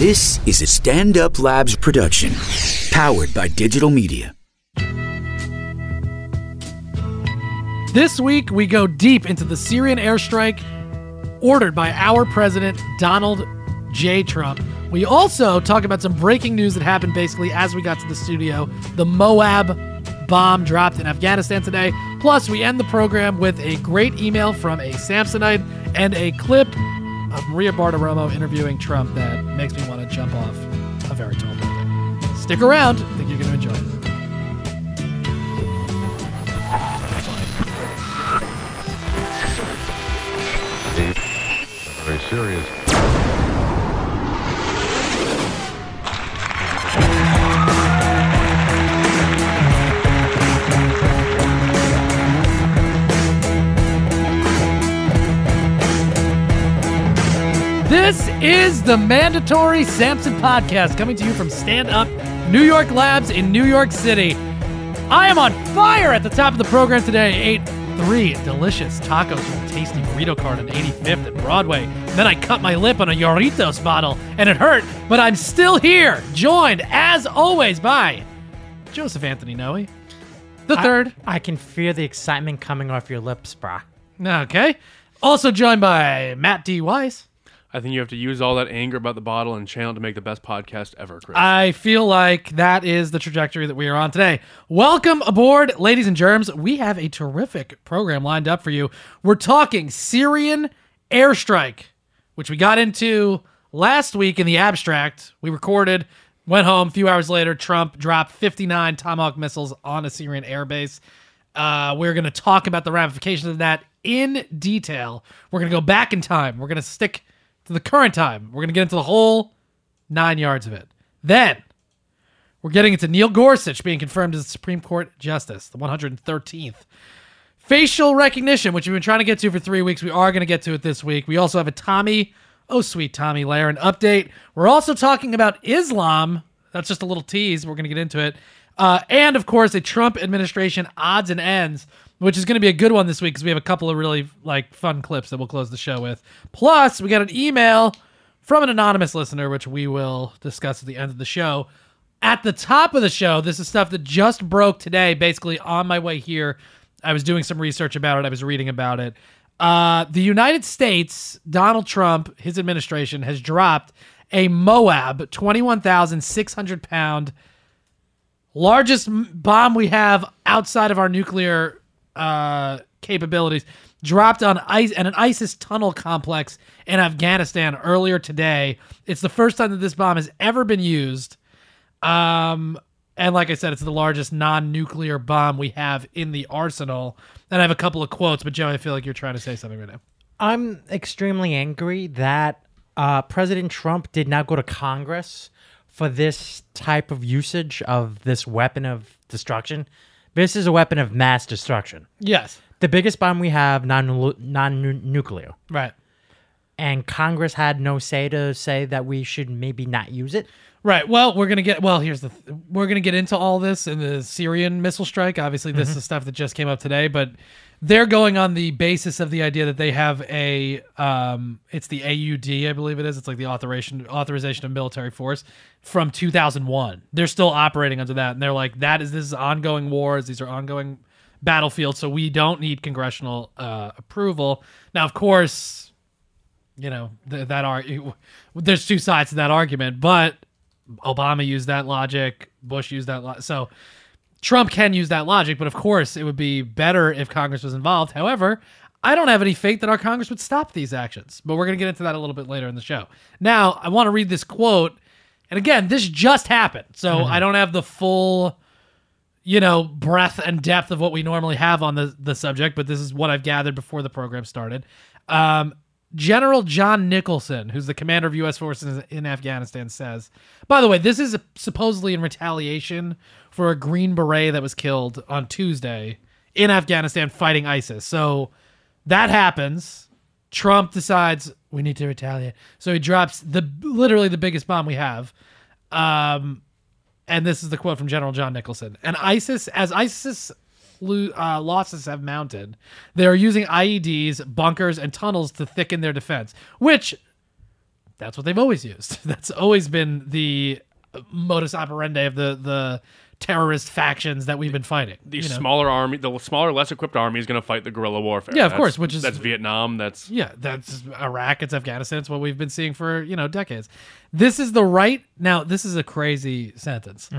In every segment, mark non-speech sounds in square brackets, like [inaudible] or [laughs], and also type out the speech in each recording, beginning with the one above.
This is a Stand Up Labs production, powered by digital media. This week, we go deep into the Syrian airstrike ordered by our president, Donald J. Trump. We also talk about some breaking news that happened basically as we got to the studio. The Moab bomb dropped in Afghanistan today. Plus, we end the program with a great email from a Sampsonite and a clip Maria Bartiromo interviewing Trump that makes me want to jump off a very tall building. Stick around. I think you're going to enjoy it. Very serious. This is the mandatory Sampson podcast coming to you from Stand Up New York Labs in New York City. I am on fire at the top of the program today. Ate three delicious tacos from a tasty burrito cart on 85th and Broadway. Then I cut my lip on a Jarritos bottle and it hurt, but I'm still here, joined as always by Joseph Anthony Noe, the third. I can feel the excitement coming off your lips, brah. Okay. Also joined by Matt D. Weiss. I think you have to use all that anger about the bottle and channel to make the best podcast ever, Chris. I feel like that is the trajectory that we are on today. Welcome aboard, ladies and germs. We have a terrific program lined up for you. We're talking Syrian airstrike, which we got into last week in the abstract. We recorded, went home. A few hours later, Trump dropped 59 Tomahawk missiles on a Syrian airbase. Uh, we're going to talk about the ramifications of that in detail. We're going to go back in time. We're going to stick to the current time. We're going to get into the whole nine yards of it. Then we're getting into Neil Gorsuch being confirmed as Supreme Court Justice, the 113th. Facial recognition, which we've been trying to get to for three weeks. We are going to get to it this week. We also have a Tommy, oh sweet Tomi Lahren update. We're also talking about Islam. That's just a little tease. We're going to get into it. Uh, and of course, a Trump administration odds and ends, which is going to be a good one this week because we have a couple of really like fun clips that we'll close the show with. Plus, we got an email from an anonymous listener, which we will discuss at the end of the show. At the top of the show, this is stuff that just broke today. Basically, on my way here, I was doing some research about it. I was reading about it. Uh, the United States, Donald Trump, his administration has dropped a Moab 21,600 pound largest bomb we have outside of our nuclear uh, capabilities dropped on ice and an ISIS tunnel complex in Afghanistan earlier today. It's the first time that this bomb has ever been used. Um, and like I said, it's the largest non-nuclear bomb we have in the arsenal. And I have a couple of quotes, but Joe, I feel like you're trying to say something right now. I'm extremely angry that uh, President Trump did not go to Congress for this type of usage of this weapon of destruction. This is a weapon of mass destruction. Yes, The biggest bomb we have, non non nuclear, right. and Congress had no say to say that we should maybe not use it. Right. Well, we're gonna get. Well, here's the. Th- we're gonna get into all this in the Syrian missile strike. Obviously, this is stuff that just came up today, but they're going on the basis of the idea that they have a. Um, it's the AUD, I believe it is. It's like the authorization authorization of military force from 2001. They're still operating under that, and they're like, that is this is ongoing wars. These are ongoing battlefields, so we don't need congressional uh, approval. Now, of course, you know th- that are there's two sides to that argument, but Obama used that logic, Bush used that logic. So Trump can use that logic, but of course it would be better if Congress was involved. However, I don't have any faith that our Congress would stop these actions, but we're going to get into that a little bit later in the show. Now, I want to read this quote. And again, this just happened. So I don't have the full, you know, breadth and depth of what we normally have on the, the subject, but this is what I've gathered before the program started. Um, General John Nicholson, who's the commander of U.S. forces in Afghanistan, says, by the way, this is supposedly in retaliation for a Green Beret that was killed on Tuesday in Afghanistan fighting ISIS. So that happens. Trump decides we need to retaliate. So he drops the literally the biggest bomb we have. Um, and this is the quote from General John Nicholson. And ISIS, as ISIS lo- uh, losses have mounted, they are using IEDs, bunkers, and tunnels to thicken their defense. Which, that's what they've always used. [laughs] That's always been the modus operandi of the the terrorist factions that we've been fighting. The you know? smaller army, the smaller, less equipped army is going to fight the guerrilla warfare. Yeah, of That's- course, which is- that's Vietnam. That's Yeah, that's Iraq. It's Afghanistan. It's what we've been seeing for you know decades. This is the right now. This is a crazy sentence.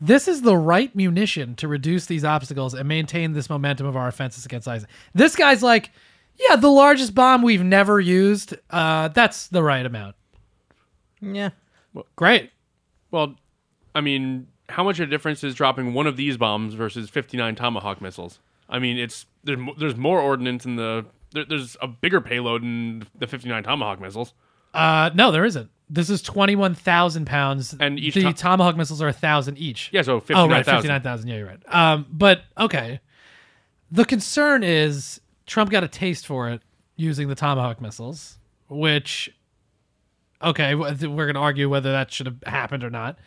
This is the right munition to reduce these obstacles and maintain this momentum of our offenses against ISIS. This guy's like, yeah, the largest bomb we've never used. Uh, that's the right amount. Yeah. Great. well, I mean, how much of a difference is dropping one of these bombs versus 59 Tomahawk missiles? I mean, it's there's there's more ordnance in the there, there's a bigger payload in the 59 Tomahawk missiles. Uh, no, there isn't. This is twenty one thousand pounds, And each the to- Tomahawk missiles are a thousand each. Yeah, so fifty nine thousand. Oh, right, fifty nine thousand. Yeah, you're right. Um, but okay. The concern is Trump got a taste for it using the Tomahawk missiles, which, okay, we're going to argue whether that should have happened or not.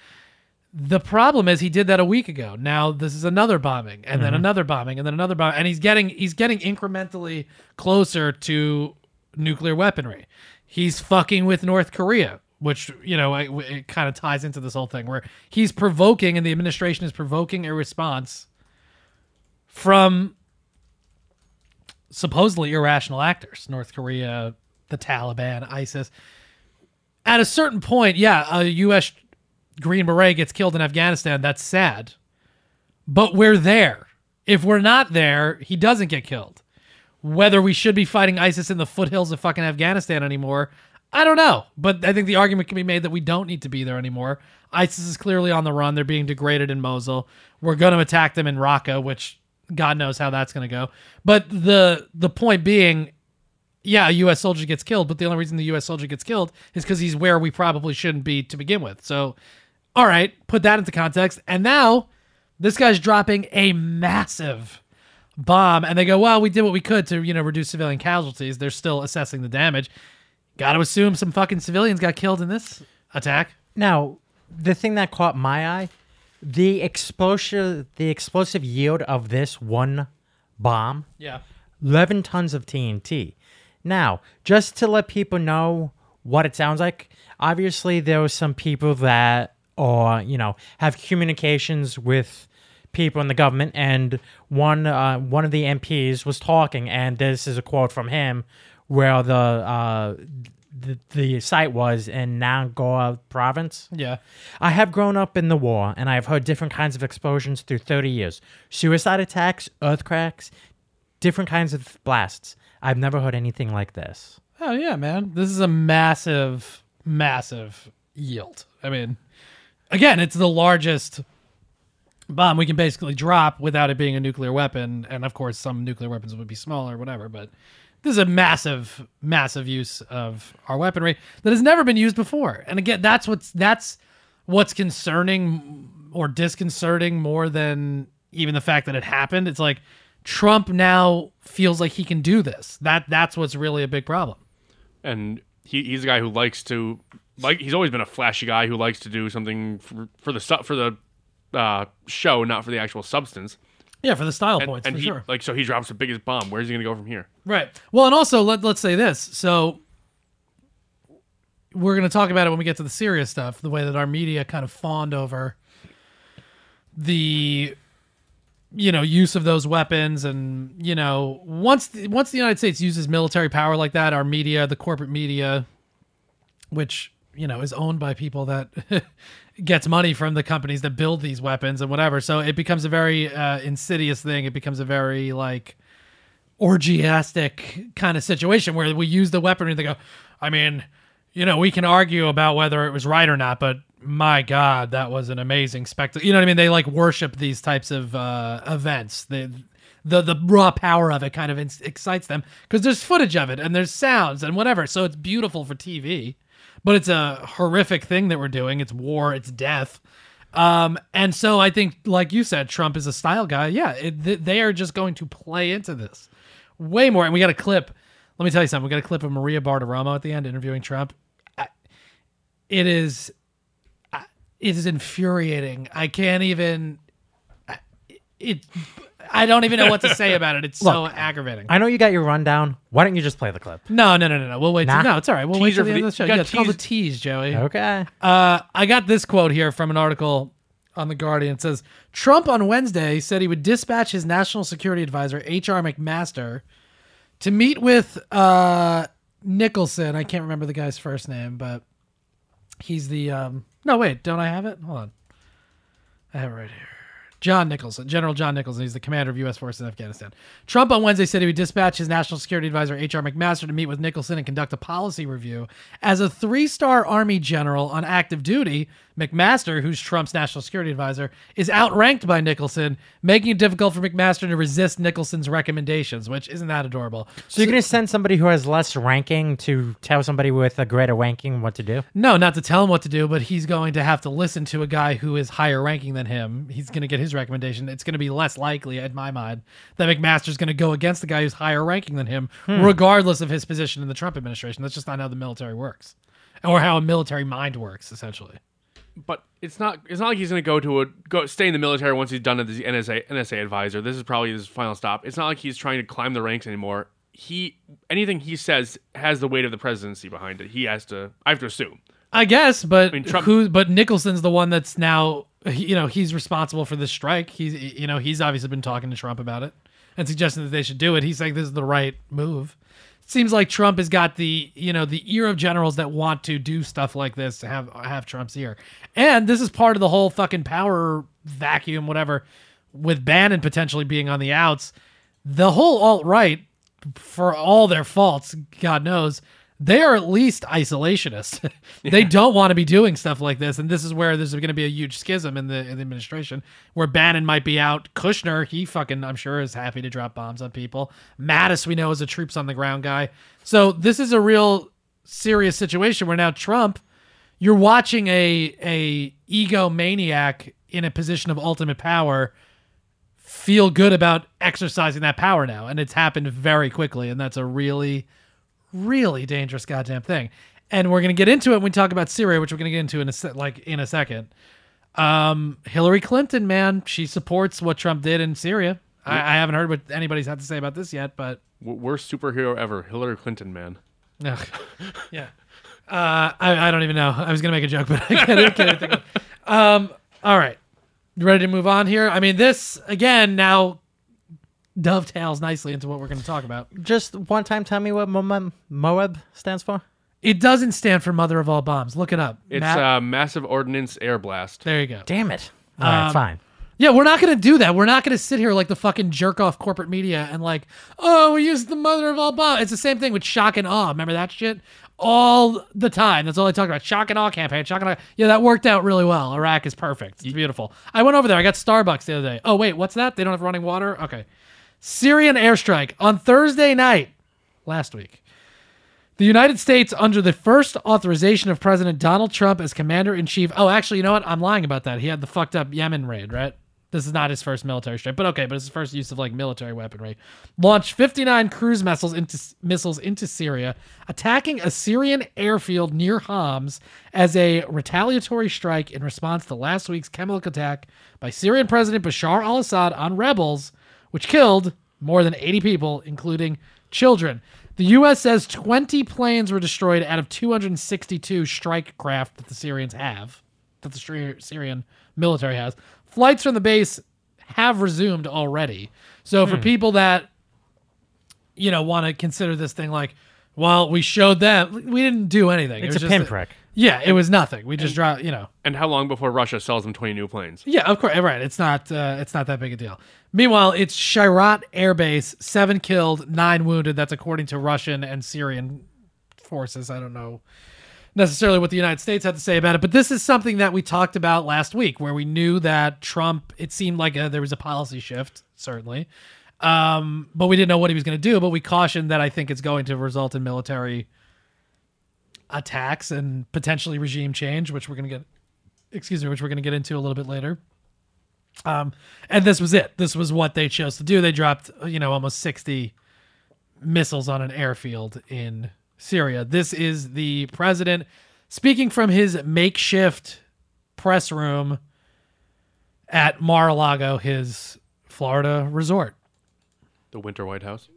The problem is he did that a week ago. Now this is another bombing, and then another bombing, and then another bomb, and he's getting he's getting incrementally closer to nuclear weaponry. He's fucking with North Korea, which you know it, it kind of ties into this whole thing where he's provoking, and the administration is provoking a response from supposedly irrational actors, North Korea, the Taliban, ISIS. At a certain point, yeah, a U.S. Green Beret gets killed in Afghanistan. That's sad. But we're there. If we're not there, he doesn't get killed. Whether we should be fighting ISIS in the foothills of fucking Afghanistan anymore, I don't know. But I think the argument can be made that we don't need to be there anymore. ISIS is clearly on the run. They're being degraded in Mosul. We're going to attack them in Raqqa, which God knows how that's going to go. But the the point being, yeah, a U.S. soldier gets killed, but the only reason the U.S. soldier gets killed is because he's where we probably shouldn't be to begin with. So, all right, put that into context. And now this guy's dropping a massive bomb, and they go, "Well, we did what we could to you know reduce civilian casualties." They're still assessing the damage. Got to assume some fucking civilians got killed in this attack. Now, the thing that caught my eye, the explosive, the explosive yield of this one bomb, Yeah. 11 tons of TNT. Now, just to let people know what it sounds like, obviously there were some people that or you know have communications with people in the government and one uh, one of the MPs was talking and this is a quote from him where the uh, the, the site was in Nangarhar province. Yeah. I have grown up in the war and I have heard different kinds of explosions through 30 years. Suicide attacks, earthquakes, different kinds of blasts. I've never heard anything like this. Oh yeah, man. This is a massive, massive yield. I mean, again, it's the largest bomb we can basically drop without it being a nuclear weapon. And of course, some nuclear weapons would be smaller, whatever. But this is a massive, massive use of our weaponry that has never been used before. And again, that's what's that's what's concerning or disconcerting more than even the fact that it happened. It's like Trump now feels like he can do this. That that's what's really a big problem. and he, he's a guy who likes to like he's always been a flashy guy who likes to do something for, for the for the uh, show, not for the actual substance. Yeah, for the style And, points, and for he sure. like so he drops the biggest bomb. Where's he gonna go from here? Right. Well, and also let let's say this. So we're going to talk about it when we get to the serious stuff. The way that our media kind of fawned over the you know use of those weapons and you know once the, once the United States uses military power like that our media the corporate media which you know is owned by people that [laughs] gets money from the companies that build these weapons and whatever. So it becomes a very uh, insidious thing. It becomes a very like orgiastic kind of situation where we use the weaponry and they go i mean you know we can argue about whether it was right or not but my god that was an amazing spectacle you know what i mean? They like worship these types of uh events. The the the raw power of it kind of in- excites them because there's footage of it and there's sounds and whatever. So it's beautiful for tv but it's a horrific thing that we're doing it's war it's death um, and so I think, like you said, Trump is a style guy. Yeah, it, th- they are just going to play into this way more. And we got a clip. Let me tell you something. We got a clip of Maria Bartiromo at the end interviewing Trump. I, it is, I- it is infuriating. I can't even. I- It. I don't even know what to say [laughs] about it. It's so Look, aggravating. I know you got your rundown. Why don't you just play the clip? no, no, no, no, no. We'll wait. Nah. Till, no, it's all right. We'll wait till the for end the- of the show. you got Yeah, it's called the tease- tease, Joey. Okay. Uh, I got this quote here from an article on The Guardian. It says Trump on Wednesday said he would dispatch his national security advisor, H.R. McMaster, to meet with uh, Nicholson. I can't remember the guy's first name, but he's the. Um, no, wait, don't I have it? Hold on. I have it right here. John Nicholson, General John Nicholson. He's the commander of U.S. forces in Afghanistan. Trump on Wednesday said he would dispatch his national security advisor, H.R. McMaster, to meet with Nicholson and conduct a policy review. As a three star Army general on active duty, McMaster, who's Trump's national security advisor, is outranked by Nicholson, making it difficult for McMaster to resist Nicholson's recommendations, which isn't that adorable. So you're gonna send somebody who has less ranking to tell somebody with a greater ranking what to do? No, not to tell him what to do, but he's going to have to listen to a guy who is higher ranking than him. He's going to get his recommendation. It's going to be less likely, in my mind, that McMaster's going to go against the guy who's higher ranking than him, hmm. regardless of his position in the Trump administration. That's just not how the military works, or how a military mind works, essentially. But it's not. It's not like he's going to go to a go stay in the military once he's done as the NSA NSA advisor. This is probably his final stop. It's not like he's trying to climb the ranks anymore. He anything he says has the weight of the presidency behind it. He has to. I have to assume. I guess, but mean, Trump- who? But Nicholson's the one that's now, you know, he's responsible for this strike. He's, you know, he's obviously been talking to Trump about it and suggesting that they should do it. He's like, this is the right move. Seems like Trump has got the, you know, the ear of generals that want to do stuff like this to have have Trump's ear, and this is part of the whole fucking power vacuum, whatever, with Bannon potentially being on the outs. The whole alt right, for all their faults, God knows, they are at least isolationist. [laughs] they don't want to be doing stuff like this, and this is where there's going to be a huge schism in the in the administration, where Bannon might be out. Kushner, he fucking, I'm sure, is happy to drop bombs on people. Mattis, we know, is a troops on the ground guy. So this is a real serious situation where now Trump, you're watching a a egomaniac in a position of ultimate power feel good about exercising that power now and it's happened very quickly and that's a really really dangerous goddamn thing and we're going to get into it when we talk about syria which we're going to get into in a se- like in a second um hillary clinton man she supports what trump did in syria I, I haven't heard what anybody's had to say about this yet but Worst superhero ever, Hillary Clinton, man. Ugh. yeah. Uh, I, I don't even know. I was gonna make a joke, but [laughs] I can't, can't think of it. Um. All right. You ready to move on here? I mean, this again now dovetails nicely into what we're going to talk about. Just one time, tell me what Moab, Moab stands for. It doesn't stand for Mother of All Bombs. Look it up. It's Matt- uh, massive ordnance air blast. there you go. Damn it! All right, Um, fine. Yeah, we're not going to do that. We're not going to sit here like the fucking jerk off corporate media and like, oh, we used the mother of all bombs. It's the same thing with shock and awe. Remember that shit? All the time. That's all I talk about. Shock and awe campaign. Shock and awe. Yeah, that worked out really well. Iraq is perfect. It's beautiful. I went over there. I got Starbucks the other day. Oh, wait, what's that? They don't have running water? Okay. Syrian airstrike on Thursday night last week. The United States, under the first authorization of President Donald Trump as commander in chief. Oh, actually, you know what? I'm lying about that. He had the fucked up Yemen raid, right? This is not his first military strike, but okay, but it's his first use of like military weaponry. Launched 59 cruise missiles into missiles into Syria, attacking a Syrian airfield near Homs as a retaliatory strike in response to last week's chemical attack by Syrian President Bashar al-Assad on rebels, which killed more than 80 people, including children. The U.S. says 20 planes were destroyed out of 262 strike craft that the Syrians have, that the Syrian military has. Flights from the base have resumed already. So for hmm. people that, you know, want to consider this thing like, well, we showed them, we didn't do anything. It It's was a pinprick. Yeah, it was nothing. We just dropped, you know. And how long before Russia sells them 20 new planes? Yeah, of course. Right. It's not. Uh, it's not that big a deal. Meanwhile, it's Shayrat Air Base. Seven killed, nine wounded. That's according to Russian and Syrian forces. I don't know necessarily what the United States had to say about it, but this is something that we talked about last week, where we knew that Trump. It seemed like uh there was a policy shift, certainly, um, but we didn't know what he was going to do. But we cautioned that I think it's going to result in military attacks and potentially regime change, which we're going to get. Excuse me, which we're going to get into a little bit later. Um, and this was it. This was what they chose to do. They dropped, you know, almost 60 missiles on an airfield in Syria. This is the president speaking from his makeshift press room at Mar-a-Lago, his Florida resort. The Winter White House.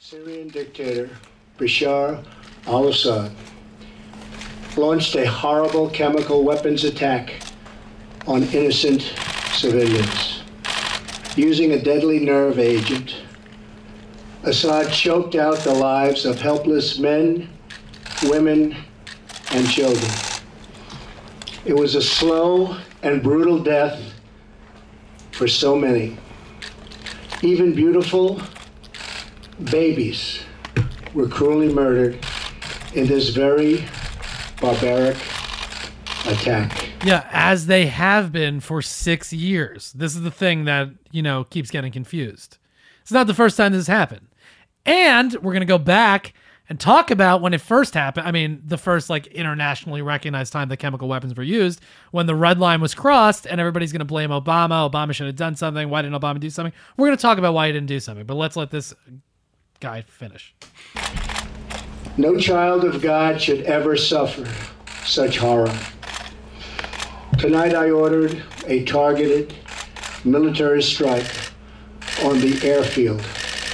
Syrian dictator Bashar al Assad launched a horrible chemical weapons attack on innocent civilians. Using a deadly nerve agent, Assad choked out the lives of helpless men, women, and children. It was a slow and brutal death for so many. Even beautiful babies were cruelly murdered in this very barbaric attack. Yeah, as they have been for six years. This is the thing that, you know, keeps getting confused. It's not the first time this has happened. And we're going to go back and talk about when it first happened. I mean, the first like internationally recognized time that chemical weapons were used when the red line was crossed and everybody's going to blame Obama. Obama should have done something. Why didn't Obama do something? We're going to talk about why he didn't do something, but let's let this guy finish. No child of God should ever suffer such horror. Tonight I ordered a targeted military strike on the airfield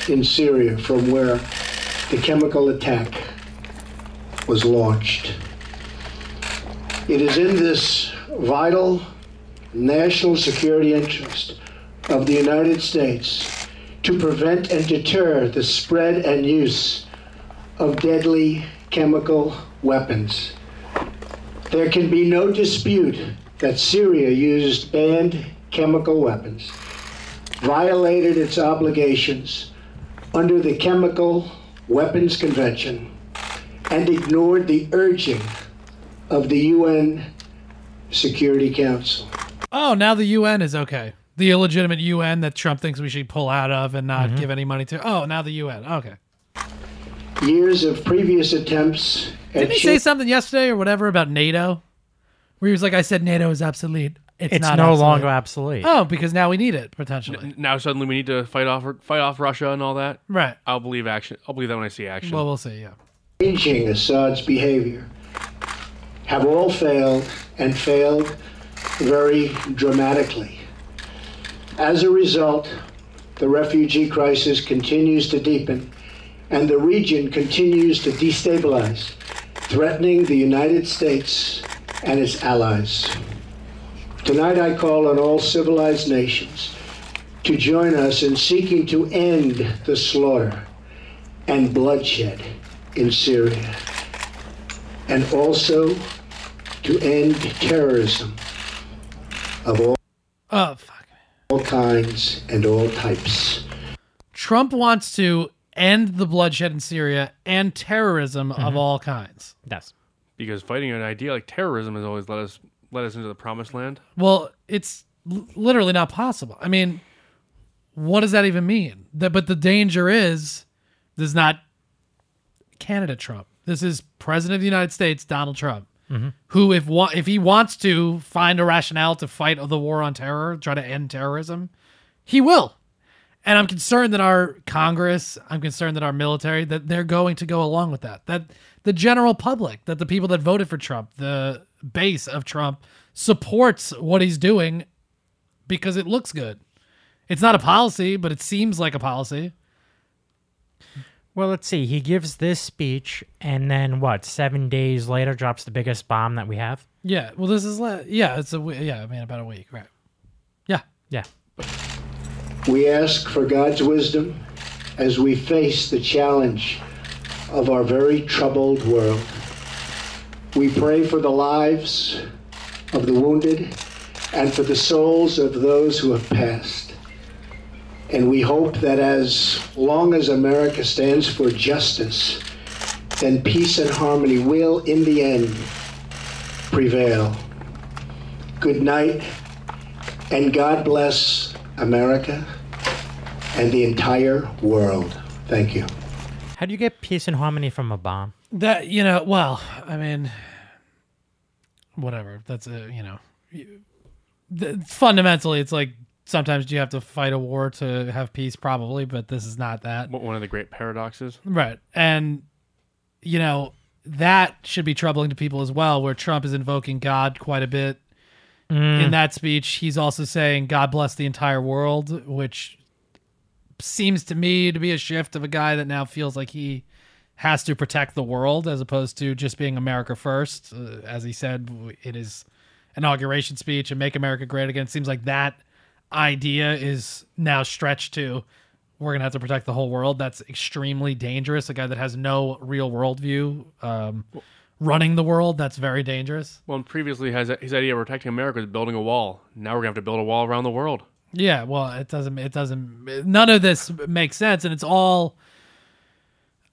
in Syria from where the chemical attack was launched. It is in this vital national security interest of the United States to prevent and deter the spread and use of deadly chemical weapons. There can be no dispute that Syria used banned chemical weapons, violated its obligations under the Chemical Weapons Convention, and ignored the urging of the UN Security Council. Oh, now the UN is okay. The illegitimate UN that Trump thinks we should pull out of and not mm-hmm. give any money to. Oh, now the UN. Okay. Years of previous attempts at Didn't he say something yesterday or whatever about NATO? Where he was like, I said NATO is obsolete. It's, It's not no obsolete." longer obsolete. Oh, because now we need it potentially. Now suddenly we need to fight off fight off Russia and all that. Right. I'll believe action. I'll believe that when I see action. Well, we'll see. Yeah. changing Assad's behavior have all failed and failed very dramatically. As a result, the refugee crisis continues to deepen and the region continues to destabilize, threatening the United States and its allies. Tonight I call on all civilized nations to join us in seeking to end the slaughter and bloodshed in Syria, and also to end terrorism of all, Oh, all kinds and all types. Trump wants to end the bloodshed in Syria and terrorism of mm-hmm. all kinds. Yes. because fighting an idea like terrorism has always led us led us into the promised land. Well, it's l- literally not possible. I mean, what does that even mean? That, but the danger is this is not Canada Trump. This is President of the United States, Donald Trump, mm-hmm. who, if wa- if he wants to find a rationale to fight the war on terror, try to end terrorism, he will. And I'm concerned that our Congress, I'm concerned that our military, that they're going to go along with that. That the general public, that the people that voted for Trump, the base of Trump, supports what he's doing because it looks good. It's not a policy, but it seems like a policy. Well, let's see. He gives this speech, and then what? Seven days later, drops the biggest bomb that we have. Yeah. Well, this is le- yeah. It's a yeah. I mean, about a week, right? Yeah. Yeah. We ask for God's wisdom as we face the challenge of our very troubled world. We pray for the lives of the wounded and for the souls of those who have passed. And we hope that as long as America stands for justice, then peace and harmony will, in the end, prevail. Good night, and God bless America and the entire world. Thank you. How do you get peace and harmony from a bomb? That you know. Well, I mean, whatever. That's a you know. you- the- Fundamentally, it's like sometimes you have to fight a war to have peace, probably, but this is not that. One of the great paradoxes. Right. And, you know, that should be troubling to people as well, where Trump is invoking God quite a bit mm. In that speech, he's also saying God bless the entire world, which seems to me to be a shift of a guy that now feels like he has to protect the world as opposed to just being America first. Uh, as he said in his inauguration speech and make America great again. It seems like that idea is now stretched to we're going to have to protect the whole world. That's extremely dangerous. A guy that has no real worldview um, running the world, that's very dangerous. Well, previously his idea of protecting America is building a wall. Now we're gonna have to build a wall around the world. Yeah, well, it doesn't. It doesn't. None of this makes sense, and it's all.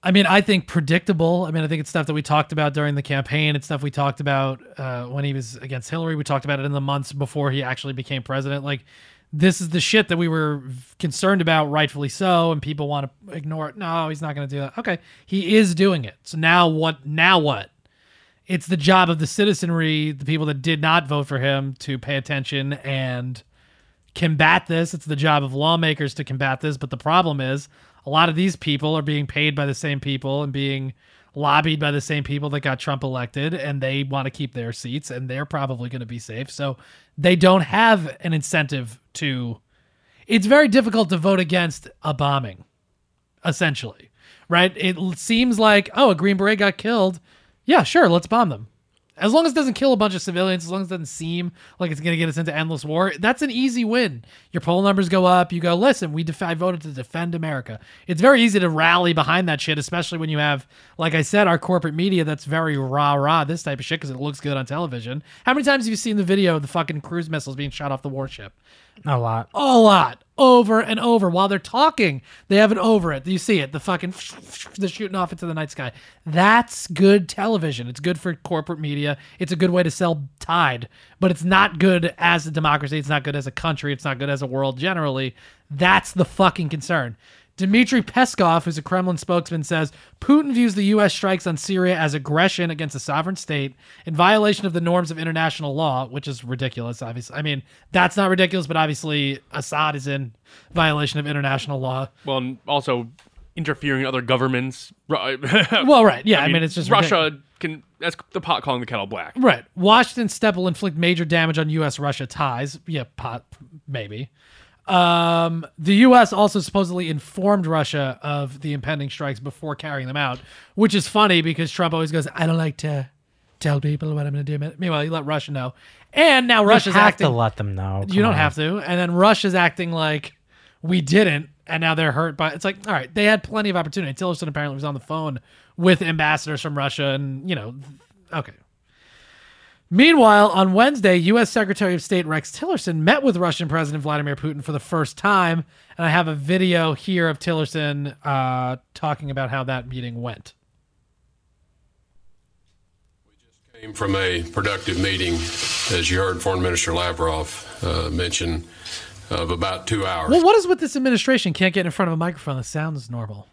I mean, I think predictable. I mean, I think it's stuff that we talked about during the campaign. It's stuff we talked about uh, when he was against Hillary. We talked about it in the months before he actually became president. Like, this is the shit that we were concerned about, rightfully so, and people want to ignore it. No, he's not going to do that. Okay, he is doing it. So now what? Now what? It's the job of the citizenry, the people that did not vote for him, to pay attention and combat this. It's the job of lawmakers to combat this. But the problem is, a lot of these people are being paid by the same people and being lobbied by the same people that got Trump elected, and they want to keep their seats, and they're probably going to be safe. So they don't have an incentive to. It's very difficult to vote against a bombing, essentially, right? It seems like, oh, a Green Beret got killed. Yeah, sure, let's bomb them. As long as it doesn't kill a bunch of civilians, as long as it doesn't seem like it's going to get us into endless war, that's an easy win. Your poll numbers go up. You go, listen, we def- I voted to defend America. It's very easy to rally behind that shit, especially when you have, like I said, our corporate media that's very rah rah this type of shit because it looks good on television. How many times have you seen the video of the fucking cruise missiles being shot off the warship? A lot. a lot. Over and over. While they're talking they have it over it. You see it. The fucking they're shooting off into the night sky. That's good television. It's good for corporate media. It's a good way to sell tide but it's not good as a democracy. It's not good as a country. It's not good as a world generally. That's the fucking concern Dmitry Peskov, who's a Kremlin spokesman, says Putin views the U.S. strikes on Syria as aggression against a sovereign state in violation of the norms of international law, which is ridiculous, obviously. I mean, that's not ridiculous, but obviously Assad is in violation of international law. Well, and also interfering in other governments. [laughs] Well, right. Yeah, I mean, it's just Russia can. That's the pot calling the kettle black. Right. Washington step will inflict major damage on U.S. Russia ties. Yeah, pot, maybe. Um, the U.S. also supposedly informed Russia of the impending strikes before carrying them out, which is funny because Trump always goes, I don't like to tell people what I'm going to do. Meanwhile, he let Russia know. And now You Russia's have acting. to let them know. you don't have to. And then Russia's acting like we didn't, and now they're hurt by. It's like, all right, they had plenty of opportunity. Tillerson apparently was on the phone with ambassadors from Russia, and you know, okay. Meanwhile, on Wednesday, U.S. Secretary of State Rex Tillerson met with Russian President Vladimir Putin for the first time, and I have a video here of Tillerson uh, talking about how that meeting went. We just came from a productive meeting, as you heard Foreign Minister Lavrov uh, mention, of about two hours. Well, what is with this administration? Can't get in front of a microphone that sounds normal.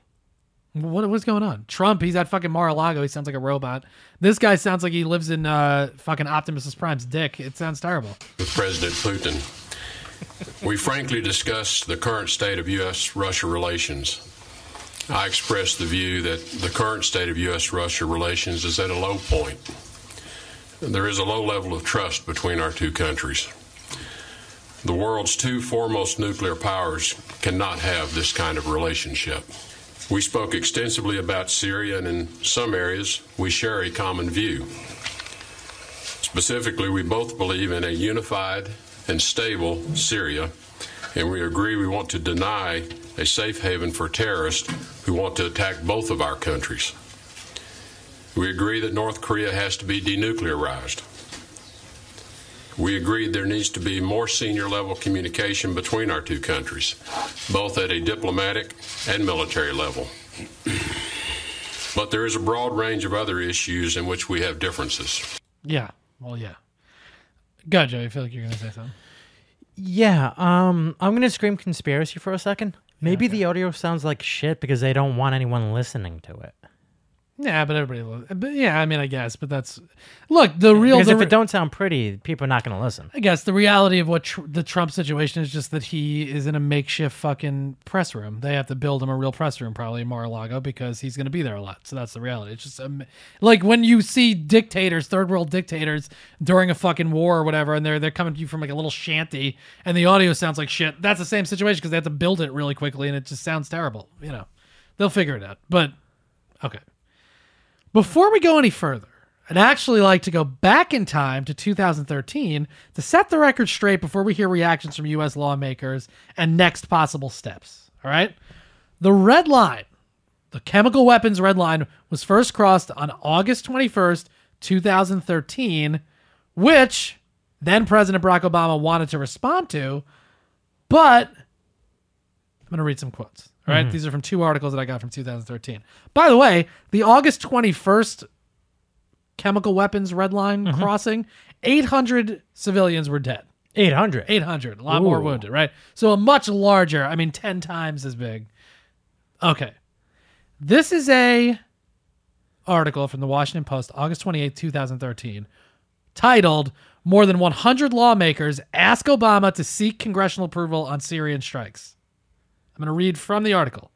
What what's going on? Trump, he's at fucking Mar-a-Lago. He sounds like a robot. This guy sounds like he lives in uh, fucking Optimus Prime's dick. It sounds terrible. with President Putin. We frankly discussed the current state of U.S. Russia relations. I expressed the view that the current state of U.S. Russia relations is at a low point. There is a low level of trust between our two countries. The world's two foremost nuclear powers cannot have this kind of relationship. We spoke extensively about Syria, and in some areas, we share a common view. Specifically, we both believe in a unified and stable Syria, and we agree we want to deny a safe haven for terrorists who want to attack both of our countries. We agree that North Korea has to be denuclearized. We agreed there needs to be more senior level communication between our two countries, both at a diplomatic and military level. But there is a broad range of other issues in which we have differences. Yeah. Well, yeah. Go, Joe, Joey. I feel like you're gonna say something. Yeah, um, I'm gonna scream conspiracy for a second. Maybe the audio sounds like shit because they don't want anyone listening to it. Yeah, but everybody. lo- But yeah, I mean, I guess, but that's look the real. Because the if re- it don't sound pretty, people are not going to listen. I guess the reality of what tr- the Trump situation is just that he is in a makeshift fucking press room. They have to build him a real press room, probably in Mar-a-Lago, because he's going to be there a lot. So that's the reality. It's just um, like when you see dictators, third world dictators, during a fucking war or whatever, and they're they're coming to you from like a little shanty, and the audio sounds like shit. That's the same situation because they have to build it really quickly, and it just sounds terrible. You know, they'll figure it out. But okay. Before we go any further, I'd actually like to go back in time to 2013 to set the record straight before we hear reactions from U.S. lawmakers and next possible steps. All right? The red line, the chemical weapons red line, was first crossed on August 21st, 2013, which then President Barack Obama wanted to respond to, but I'm going to read some quotes. All right? Mm-hmm. These are from two articles that I got from 2013. By the way, the August 21st chemical weapons red line mm-hmm. crossing, 800 civilians were dead. 800. 800, a lot more wounded, right? So a much larger, I mean 10 times as big. Okay. This is a article from the Washington Post, August 28, 2013, titled More than 100 lawmakers ask Obama to seek congressional approval on Syrian strikes. I'm going to read from the article.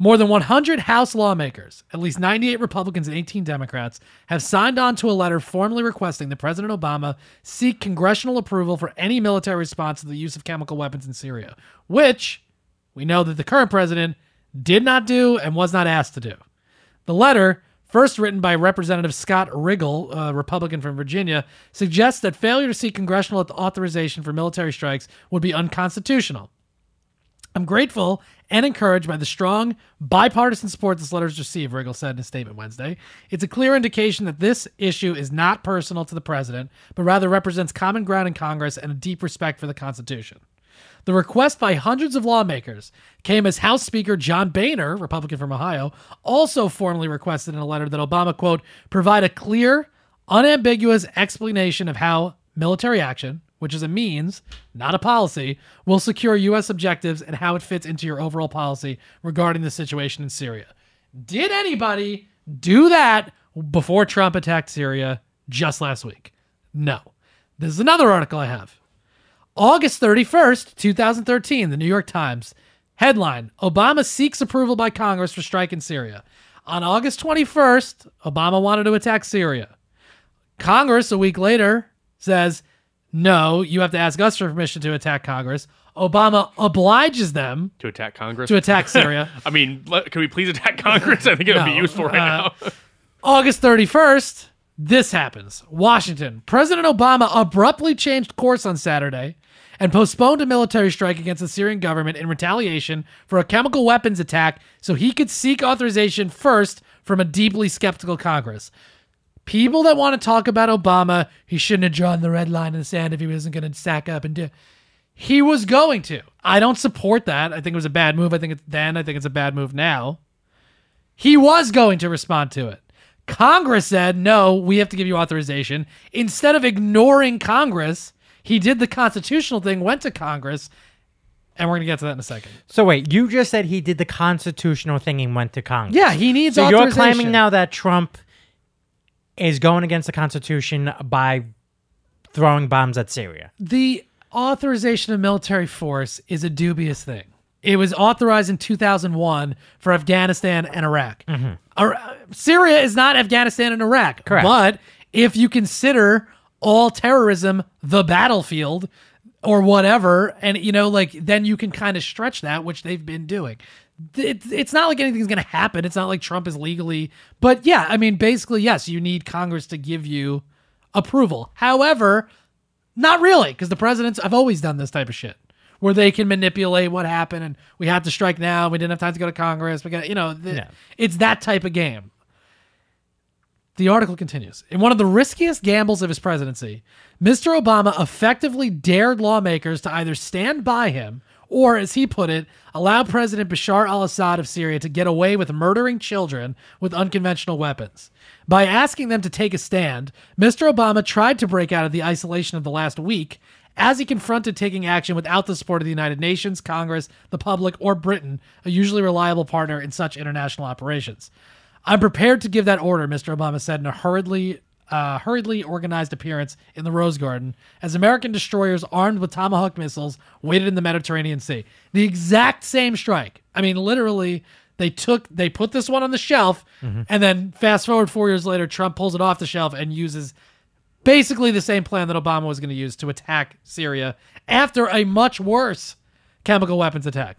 More than 100 House lawmakers, at least 98 Republicans and 18 Democrats, have signed on to a letter formally requesting that President Obama seek congressional approval for any military response to the use of chemical weapons in Syria, which we know that the current president did not do and was not asked to do. The letter, first written by Representative Scott Rigell, a Republican from Virginia, suggests that failure to seek congressional authorization for military strikes would be unconstitutional. I'm grateful and encouraged by the strong bipartisan support this letter has received, Rigell said in a statement Wednesday. It's a clear indication that this issue is not personal to the president, but rather represents common ground in Congress and a deep respect for the Constitution. The request by hundreds of lawmakers came as House Speaker John Boehner, Republican from Ohio, also formally requested in a letter that Obama, quote, provide a clear, unambiguous explanation of how military action, which is a means, not a policy, will secure U.S. objectives and how it fits into your overall policy regarding the situation in Syria. Did anybody do that before Trump attacked Syria just last week? No. This is another article I have. August 31st, 2013, the New York Times. Headline Obama seeks approval by Congress for strike in Syria. On August 21st, Obama wanted to attack Syria. Congress, a week later, says, no, you have to ask us for permission to attack Congress. Obama obliges them to attack Congress. to attack [laughs] Syria. I mean, can we please attack Congress? I think it would be useful right uh, now. [laughs] August 31st, this happens. Washington. President Obama abruptly changed course on Saturday and postponed a military strike against the Syrian government in retaliation for a chemical weapons attack so he could seek authorization first from a deeply skeptical Congress. People that want to talk about Obama, he shouldn't have drawn the red line in the sand if he wasn't going to sack up and do. He was going to. I don't support that. I think it was a bad move. I think it's then. I think it's a bad move now. He was going to respond to it. Congress said, no, we have to give you authorization. Instead of ignoring Congress, he did the constitutional thing, went to Congress, and we're going to get to that in a second. So wait, you just said he did the constitutional thing and went to Congress. Yeah, he needs So you're claiming now that Trump is going against the Constitution by throwing bombs at Syria. the authorization of military force is a dubious thing. It was authorized in 2001 for Afghanistan and Iraq. Ar- Syria is not Afghanistan and Iraq. Correct. But if you consider all terrorism the battlefield or whatever, and you know, like then you can kind of stretch that, which they've been doing. It, it's not like anything's going to happen. It's not like Trump is legally, but yeah, I mean, basically, yes, you need Congress to give you approval. However, not really, because the presidents have always done this type of shit where they can manipulate what happened and we have to strike now. We didn't have time to go to Congress. We got, you know, the, Yeah. it's that type of game. The article continues. In one of the riskiest gambles of his presidency, Mr. Obama effectively dared lawmakers to either stand by him or, as he put it, allow President Bashar al Assad of Syria to get away with murdering children with unconventional weapons. By asking them to take a stand, Mr. Obama tried to break out of the isolation of the last week as he confronted taking action without the support of the United Nations, Congress, the public, or Britain, a usually reliable partner in such international operations. I'm prepared to give that order, Mr. Obama said in a hurriedly uh, hurriedly organized appearance in the Rose Garden as American destroyers armed with Tomahawk missiles waited in the Mediterranean Sea. The exact same strike. I mean, literally, they took they put this one on the shelf, and then fast forward four years later, Trump pulls it off the shelf and uses basically the same plan that Obama was going to use to attack Syria after a much worse chemical weapons attack.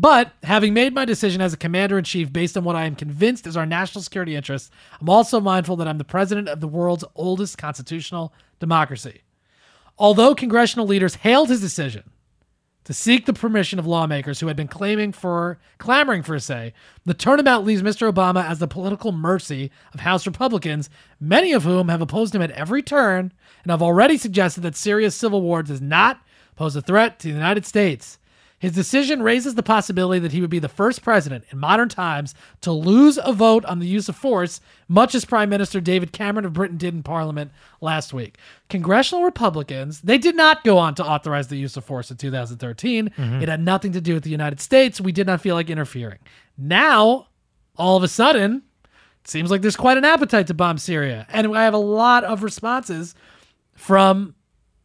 But having made my decision as a commander in chief based on what I am convinced is our national security interests, I'm also mindful that I'm the president of the world's oldest constitutional democracy. Although congressional leaders hailed his decision to seek the permission of lawmakers who had been claiming for clamoring for a say, the turnabout leaves Mr. Obama as the political mercy of House Republicans, many of whom have opposed him at every turn and have already suggested that Syria's civil war does not pose a threat to the United States. His decision raises the possibility that he would be the first president in modern times to lose a vote on the use of force, much as Prime Minister David Cameron of Britain did in Parliament last week. Congressional Republicans, they did not go on to authorize the use of force in 2013. Mm-hmm. It had nothing to do with the United States. We did not feel like interfering. Now, all of a sudden, it seems like there's quite an appetite to bomb Syria. And I have a lot of responses from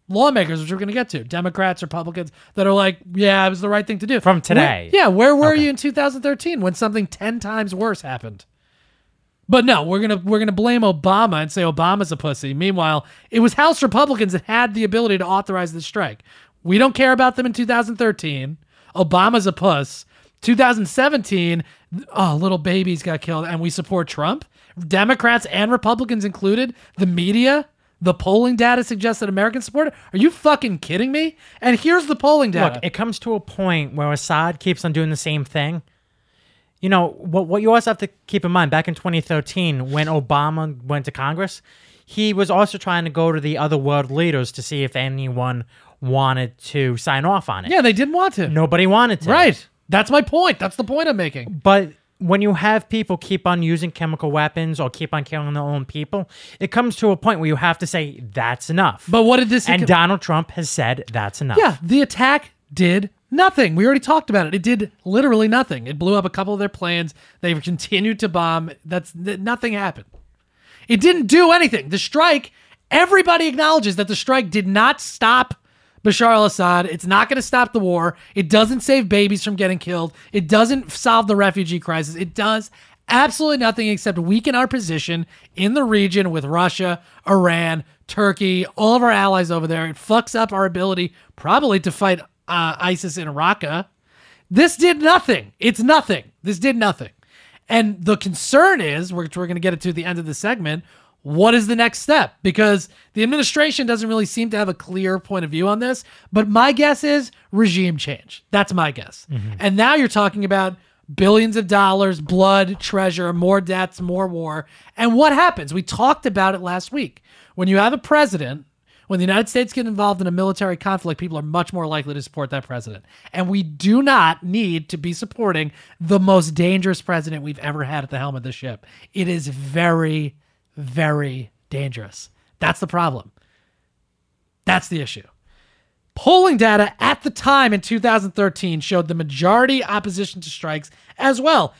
lawmakers, which we're going to get to, Democrats, Republicans, that are like, yeah, it was the right thing to do. From today. Where- yeah, where were you in 2013 when something 10 times worse happened? But no, we're gonna we're gonna blame Obama and say Obama's a pussy. Meanwhile, it was House Republicans that had the ability to authorize the strike. We don't care about them in 2013. Obama's a puss. 2017, oh, little babies got killed, and we support Trump. Democrats and Republicans included. The media, the polling data suggests that Americans support it. Are you fucking kidding me? And here's the polling data. Look, it comes to a point where Assad keeps on doing the same thing. You know, what what you also have to keep in mind back in 2013 when Obama went to Congress, he was also trying to go to the other world leaders to see if anyone wanted to sign off on it. yeah, they didn't want to. Nobody wanted to. Right. That's my point. That's the point I'm making. But when you have people keep on using chemical weapons or keep on killing their own people, it comes to a point where you have to say that's enough. But what did this? and Donald Trump has said that's enough. yeah, the attack did nothing. We already talked about it. It did literally nothing. It blew up a couple of their planes. They've continued to bomb. That's nothing happened. It didn't do anything. The strike. Everybody acknowledges that the strike did not stop Bashar al-Assad. It's not going to stop the war. It doesn't save babies from getting killed. It doesn't solve the refugee crisis. It does absolutely nothing except weaken our position in the region with Russia, Iran, Turkey, all of our allies over there. It fucks up our ability probably to fight uh, ISIS in Raqqa. This did nothing. It's nothing. This did nothing. And the concern is, which we're going to get it to the end of the segment, what is the next step? Because the administration doesn't really seem to have a clear point of view on this. But my guess is regime change. That's my guess. Mm-hmm. And now you're talking about billions of dollars, blood, treasure, more debts, more war. And what happens? We talked about it last week. When you have a president when the United States get involved in a military conflict, people are much more likely to support that president. And we do not need to be supporting the most dangerous president we've ever had at the helm of the ship. It is very, very dangerous. That's the problem. That's the issue. Polling data at the time in 2013 showed the majority opposition to strikes as well.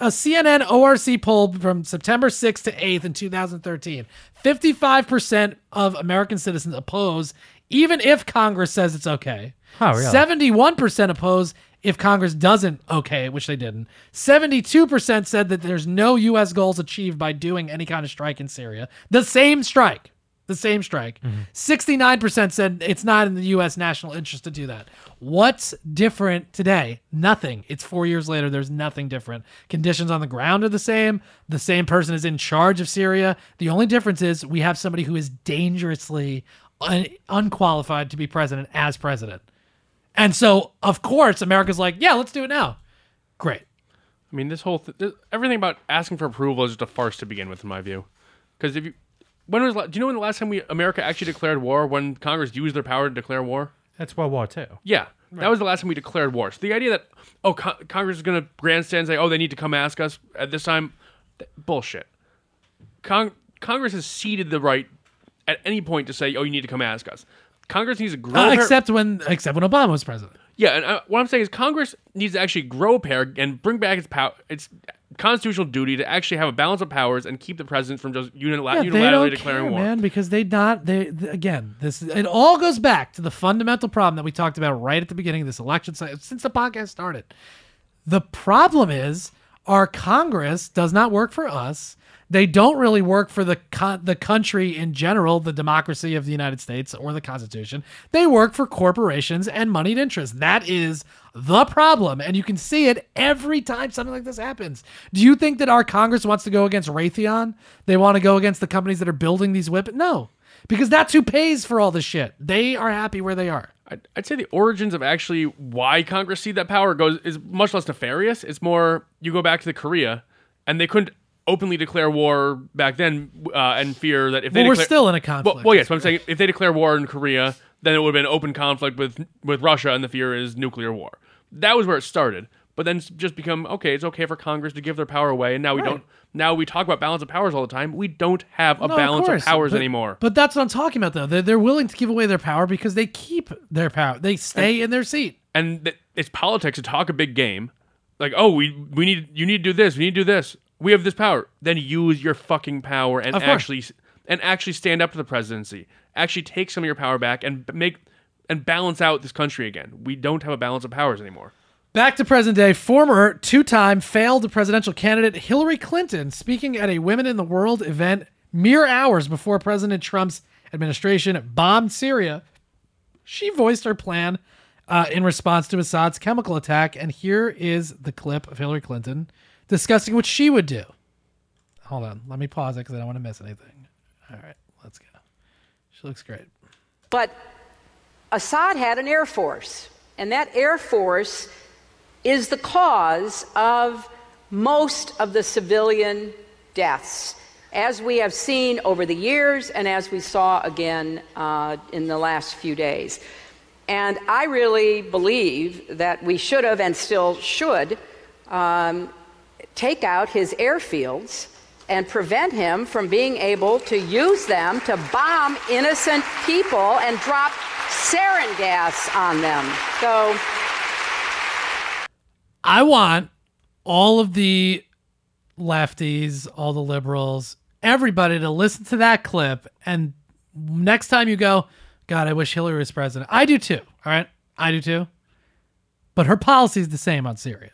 A CNN ORC poll from September 6th to 8th in 2013 55% of American citizens oppose, even if Congress says it's okay. Oh, really? 71% oppose if Congress doesn't okay, which they didn't. 72% said that there's no U.S. goals achieved by doing any kind of strike in Syria. The same strike. The same strike. 69% said it's not in the U.S. national interest to do that. What's different today? Nothing. It's four years later. There's nothing different. Conditions on the ground are the same. The same person is in charge of Syria. The only difference is we have somebody who is dangerously un- unqualified to be president as president. And so, of course, America's like, yeah, let's do it now. Great. I mean, this whole th- th- everything about asking for approval is just a farce to begin with, in my view. Because if you, when was la- do you know when the last time we America actually declared war? When Congress used their power to declare war? That's World War II. Yeah, that was the last time we declared war. So the idea that oh co- Congress is going to grandstand and say oh they need to come ask us at this time, th- bullshit. Con- Congress has ceded the right at any point to say oh you need to come ask us. Congress needs to grow. Uh, a pair- except when except when Obama was president. yeah, and uh, what I'm saying is Congress needs to actually grow a pair and bring back its power, its constitutional duty to actually have a balance of powers and keep the president from just unila- Yeah, unilaterally declaring care, war. man, because they not they th- again. This it all goes back to the fundamental problem that we talked about right at the beginning of this election since the podcast started. The problem is our Congress does not work for us. They don't really work for the co- the country in general, the democracy of the United States or the Constitution. They work for corporations and moneyed interests. That is the problem, and you can see it every time something like this happens. Do you think that our Congress wants to go against Raytheon? They want to go against the companies that are building these weapons? No, because that's who pays for all this shit. They are happy where they are. I'd, I'd say the origins of actually why Congress see that power goes is much less nefarious. It's more you go back to the Korea, and they couldn't openly declare war back then uh, and fear that if they Well, we're declare- still in a conflict. well, yes, but I'm saying if they declare war in Korea, then it would have been open conflict with with Russia, and the fear is nuclear war. That was where it started. But then just become okay. It's okay for Congress to give their power away, and now we Right. don't. Now we talk about balance of powers all the time. We don't have a No, balance of, course, powers but- anymore. But that's what I'm talking about, though. They're, they're willing to give away their power because they keep their power. They stay in their seat. and th- it's politics to talk a big game, like oh we we need you need to do this, we need to do this, we have this power. Then use your fucking power and Of course. actually and actually stand up to the presidency. Actually take some of your power back and b- make and balance out this country again. We don't have a balance of powers anymore. Back to present day, former two time failed presidential candidate Hillary Clinton speaking at a Women in the World event mere hours before President Trump's administration bombed Syria. She voiced her plan uh, in response to Assad's chemical attack, and here is the clip of Hillary Clinton discussing what she would do. Hold on, let me pause it because I don't want to miss anything. All right, let's go. She looks great. But Assad had an air force, and that air force is the cause of most of the civilian deaths, as we have seen over the years and as we saw again uh, in the last few days. And I really believe that we should have and still should um, take out his airfields and prevent him from being able to use them to bomb innocent people and drop sarin gas on them. So I want all of the lefties, all the liberals, everybody to listen to that clip. And next time you go, God, I wish Hillary was president. I do too. All right. I do too. But her policy is the same on Syria.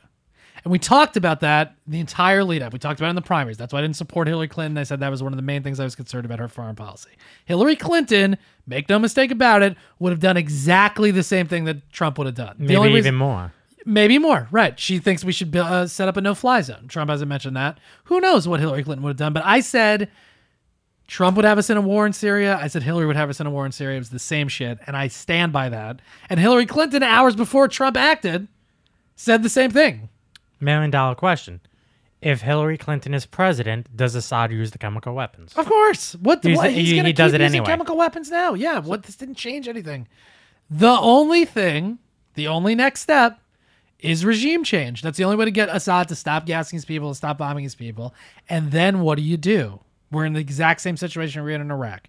And we talked about that the entire lead up. We talked about it in the primaries. That's why I didn't support Hillary Clinton. I said that was one of the main things I was concerned about her foreign policy. Hillary Clinton, make no mistake about it, would have done exactly the same thing that Trump would have done. The Maybe even reason- more. Maybe more, right? She thinks we should uh, set up a no-fly zone. Trump hasn't mentioned that. Who knows what Hillary Clinton would have done? But I said Trump would have us in a war in Syria. I said Hillary would have us in a war in Syria. It was the same shit, and I stand by that. And Hillary Clinton, hours before Trump acted, said the same thing. Million dollar question. If Hillary Clinton is president, does Assad use the chemical weapons? Of course. What? He's- what he's he- gonna he does it using anyway. Chemical weapons now. Yeah. What? This didn't change anything. The only thing, the only next step, is regime change. That's the only way to get Assad to stop gassing his people, to stop bombing his people. And then what do you do? We're in the exact same situation we're in in Iraq.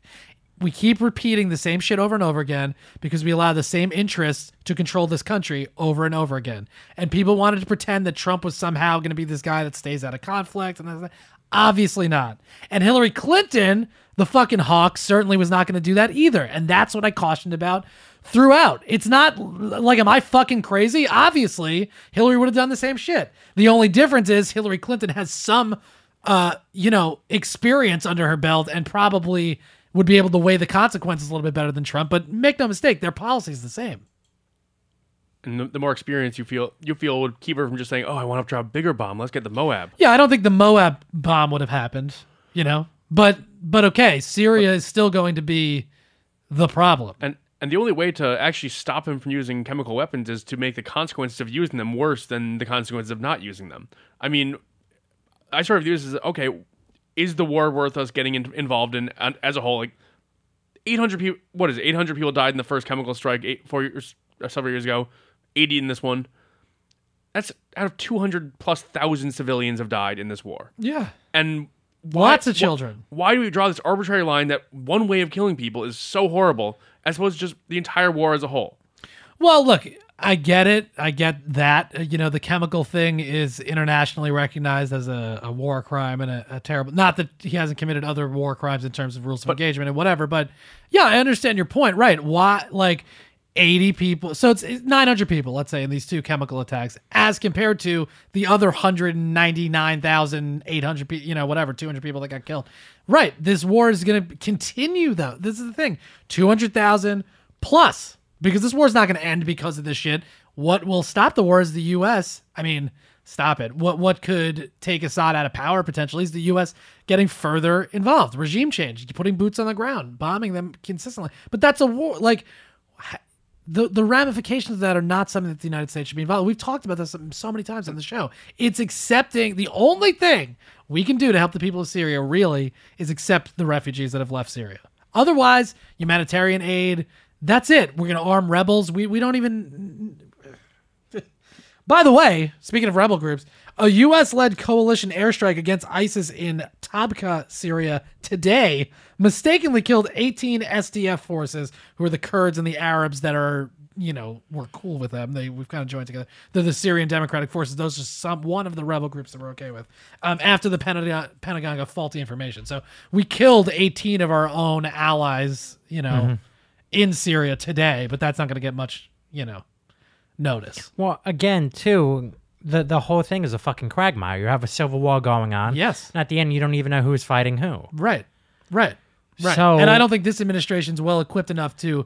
We keep repeating the same shit over and over again because we allow the same interests to control this country over and over again. And people wanted to pretend that Trump was somehow going to be this guy that stays out of conflict. And obviously not. And Hillary Clinton, the fucking hawk, certainly was not going to do that either. And that's what I cautioned about throughout. It's not like, am I fucking crazy? Obviously, Hillary would have done the same shit. The only difference is Hillary Clinton has some, uh, you know, experience under her belt and probably would be able to weigh the consequences a little bit better than Trump. But make no mistake, their policy is the same. And the, the more experience you feel, you feel would keep her from just saying, "Oh, I want to drop a bigger bomb. Let's get the MOAB." Yeah, I don't think the MOAB bomb would have happened, you know. But but okay, Syria is still going to be the problem. And and the only way to actually stop him from using chemical weapons is to make the consequences of using them worse than the consequences of not using them. I mean, I sort of view this as okay, is the war worth us getting in, involved in as a whole? Like, eight hundred people. What is it? Eight hundred people died in the first chemical strike eight, four years, uh, several years ago. Eighty in this one. That's out of two hundred plus thousand civilians have died in this war. Yeah. And why- Lots of children. Why do we draw this arbitrary line that one way of killing people is so horrible, as opposed to just the entire war as a whole? Well, look, I get it. I get that. Uh, You know, the chemical thing is internationally recognized as a, a war crime and a, a terrible. Not that he hasn't committed other war crimes in terms of rules of engagement and whatever, but yeah, I understand your point. Right? Why? Like. 80 people. So it's it's 900 people, let's say, in these two chemical attacks, as compared to the other 199,800 people, you know, whatever, 200 people that got killed. Right. This war is going to continue, though. This is the thing 200,000 plus, because this war is not going to end because of this shit. What will stop the war is the U.S. I mean, stop it. What what could take Assad out of power potentially is the U.S. getting further involved, regime change, putting boots on the ground, bombing them consistently. But that's a war. Like the the ramifications of that are not something that the United States should be involved. We've talked about this so many times on the show. It's accepting the only thing we can do to help the people of Syria really is accept the refugees that have left Syria. Otherwise, humanitarian aid. That's it. We're gonna arm rebels. We we don't even. By the way, speaking of rebel groups, a U.S. led coalition airstrike against ISIS in Tabqa, Syria today mistakenly killed 18 SDF forces, who are the Kurds and the Arabs that are, you know, we're cool with them. They We've kind of joined together. They're the Syrian Democratic Forces. Those are some one of the rebel groups that we're okay with. Um, after the Pentagon, Pentagon got faulty information. So we killed 18 of our own allies, you know, in Syria today, but that's not going to get much, you know, notice. Well, again, too, the the whole thing is a fucking quagmire. You have a civil war going on. Yes. And at the end, you don't even know who's fighting who. Right. Right. Right. So- and I don't think this administration's well equipped enough to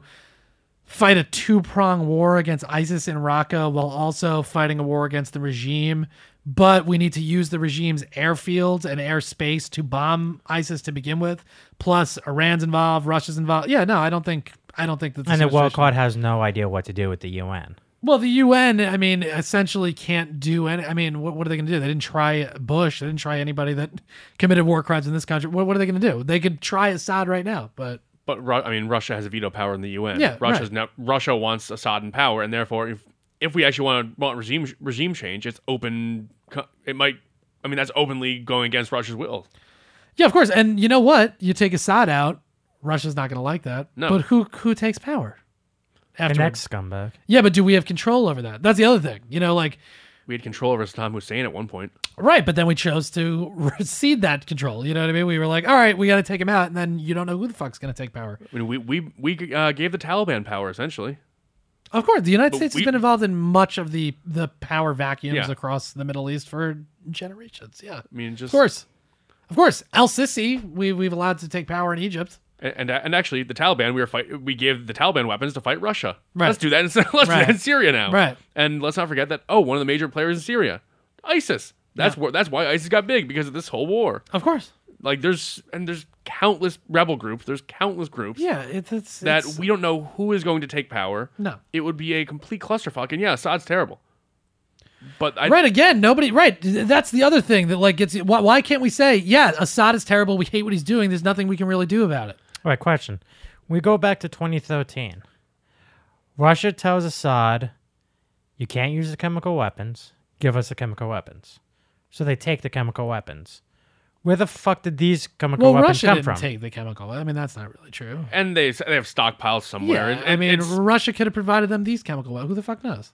fight a two prong war against ISIS in Raqqa while also fighting a war against the regime. But we need to use the regime's airfields and airspace to bomb ISIS to begin with. Plus, Iran's involved, Russia's involved. Yeah, no, I don't think. I don't think that. This And the World administration- has no idea what to do with the UN. well, the UN, I mean, essentially can't do any. I mean, what, what are they going to do? They didn't try Bush. They didn't try anybody that [laughs] committed war crimes in this country. What, what are they going to do? They could try Assad right now, but But Ru- I mean, Russia has a veto power in the UN. Yeah, Russia's right. now Russia wants Assad in power, and therefore, if if we actually want to want regime regime change, it's open. It might. I mean, that's openly going against Russia's will. yeah, of course. And you know what? You take Assad out, Russia's not going to like that. No. But who who takes power? The Afterwards? next scumbag. Yeah, but do we have control over that? That's the other thing. You know, like We had control over Saddam Hussein at one point. right, but then we chose to [laughs] recede that control. You know what I mean? We were like, all right, we got to take him out, and then you don't know who the fuck's going to take power. I mean, we we we uh, gave the Taliban power essentially. Of course, the United But States we- has been involved in much of the the power vacuums Yeah. across the Middle East for generations. Yeah, I mean, just of course, of course. El Sisi, we we've allowed to take power in Egypt. And, and and actually, the Taliban we were fight. We gave the Taliban weapons to fight Russia. Right. Let's do that. In, [laughs] let's do that in Syria now. Right. And let's not forget that. Oh, one of the major players in Syria, ISIS. That's where that's why ISIS got big because of this whole war. Of course, Like there's and there's countless rebel groups. There's countless groups. yeah. It's, it's That it's- we don't know who is going to take power. No. It would be a complete clusterfuck. And yeah, Assad's terrible. But I, right again. Nobody. Right. That's the other thing that like gets. Why, why can't we say, yeah, Assad is terrible. We hate what he's doing. There's nothing we can really do about it. All right, question. We go back to 2013. Russia tells Assad, you can't use the chemical weapons. Give us the chemical weapons. So they take the chemical weapons. Where the fuck did these chemical Well, weapons Russia come didn't from? take the chemical. I mean, that's not really true. and they they have stockpiles somewhere. Yeah, It- I mean, Russia could have provided them these chemical weapons. Who the fuck knows?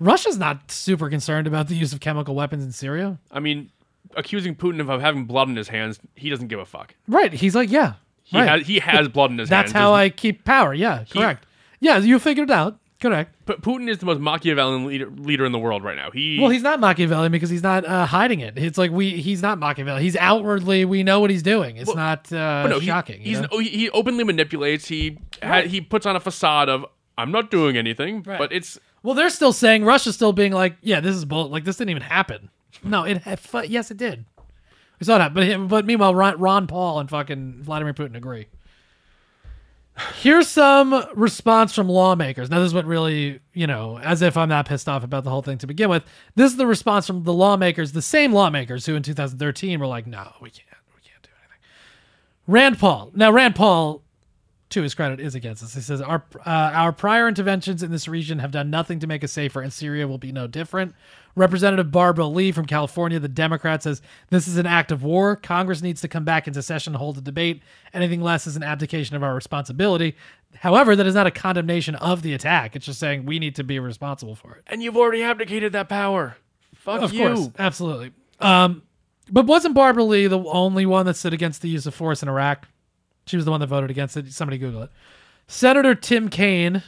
Russia's not super concerned about the use of chemical weapons in Syria. I mean, accusing Putin of having blood in his hands, he doesn't give a fuck. Right. He's like, yeah. He right. has he has blood in his hands. That's hands. how There's- I keep power. Yeah, correct. yeah, you figured it out. Correct. But Putin is the most Machiavellian leader, leader in the world right now. He Well, he's not Machiavellian because he's not uh, hiding it. It's like we he's not Machiavellian. He's outwardly we know what he's doing. It's not uh, no, shocking. you he's oh, he, he openly manipulates. He ha- he puts on a facade of I'm not doing anything, Right. but it's Well, they're still saying Russia's still being like, yeah, this is bull. Like this didn't even happen. No, it yes, it did. We saw that, but but meanwhile, Ron, Ron Paul and fucking Vladimir Putin agree. Here's some response from lawmakers. Now, this is what really, you know, as if I'm not pissed off about the whole thing to begin with. This is the response from the lawmakers, the same lawmakers who in 2013 were like, no, we can't, we can't do anything. Rand Paul. Now, Rand Paul to his credit, is against this. He says our uh, our prior interventions in this region have done nothing to make us safer, and Syria will be no different. Representative Barbara Lee from California, the Democrat, says this is an act of war. Congress needs to come back into session and hold a debate. Anything less is an abdication of our responsibility. However, that is not a condemnation of the attack. It's just saying we need to be responsible for it. And you've already abdicated that power. Fuck Of you. course, absolutely. Um, but wasn't Barbara Lee the only one that stood against the use of force in Iraq? She was the one that voted against it. Somebody Google it. Senator Tim Kaine,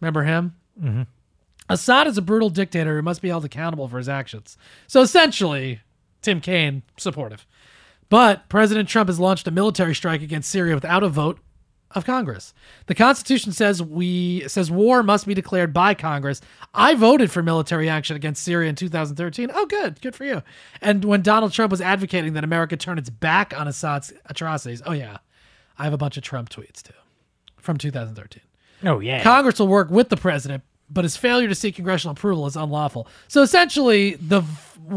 remember him? Mm-hmm. Assad is a brutal dictator who must be held accountable for his actions. So essentially, Tim Kaine supportive. But President Trump has launched a military strike against Syria without a vote of Congress. The Constitution says we says war must be declared by Congress. I voted for military action against Syria in 2013. Oh, good, good for you. And when Donald Trump was advocating that America turn its back on Assad's atrocities, oh yeah, I have a bunch of Trump tweets too from 2013. Oh yeah. Congress will work with the president, but his failure to seek congressional approval is unlawful. So essentially, the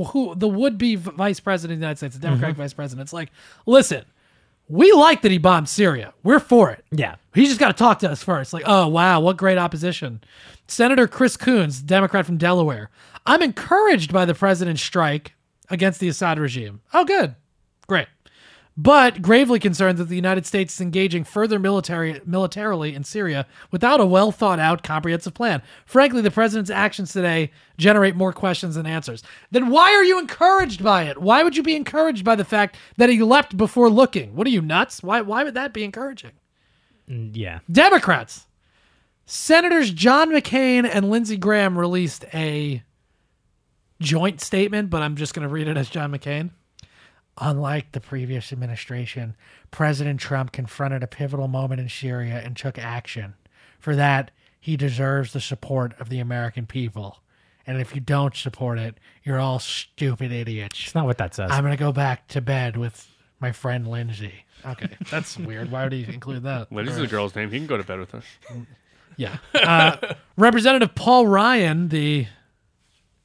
who the would-be vice president of the United States, the Democratic mm-hmm. vice president, it's like, listen, we like that he bombed Syria. We're for it. yeah. He just got to talk to us first. Like, oh wow, what great opposition. Senator Chris Coons, Democrat from Delaware. I'm encouraged by the president's strike against the Assad regime. Oh, good, great. But gravely concerned that the United States is engaging further military militarily in Syria without a well thought out comprehensive plan. Frankly, the president's actions today generate more questions than answers. Then why are you encouraged by it? Why would you be encouraged by the fact that he leapt before looking? What are you nuts? Why why would that be encouraging? Mm, yeah. Democrats. Senators John McCain and Lindsey Graham released a joint statement, but I'm just going to read it as John McCain. Unlike the previous administration, President Trump confronted a pivotal moment in Syria and took action. For that, he deserves the support of the American people. And if you don't support it, you're all stupid idiots. It's not what that says. I'm going to go back to bed with my friend Lindsey. Okay, that's [laughs] weird. Why would he include that? Lindsey's a girl's name. He can go to bed with her. Yeah. Uh, Representative Paul Ryan, the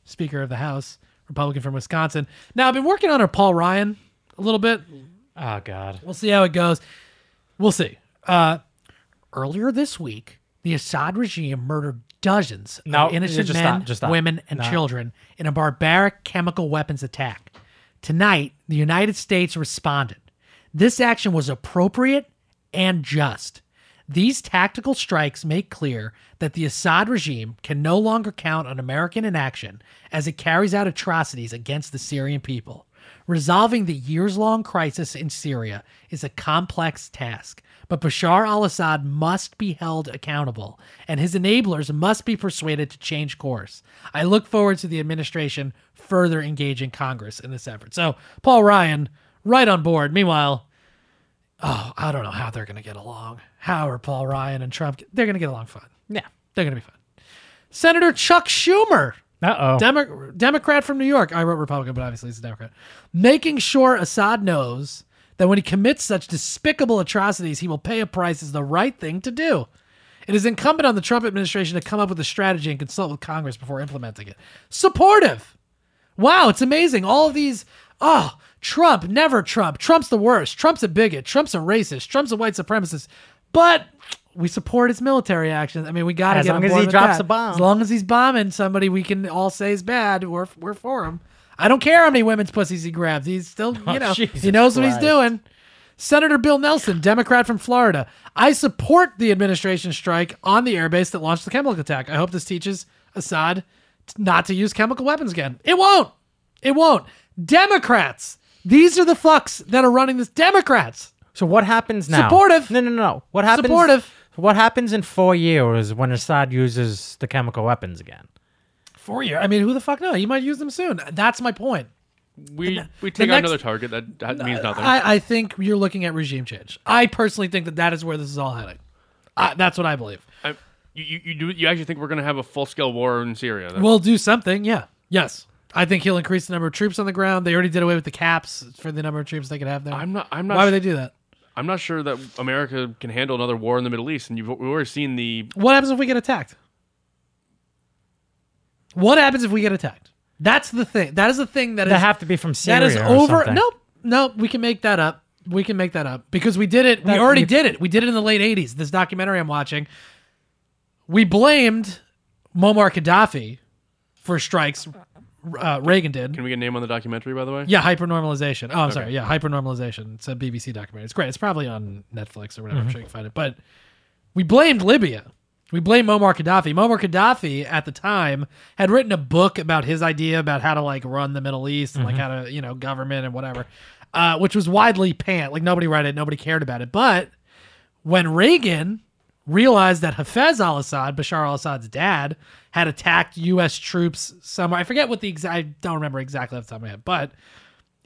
Speaker of the House, Republican from Wisconsin. Now, I've been working on our Paul Ryan a little bit. oh God. We'll see how it goes. We'll see. Uh, earlier this week, the Assad regime murdered dozens No, of innocent just men, stop, just stop. women, and No. children in a barbaric chemical weapons attack. Tonight, the United States responded. This action was appropriate and just. These tactical strikes make clear that the Assad regime can no longer count on American inaction as it carries out atrocities against the Syrian people. Resolving the years long crisis in Syria is a complex task, but Bashar al Assad must be held accountable, and his enablers must be persuaded to change course. I look forward to the administration further engaging Congress in this effort. So, Paul Ryan, right on board. Meanwhile, oh, I don't know how they're going to get along. How are Paul Ryan and Trump? They're going to get along fine. Yeah. They're going to be fine. Senator Chuck Schumer Uh oh. Demo- Democrat from New York. I wrote Republican, but obviously he's a Democrat. Making sure Assad knows that when he commits such despicable atrocities, he will pay a price is the right thing to do. It is incumbent on the Trump administration to come up with a strategy and consult with Congress before implementing it. Supportive. Wow, it's amazing. All of these, oh, Trump, never Trump. Trump's the worst. Trump's a bigot. Trump's a racist. Trump's a white supremacist. But we support his military actions. I mean, we got to As get long on as he drops that. a bomb. As long as he's bombing somebody we can all say is bad, we're we're for him. I don't care how many women's pussies he grabs. He's still, [laughs] oh, you know, he Jesus knows what he's doing. Senator Bill Nelson, Democrat from Florida. I support the administration strike on the airbase that launched the chemical attack. I hope this teaches Assad not to use chemical weapons again. It won't. It won't. Democrats. These are the fucks that are running this. Democrats. So what happens now? Supportive. No, no, no. What happens? Supportive. What happens in four years when Assad uses the chemical weapons again? Four year. I mean, who the fuck knows? He might use them soon. That's my point. We we the take out next- another target. That, that means uh, nothing. I, I think you're looking at regime change. I personally think that that is where this is all heading. I, that's what I believe. I, you, you you do you actually think we're going to have a full scale war in Syria? That's- We'll do something. Yeah. Yes. I think he'll increase the number of troops on the ground. They already did away with the caps for the number of troops they could have there. I'm not. I'm not. Why su- would they do that? I'm not sure that America can handle another war in the Middle East, and you've we've already seen the. What happens if we get attacked? What happens if we get attacked? That's the thing. That is the thing that They is have to be from Syria. that is or over. something. Nope. Nope. We can make that up. We can make that up because we did it. We That- already you- did it. We did it in the late '80s. This documentary I'm watching. We blamed Muammar Gaddafi for strikes. Uh, Reagan did. Can we get a name on the documentary, by the way? Yeah, hypernormalization. Oh, I'm sorry. Yeah, hypernormalization. It's a BBC documentary. It's great. It's probably on Netflix or whatever. I'm sure you can find it. But we blamed Libya. We blamed Muammar Gaddafi. Muammar Gaddafi at the time had written a book about his idea about how to like run the Middle East and like how to you know government and whatever, uh, which was widely panned. Like nobody read it, nobody cared about it. But when Reagan realized that Hafez al-Assad, Bashar al-Assad's dad, had attacked U.S. troops somewhere. I forget what the exact. I don't remember exactly off the top of my head, but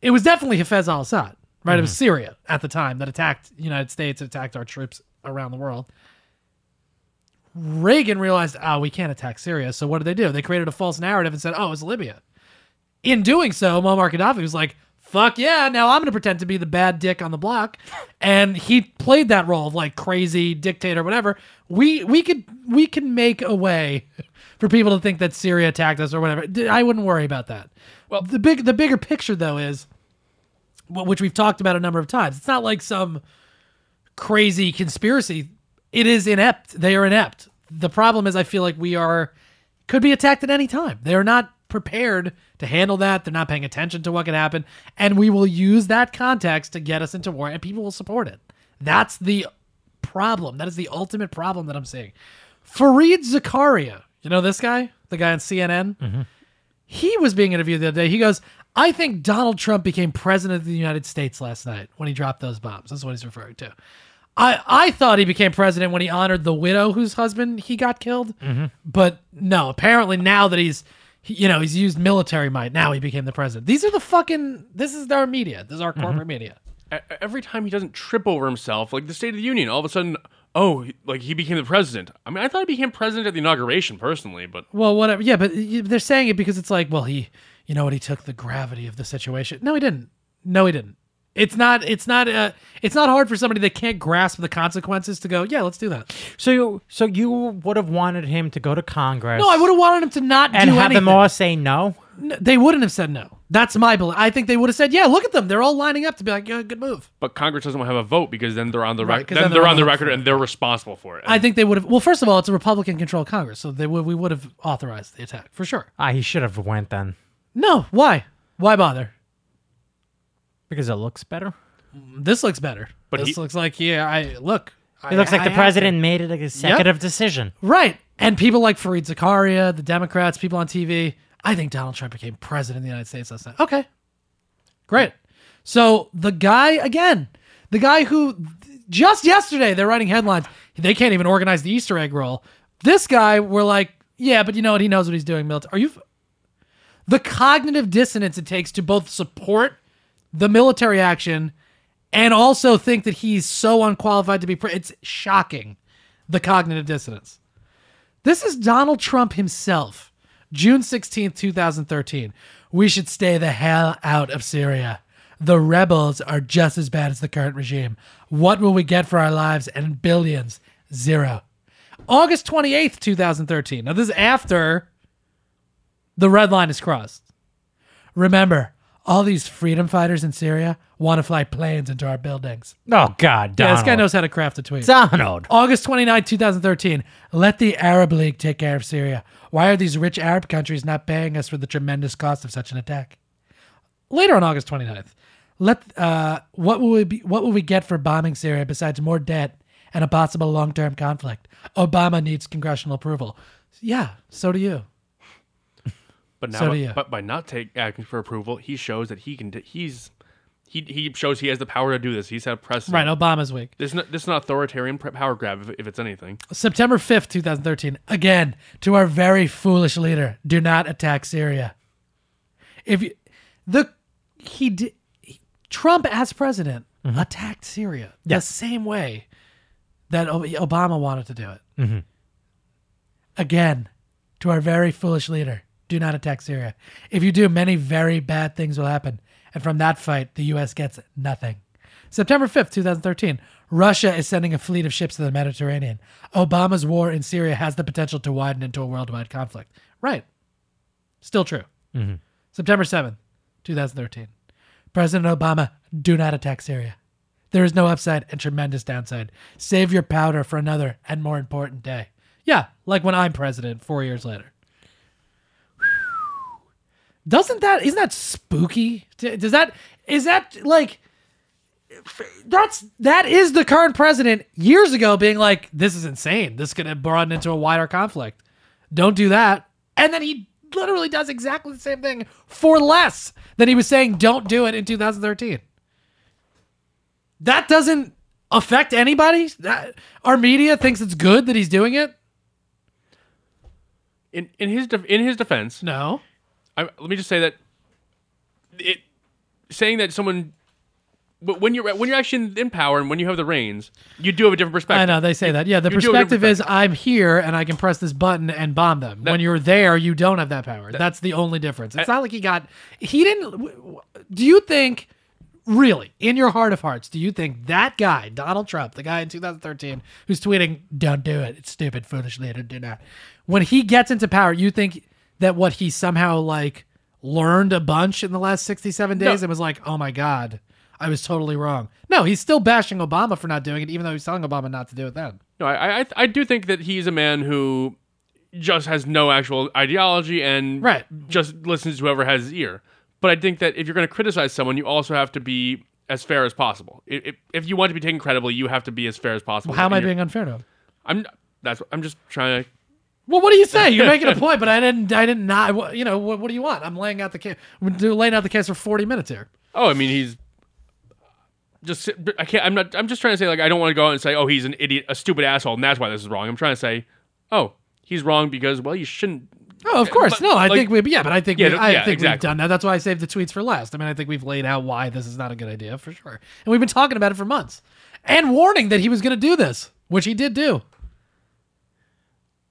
it was definitely Hafez al-Assad, right? It was mm-hmm. Syria at the time that attacked the United States, attacked our troops around the world. Reagan realized, oh, we can't attack Syria. So what did they do? They created a false narrative and said, oh, it's Libya. In doing so, Muammar Gaddafi was like, fuck yeah, now I'm going to pretend to be the bad dick on the block. And he played that role of like crazy dictator, whatever. We we could we can make a way for people to think that Syria attacked us or whatever. I wouldn't worry about that. Well, the big the bigger picture though is which we've talked about a number of times. It's not like some crazy conspiracy. It is inept. They are inept. The problem is, I feel like we are could be attacked at any time. They are not prepared to handle that. They're not paying attention to what could happen, and we will use that context to get us into war, and people will support it. That's the problem. That is the ultimate problem that I'm seeing. Fareed Zakaria, you know this guy, the guy on CNN mm-hmm. he was being interviewed the other day. He goes, I think Donald Trump became president of the United States last night when he dropped those bombs. That's what he's referring to. I, I thought he became president when he honored the widow whose husband he got killed. Mm-hmm. But no, apparently now that he's, he- you know, he's used military might, now he became the president. These are the fucking, this is our media. This is our corporate mm-hmm. media. E- Every time he doesn't trip over himself, like the State of the Union, all of a sudden, oh, like he became the president. I mean, I thought he became president at the inauguration, personally, but Well, whatever. Yeah, but y- they're saying it because it's like, well, he, you know what, he took the gravity of the situation. No, he didn't. No, he didn't. It's not. It's not. Uh, it's not hard for somebody that can't grasp the consequences to go. Yeah, let's do that. So you, so you would have wanted him to go to Congress. No, I would have wanted him to not and do have anything. them all say no. N- They wouldn't have said no. That's my belief. I think they would have said, yeah, look at them. They're all lining up to be like, yeah, good move. but Congress doesn't have a vote because then they're on the Right, record. 'cause then, then they're they're on the on the record and they're responsible for it. I think they would have. Well, first of all, it's a Republican-controlled Congress, so they would. We would have authorized the attack for sure. Ah, he should have went then No, why? Why bother? Because it looks better. Mm, this looks better. But this he- looks like yeah. I look. It looks like the president made it like a executive decision. Right. And people like Fareed Zakaria, the Democrats, people on TV. I think Donald Trump became president of the United States last night. Okay. Great. So the guy, again, the guy who just yesterday they're writing headlines, they can't even organize the Easter egg roll. This guy, we're like, yeah, but you know what? He knows what he's doing. Milton, Are you. f- The cognitive dissonance it takes to both support the military action and also think that he's so unqualified to be pre- it's shocking the cognitive dissonance. This is donald trump himself june 16th 2013 we should stay the hell out of syria. The rebels are just as bad as the current regime. What will we get for our lives? And billions. Zero. August 28th 2013 now this is after the red line is crossed. Remember all these freedom fighters in syria want to fly planes into our buildings Oh God, Donald. yeah, this guy knows how to craft a tweet. Donald. August 29, 2013. Let the Arab League take care of Syria. Why are these rich Arab countries not paying us for the tremendous cost of such an attack? Later on August 29th. Let uh, what will we be, what will we get for bombing Syria besides more debt and a possible long-term conflict? Obama needs congressional approval. Yeah, so do you. But now, So by, but by not take acting for approval, he shows that he can. t- He's he he shows he has the power to do this. He's had precedent. Right, Obama's weak. This is not this is not authoritarian power grab if, if it's anything. September 5th, 2013. Again, to our very foolish leader, do not attack Syria. If you, the he did he- Trump as president mm-hmm. attacked Syria the same way that Obama wanted to do it. Mm-hmm. Again, to our very foolish leader, do not attack Syria. If you do, many very bad things will happen. And from that fight, the U.S. gets nothing. September 5th, 2013. Russia is sending a fleet of ships to the Mediterranean. Obama's war in Syria has the potential to widen into a worldwide conflict. Right. Still true. Mm-hmm. September 7th, 2013. President Obama, do not attack Syria. There is no upside and tremendous downside. Save your powder for another and more important day. Yeah, like when I'm president four years later. Doesn't that isn't that spooky? Does that is that like that's that is the current president years ago being like this is insane. This could have broaden into a wider conflict. Don't do that. And then he literally does exactly the same thing for less than he was saying don't do it in 2013. That doesn't affect anybody. That, our media thinks it's good that he's doing it. In in his def- in his defense, No. I, let me just say that it saying that someone but when you're when you're actually in, power and when you have the reins, you do have a different perspective. I know they say that. Yeah, the You do have a different perspective is I'm here and I can press this button and bomb them. when you're there, you don't have that power. That's the only difference. It's not like he got. He didn't. Do you think, really, in your heart of hearts, do you think that guy, Donald Trump, the guy in 2013 who's tweeting, "Don't do it. It's stupid, foolish leader. Do not." When he gets into power, you think that what he somehow like learned a bunch in the last 67 days No. and was like, "Oh my god." I was totally wrong. No, he's still bashing Obama for not doing it, even though he's telling Obama not to do it then. No, I, I I do think that he's a man who just has no actual ideology and Right. just listens to whoever has his ear. But I think that if you're going to criticize someone, you also have to be as fair as possible. If, if, if you want to be taken credibly, you have to be as fair as possible. How am I being unfair to him? I'm that's I'm just trying to. Well, what do you say? You're making a [laughs] point, but I didn't. I didn't not. You know, what, what do you want? I'm laying out the case. We're laying out the case for 40 minutes here. Oh, I mean he's just I can't. I'm not. I'm just trying to say like I don't want to go out and say oh he's an idiot, a stupid asshole, and that's why this is wrong. I'm trying to say oh he's wrong because well you shouldn't. Oh, of course. but, No, I like- think we. Yeah, but I think Yeah, we, I yeah, think we've done that. That's why I saved the tweets for last. I mean, I think we've laid out why this is not a good idea for sure, and we've been talking about it for months, and warning that he was going to do this, which he did do.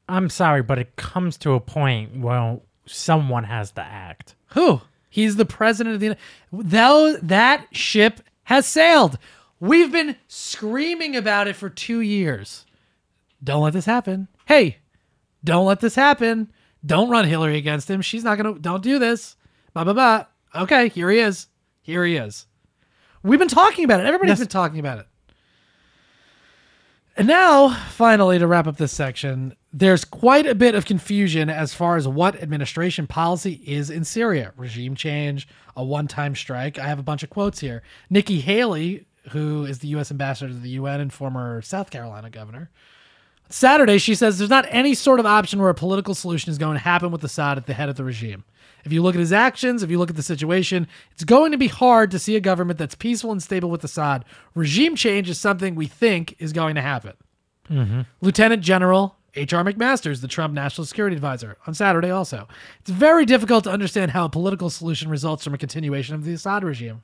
I'm sorry, but it comes to a point where someone has to act. Who? He's the president of the. Though that ship has sailed. We've been screaming about it for two years. Don't let this happen. Hey, don't let this happen. Don't run Hillary against him. She's not gonna. Don't do this. Blah blah blah. Okay, here he is. Here he is. We've been talking about it. Everybody's Yes. been talking about it. And now, finally, to wrap up this section, there's quite a bit of confusion as far as what administration policy is in Syria. Regime change, a one time strike. I have a bunch of quotes here. Nikki Haley, who is the U.S. ambassador to the UN and former South Carolina governor, Saturday, she says there's not any sort of option where a political solution is going to happen with Assad at the head of the regime. If you look at his actions, if you look at the situation, it's going to be hard to see a government that's peaceful and stable with Assad. Regime change is something we think is going to happen. Mm-hmm. Lieutenant General H.R. McMaster's the Trump National Security Advisor on Saturday also. It's very difficult to understand how a political solution results from a continuation of the Assad regime.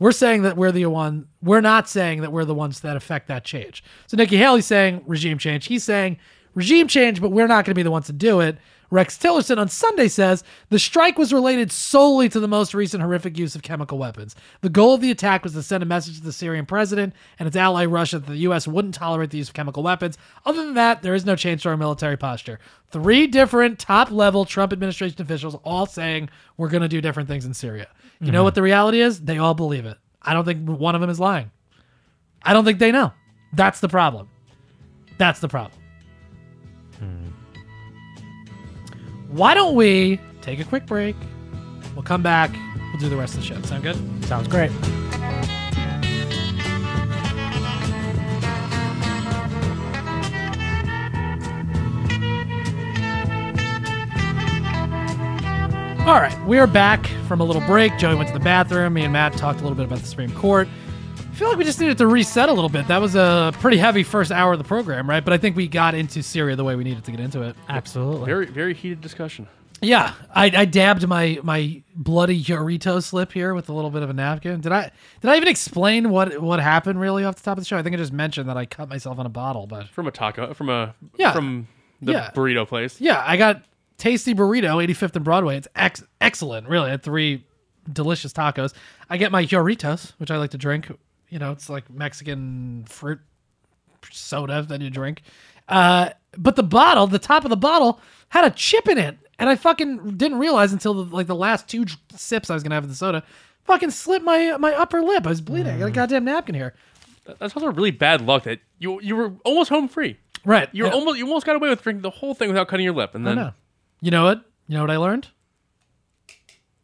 We're saying that we're the one. We're not saying that we're the ones that affect that change. So Nikki Haley's saying regime change. He's saying regime change, but we're not going to be the ones to do it. Rex Tillerson on Sunday says the strike was related solely to the most recent horrific use of chemical weapons. The goal of the attack was to send a message to the Syrian president and its ally Russia that the U.S. wouldn't tolerate the use of chemical weapons. Other than that, there is no change to our military posture. Three different top level Trump administration officials all saying we're going to do different things in Syria. You know mm-hmm. what the reality is? They all believe it. I don't think one of them is lying. I don't think they know. That's the problem. That's the problem. Why don't we take a quick break? We'll come back. We'll do the rest of the show. Sound good? Sounds great. All right, we are back from a little break. Joey went to the bathroom. Me and Matt talked a little bit about the Supreme Court. I feel like we just needed to reset a little bit. That was a pretty heavy first hour of the program, right? But I think we got into Syria the way we needed to get into it. Absolutely. Very very heated discussion. Yeah, I, I dabbed my my bloody Jarritos lip here with a little bit of a napkin. Did I did I even explain what what happened really off the top of the show? I think I just mentioned that I cut myself on a bottle, but From a taco, from a Yeah. from the Yeah. burrito place. yeah, I got tasty burrito, 85th and Broadway. It's ex- excellent, really. I had three delicious tacos. I get my Jarritos, which I like to drink. You know, it's like Mexican fruit soda that you drink. Uh, but the bottle, the top of the bottle, had a chip in it, and I fucking didn't realize until the, like the last two sips I was gonna have of the soda. fucking slit my my upper lip. I was bleeding. I got a goddamn napkin here. That's also really bad luck that you you were almost home free. Right. You Yeah. almost you almost got away with drinking the whole thing without cutting your lip, and then know. You know what? You know what I learned?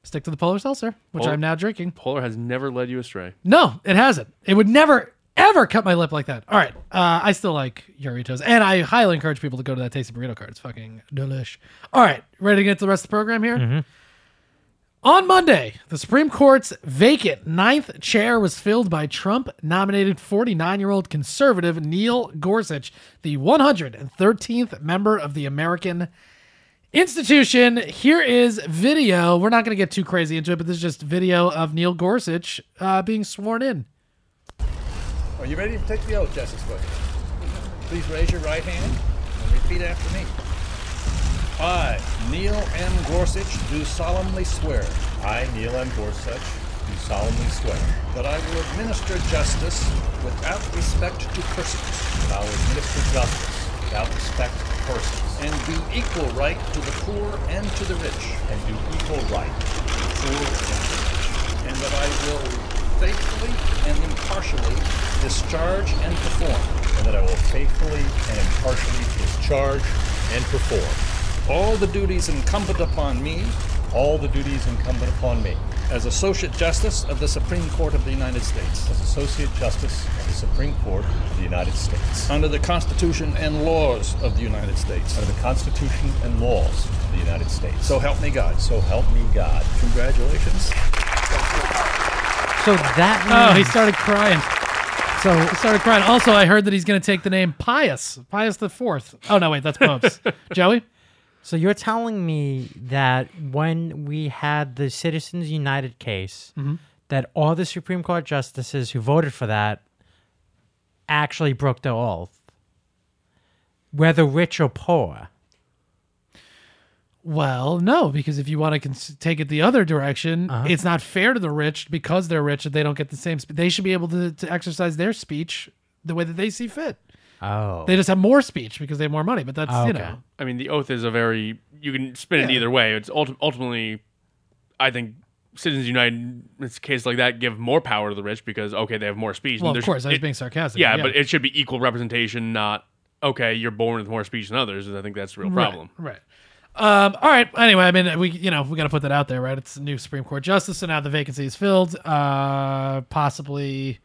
Stick to the polar seltzer, which Polar- I'm now drinking. Polar has never led you astray. No, it hasn't. It would never, ever cut my lip like that. All right. Uh, I still like Jarritos, and I highly encourage people to go to that Tasty Burrito card. It's fucking delish. All right. Ready to get to the rest of the program here? On Monday, the Supreme Court's vacant ninth chair was filled by Trump nominated 49 year old conservative Neil Gorsuch, the 113th member of the American institution. Here is video. We're not going to get too crazy into it, but this is just video of Neil Gorsuch uh, being sworn in. Are you ready to take the oath, Justice Scalia? Please raise your right hand and repeat after me. I, Neil M. Gorsuch, do solemnly swear I, Neil M. Gorsuch, do solemnly swear that I will administer justice without respect to persons that I will administer justice without respect to persons and do equal right to the poor and to the rich, and do equal right to the poor and the rich, and that I will faithfully and impartially discharge and perform. And that I will faithfully and impartially discharge and perform. All the duties incumbent upon me. All the duties incumbent upon me as Associate Justice of the Supreme Court of the United States. as Associate Justice of the Supreme Court of the United States Under the Constitution and laws of the United States. under the Constitution and laws of the United States. So help me God. so help me God. Congratulations. So that Oh, he started crying. so He started crying. Also, I heard that he's going to take the name Pius, Pius the Fourth. Oh no, wait, that's Pope's. [laughs] Joey. So you're telling me that when we had the Citizens United case, mm-hmm. that all the Supreme Court justices who voted for that actually broke their oath, whether rich or poor. Well, no, because if you want to cons- take it the other direction, uh-huh. it's not fair to the rich because they're rich that they don't get the same. Sp- they should be able to, to exercise their speech the way that they see fit. Oh, They just have more speech because they have more money. But that's Oh, you okay. know, I mean, the oath is a very you can spin it either way. It's ulti- ultimately, I think Citizens United in a case like that give more power to the rich because okay, they have more speech. well, of course, I was it- being sarcastic. yeah, but it should be equal representation, not okay. You're born with more speech than others. and I think that's the real problem. Right. right. Um, all right. Anyway, I mean, we you know we got to put that out there, right? It's a new Supreme Court justice, so now the vacancy is filled. Uh, possibly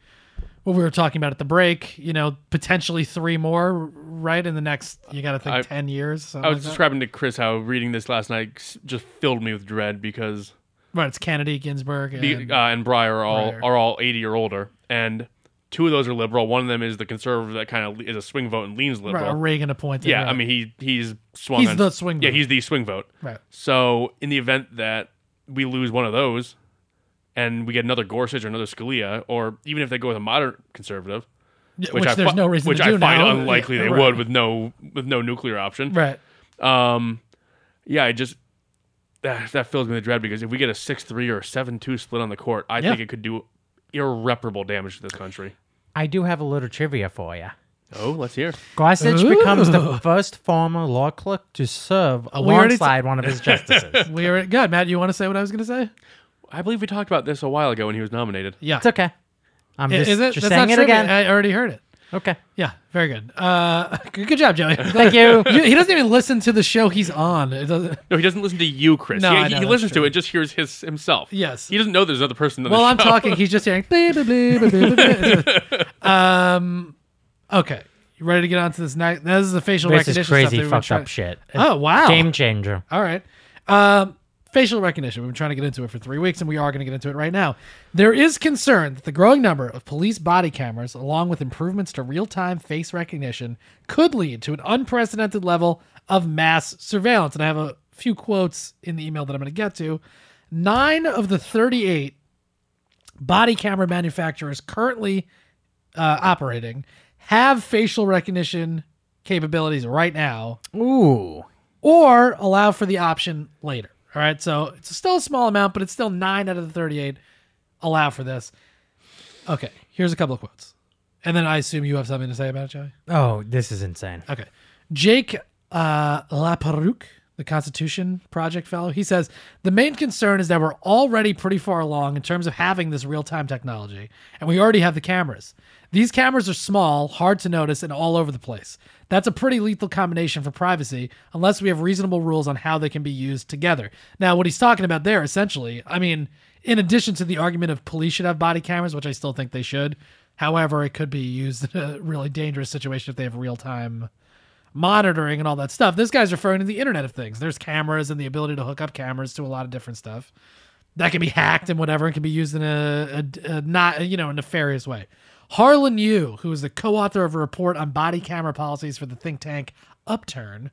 what we were talking about at the break. You know, potentially three more, right? In the next, you got to think I- ten years. I was like that. describing to Chris how reading this last night just filled me with dread because Right. It's Kennedy, Ginsburg, and, the, uh, and Breyer are all Breyer. are all 80 or older, and two of those are liberal. One of them is the conservative that kind of is a swing vote and leans liberal. right, a Reagan appointed. Yeah, right. I mean he he's swung. He's on- the swing Yeah, vote. he's the swing vote. Right. So in the event that we lose one of those, and we get another Gorsuch or another Scalia, or even if they go with a moderate conservative, Yeah, which, which I there's fi- no reason which to I do find now. unlikely Yeah, they right. would with no with no nuclear option. right. Um, yeah, I just that, that fills me with dread because if we get a six three or seven two split on the court, I Yeah. think it could do irreparable damage to this country. I do have a little trivia for you. Oh, let's hear. Gorsuch becomes the first former law clerk to serve we already t- alongside one of his justices. [laughs] We are good. Matt, you want to say what I was going to say? I believe we talked about this a while ago when he was nominated. Yeah. It's okay. I'm I- just, Is it? just That's saying not it trivia. again. I already heard it. okay. Yeah, very good. Uh, [laughs] good, good job, Joey. [laughs] Thank you. [laughs] You- he doesn't even listen to the show he's on. It doesn't. No, he doesn't listen to you, Chris. No, he, I he know, that's listens true. to it, just hears his himself. Yes. He doesn't know there's another person on While the I'm show. talking, he's just hearing. Blah, blah, blah, blah, blah, blah, blah. um. Okay. You ready to get on to this next? This is the facial This recognition is crazy stuff that we've been fucked trying- up shit. Oh wow! Game changer. All right. Um, facial recognition. We've been trying to get into it for three weeks, and we are going to get into it right now. There is concern that the growing number of police body cameras, along with improvements to real time face recognition, could lead to an unprecedented level of mass surveillance. And I have a few quotes in the email that I'm going to get to. Nine of the 38 body camera manufacturers currently uh, operating have facial recognition capabilities right now Ooh. or allow for the option later. All right, so it's still a small amount, but it's still nine out of the 38 allow for this. Okay, here's a couple of quotes. And then I assume you have something to say about it, Joey? Oh, this is insane. Okay. Jake uh, the Constitution Project fellow. He says the main concern is that we're already pretty far along in terms of having this real time technology, and we already have the cameras. These cameras are small, hard to notice, and all over the place. That's a pretty lethal combination for privacy, unless we have reasonable rules on how they can be used together. Now, what he's talking about there, essentially, I mean, in addition to the argument of police should have body cameras, which I still think they should, however, it could be used in a really dangerous situation if they have real time monitoring and all that stuff. This guy's referring to the Internet of Things. There's cameras and the ability to hook up cameras to a lot of different stuff that can be hacked and whatever and can be used in a, a, a not you know a nefarious way. Harlan Yu, who is the co-author of a report on body camera policies for the think tank Upturn,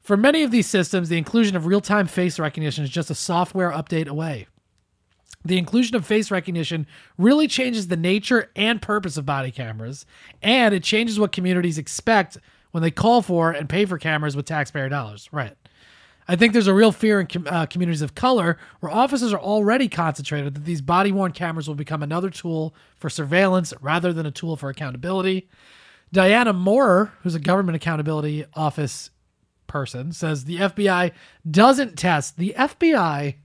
for many of these systems, the inclusion of real-time face recognition is just a software update away. The inclusion of face recognition really changes the nature and purpose of body cameras, and it changes what communities expect when they call for and pay for cameras with taxpayer dollars. Right. I think there's a real fear in com- uh, communities of color where officers are already concentrated that these body worn cameras will become another tool for surveillance rather than a tool for accountability. Diana Maurer, who's a government accountability office person, says the FBI doesn't test. The FBI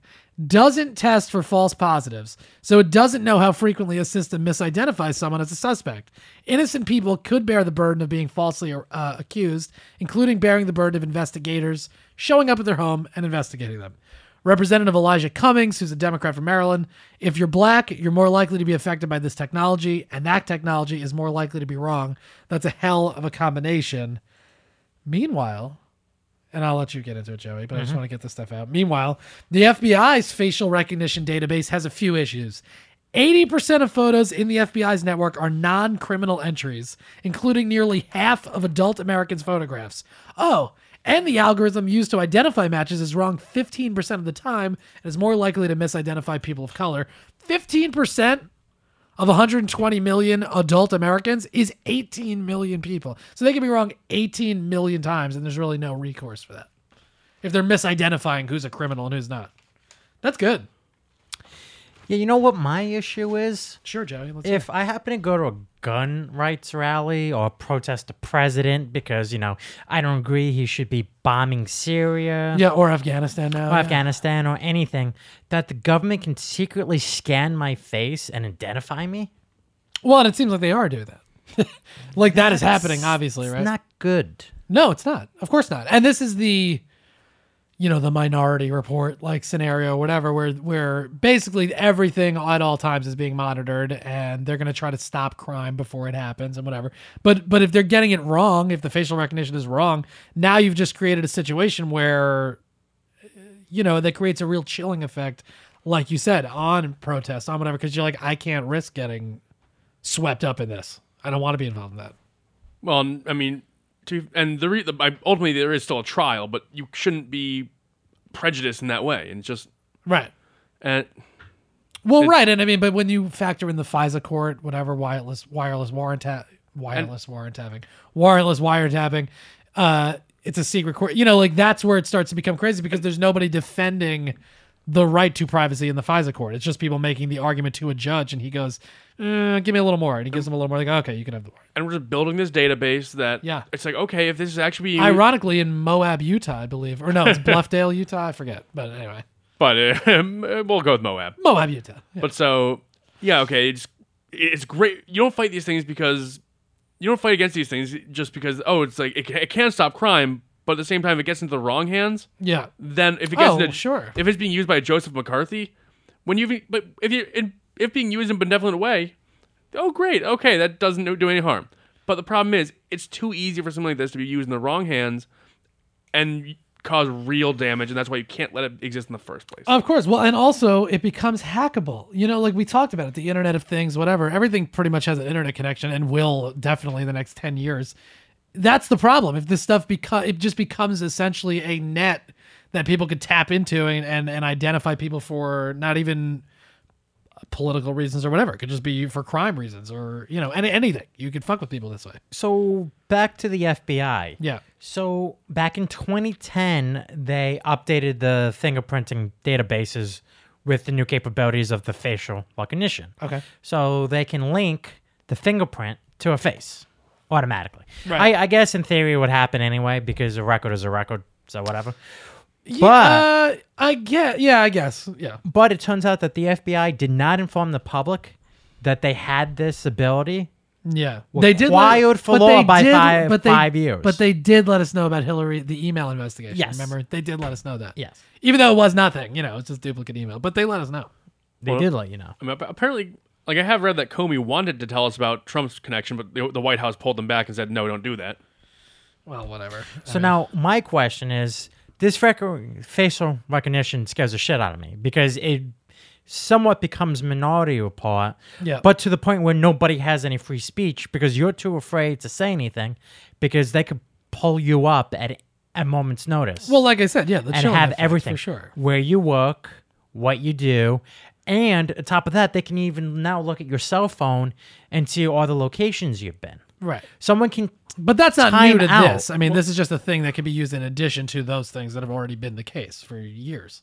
doesn't test for false positives, so it doesn't know how frequently a system misidentifies someone as a suspect. Innocent people could bear the burden of being falsely uh, accused, including bearing the burden of investigators showing up at their home and investigating them. Representative Elijah Cummings, who's a Democrat from Maryland, if you're black, you're more likely to be affected by this technology, and that technology is more likely to be wrong. That's a hell of a combination. Meanwhile, and I'll let you get into it, Joey, but I just Mhm. want to get this stuff out. Meanwhile, the FBI's facial recognition database has a few issues. 80% of photos in the FBI's network are non criminal entries, including nearly half of adult Americans' photographs. Oh, and the algorithm used to identify matches is wrong 15% of the time and is more likely to misidentify people of color. 15% of 120 million adult Americans is 18 million people. So they can be wrong 18 million times, and there's really no recourse for that. If they're misidentifying who's a criminal and who's not. That's good. Yeah, you know what my issue is? Sure, Joey. Let's if I happen to go to a gun rights rally or protest the president because, you know, I don't agree he should be bombing Syria. Yeah, or Afghanistan now. or yeah. Afghanistan or anything, that the government can secretly scan my face and identify me? Well, and it seems like they are doing that. [laughs] like that is happening, obviously, it's right? not good. No, it's not. Of course not. And this is the you know, the minority report like scenario, whatever, where where basically everything at all times is being monitored and they're gonna try to stop crime before it happens and whatever. But but if they're getting it wrong, if the facial recognition is wrong, now you've just created a situation where you know, that creates a real chilling effect, like you said, on protests, on whatever, because you're like, I can't risk getting swept up in this. I don't want to be involved in that. Well, i mean, to and the, re- the ultimately there is still a trial, but you shouldn't be prejudiced in that way, and just Right. and Well, right, and I mean, but when you factor in the FISA court, whatever wireless wireless warrant wireless warrant having wireless wiretapping, uh, it's a secret court. You know, like that's where it starts to become crazy because there's nobody defending the right to privacy in the FISA court. It's just people making the argument to a judge, and he goes, uh, "Give me a little more," and he gives them a little more. Like, okay, you can have the warrant. and we're just building this database that Yeah. it's like okay, if this is actually being Ironically, in Moab, Utah, I believe, or no, it's Bluffdale, [laughs] Utah. I forget, but anyway, but uh, [laughs] we'll go with Moab. Moab, Utah. Yeah. But so yeah, okay, it's it's great. You don't fight these things because you don't fight against these things just because oh, it's like it, it can stop crime, but at the same time, if it gets into the wrong hands. Yeah. Then if it gets Oh, into sure. if it's being used by Joseph McCarthy, when you but if you in, if being used in a benevolent way, oh great, okay, that doesn't do any harm. But the problem is, it's too easy for something like this to be used in the wrong hands and cause real damage, and that's why you can't let it exist in the first place. Of course. Well, and also it becomes hackable. You know, like we talked about it, the Internet of Things, whatever. Everything pretty much has an internet connection and will definitely in the next 10 years. That's the problem. If this stuff become it just becomes essentially a net that people could tap into and, and, and identify people for not even political reasons or whatever. It could just be for crime reasons or, you know, any, anything. You could fuck with people this way. So back to the FBI. Yeah. So back in 2010, they updated the fingerprinting databases with the new capabilities of the facial recognition. Okay. So they can link the fingerprint to a face automatically. Right. I, I guess in theory it would happen anyway because a record is a record, so whatever. But uh, I get. Yeah, I guess. Yeah. but it turns out that the FBI did not inform the public that they had this ability. Yeah, they did required for but law they by did- five- but they, five years. But they did let us know about Hillary, the email investigation. Yes. remember they did let us know that. Yes. even though it was nothing, you know, it's just duplicate email. But they let us know. They Well, did let you know. I mean, apparently, like I have read that Comey wanted to tell us about Trump's connection, but the, the White House pulled them back and said, "No, don't do that." Well, whatever. So now my question is: This rec- facial recognition scares the shit out of me because it somewhat becomes minority report, Yeah. but to the point where nobody has any free speech because you're too afraid to say anything because they could pull you up at a moment's notice. Well, like I said, yeah, the and have effect, everything for sure. where you work, what you do, and on top of that, they can even now look at your cell phone and see all the locations you've been. Right. Someone can, But that's not new to out. this. I mean, this is just a thing that can be used in addition to those things that have already been the case for years.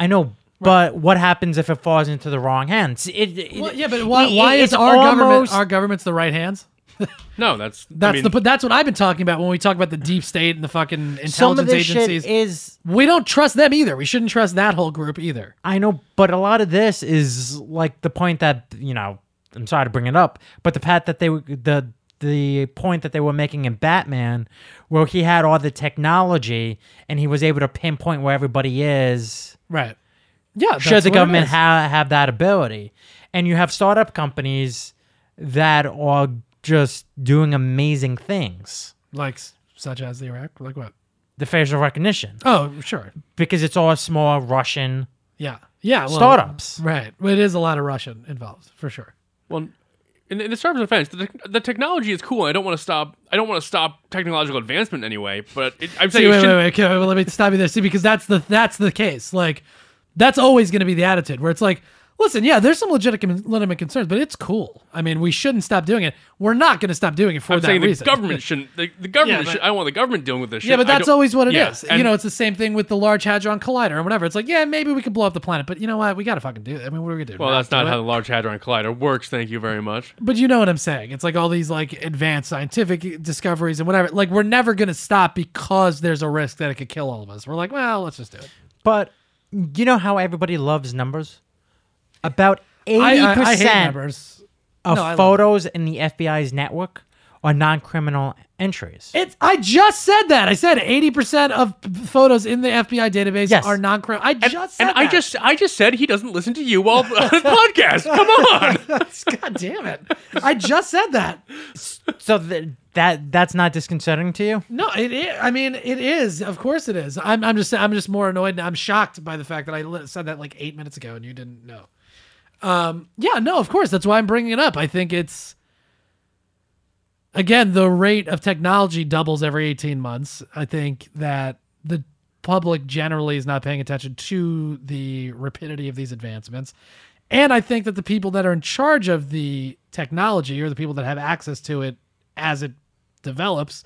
I know, but what happens if it falls into the wrong hands? It, it- Well, yeah, but why, it- why is our government our government's the right hands? [laughs] No, that's That's I mean, the but that's what I've been talking about when we talk about the deep state and the fucking intelligence some of this shit agencies. is we don't trust them either. We shouldn't trust that whole group either. I know, but a lot of this is like the point that you know. I'm sorry to bring it up, but the pat that they were the the point that they were making in Batman, where he had all the technology and he was able to pinpoint where everybody is. Right. Yeah. Should the government is. ha- have that ability? And you have startup companies that are just doing amazing things. like such as the Iraq, like what? The facial recognition, Oh, sure. because it's all small Russian Yeah. Yeah. Well, startups. Right. It is a lot of Russian involved for sure. well, in, in the terms of defense, the, the technology is cool. I don't want to stop. I don't want to stop technological advancement anyway. But it, I'm saying See, it wait, wait, shouldn't- wait, okay, well, let me stop you there. See, because that's the that's the case. Like, that's always going to be the attitude where it's like, listen, yeah, there's some legitimate legitimate concerns, but it's cool. I mean, we shouldn't stop doing it. We're not going to stop doing it for I'm that saying reason. the government [laughs] shouldn't. The, the government Yeah, but- should. I don't want the government dealing with this shit. Yeah, but that's always what it is. yeah, you know, it's the same thing with the Large Hadron Collider or whatever. It's like, yeah, maybe we could blow up the planet, but you know what? We got to fucking do it. I mean, what are we gonna do? well, that's not how it? the Large Hadron Collider works. Thank you very much. But you know what I'm saying? It's like all these like advanced scientific discoveries and whatever. Like we're never gonna stop because there's a risk that it could kill all of us. We're like, well, let's just do it. But you know how everybody loves numbers? About I, eighty I, I hate percent numbers. of No, I love photos in the FBI's network are non-criminal entries. It's. I just said that. I said 80% of p- photos in the FBI database Yes. are non-criminal. I just said and I that. just, I just said he doesn't listen to you while on his [laughs] podcast. Come on. [laughs] God damn it! I just said that. so th- that that's not disconcerting to you? No, it is. I mean, it is. Of course, it is. I'm. I'm just. I'm just more annoyed. I'm shocked by the fact that I li- said that like eight minutes ago and you didn't know. Um. Yeah. No. Of course. That's why I'm bringing it up. I think it's. Again, the rate of technology doubles every 18 months. I think that the public generally is not paying attention to the rapidity of these advancements. And I think that the people that are in charge of the technology or the people that have access to it as it develops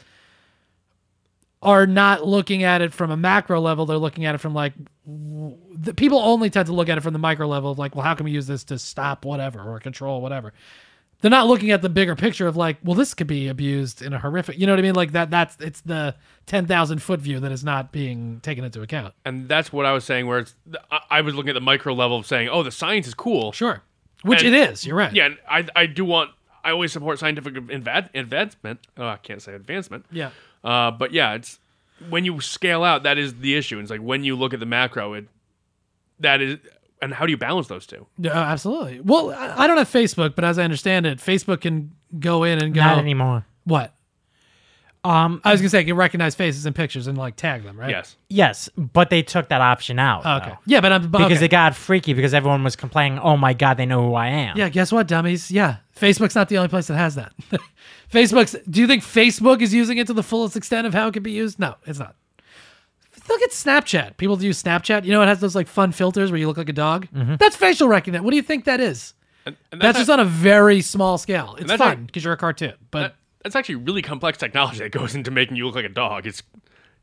are not looking at it from a macro level. They're looking at it from like the people only tend to look at it from the micro level of like, well, how can we use this to stop whatever or control whatever? They're not looking at the bigger picture of like, well, this could be abused in a horrific, you know what I mean? Like that, that's, it's the 10,000 foot view that is not being taken into account. and that's what I was saying. Where it's, I, I was looking at the micro level of saying, oh, the science is cool. Sure. Which And- it is. You're right. Yeah, and I, I do want. I always support scientific adva- advancement. Oh, I can't say advancement. Yeah. Uh, but yeah, it's when you scale out that is the issue. And It's like when you look at the macro, it that is, and how do you balance those two? Yeah, absolutely. Well, I I don't have Facebook, but as I understand it, Facebook can go in and go. Not anymore. What? Um, I was gonna say, it can recognize faces and pictures and like tag them, right? Yes. yes, but they took that option out. Oh, okay. though. Yeah, but I'm but, Because okay. it got freaky because everyone was complaining, "Oh my god, they know who I am." Yeah, guess what, dummies? Yeah, Facebook's not the only place that has that. [laughs] Facebook's. Do you think Facebook is using it to the fullest extent of how it can be used? No, it's not. Look at Snapchat. People use Snapchat. You know, it has those like fun filters where you look like a dog. Mm-hmm. That's facial recognition. What do you think that is? And, and That's, just on a very small scale. It's fun because you're a cartoon, but that, that's actually really complex technology that goes into making you look like a dog. It's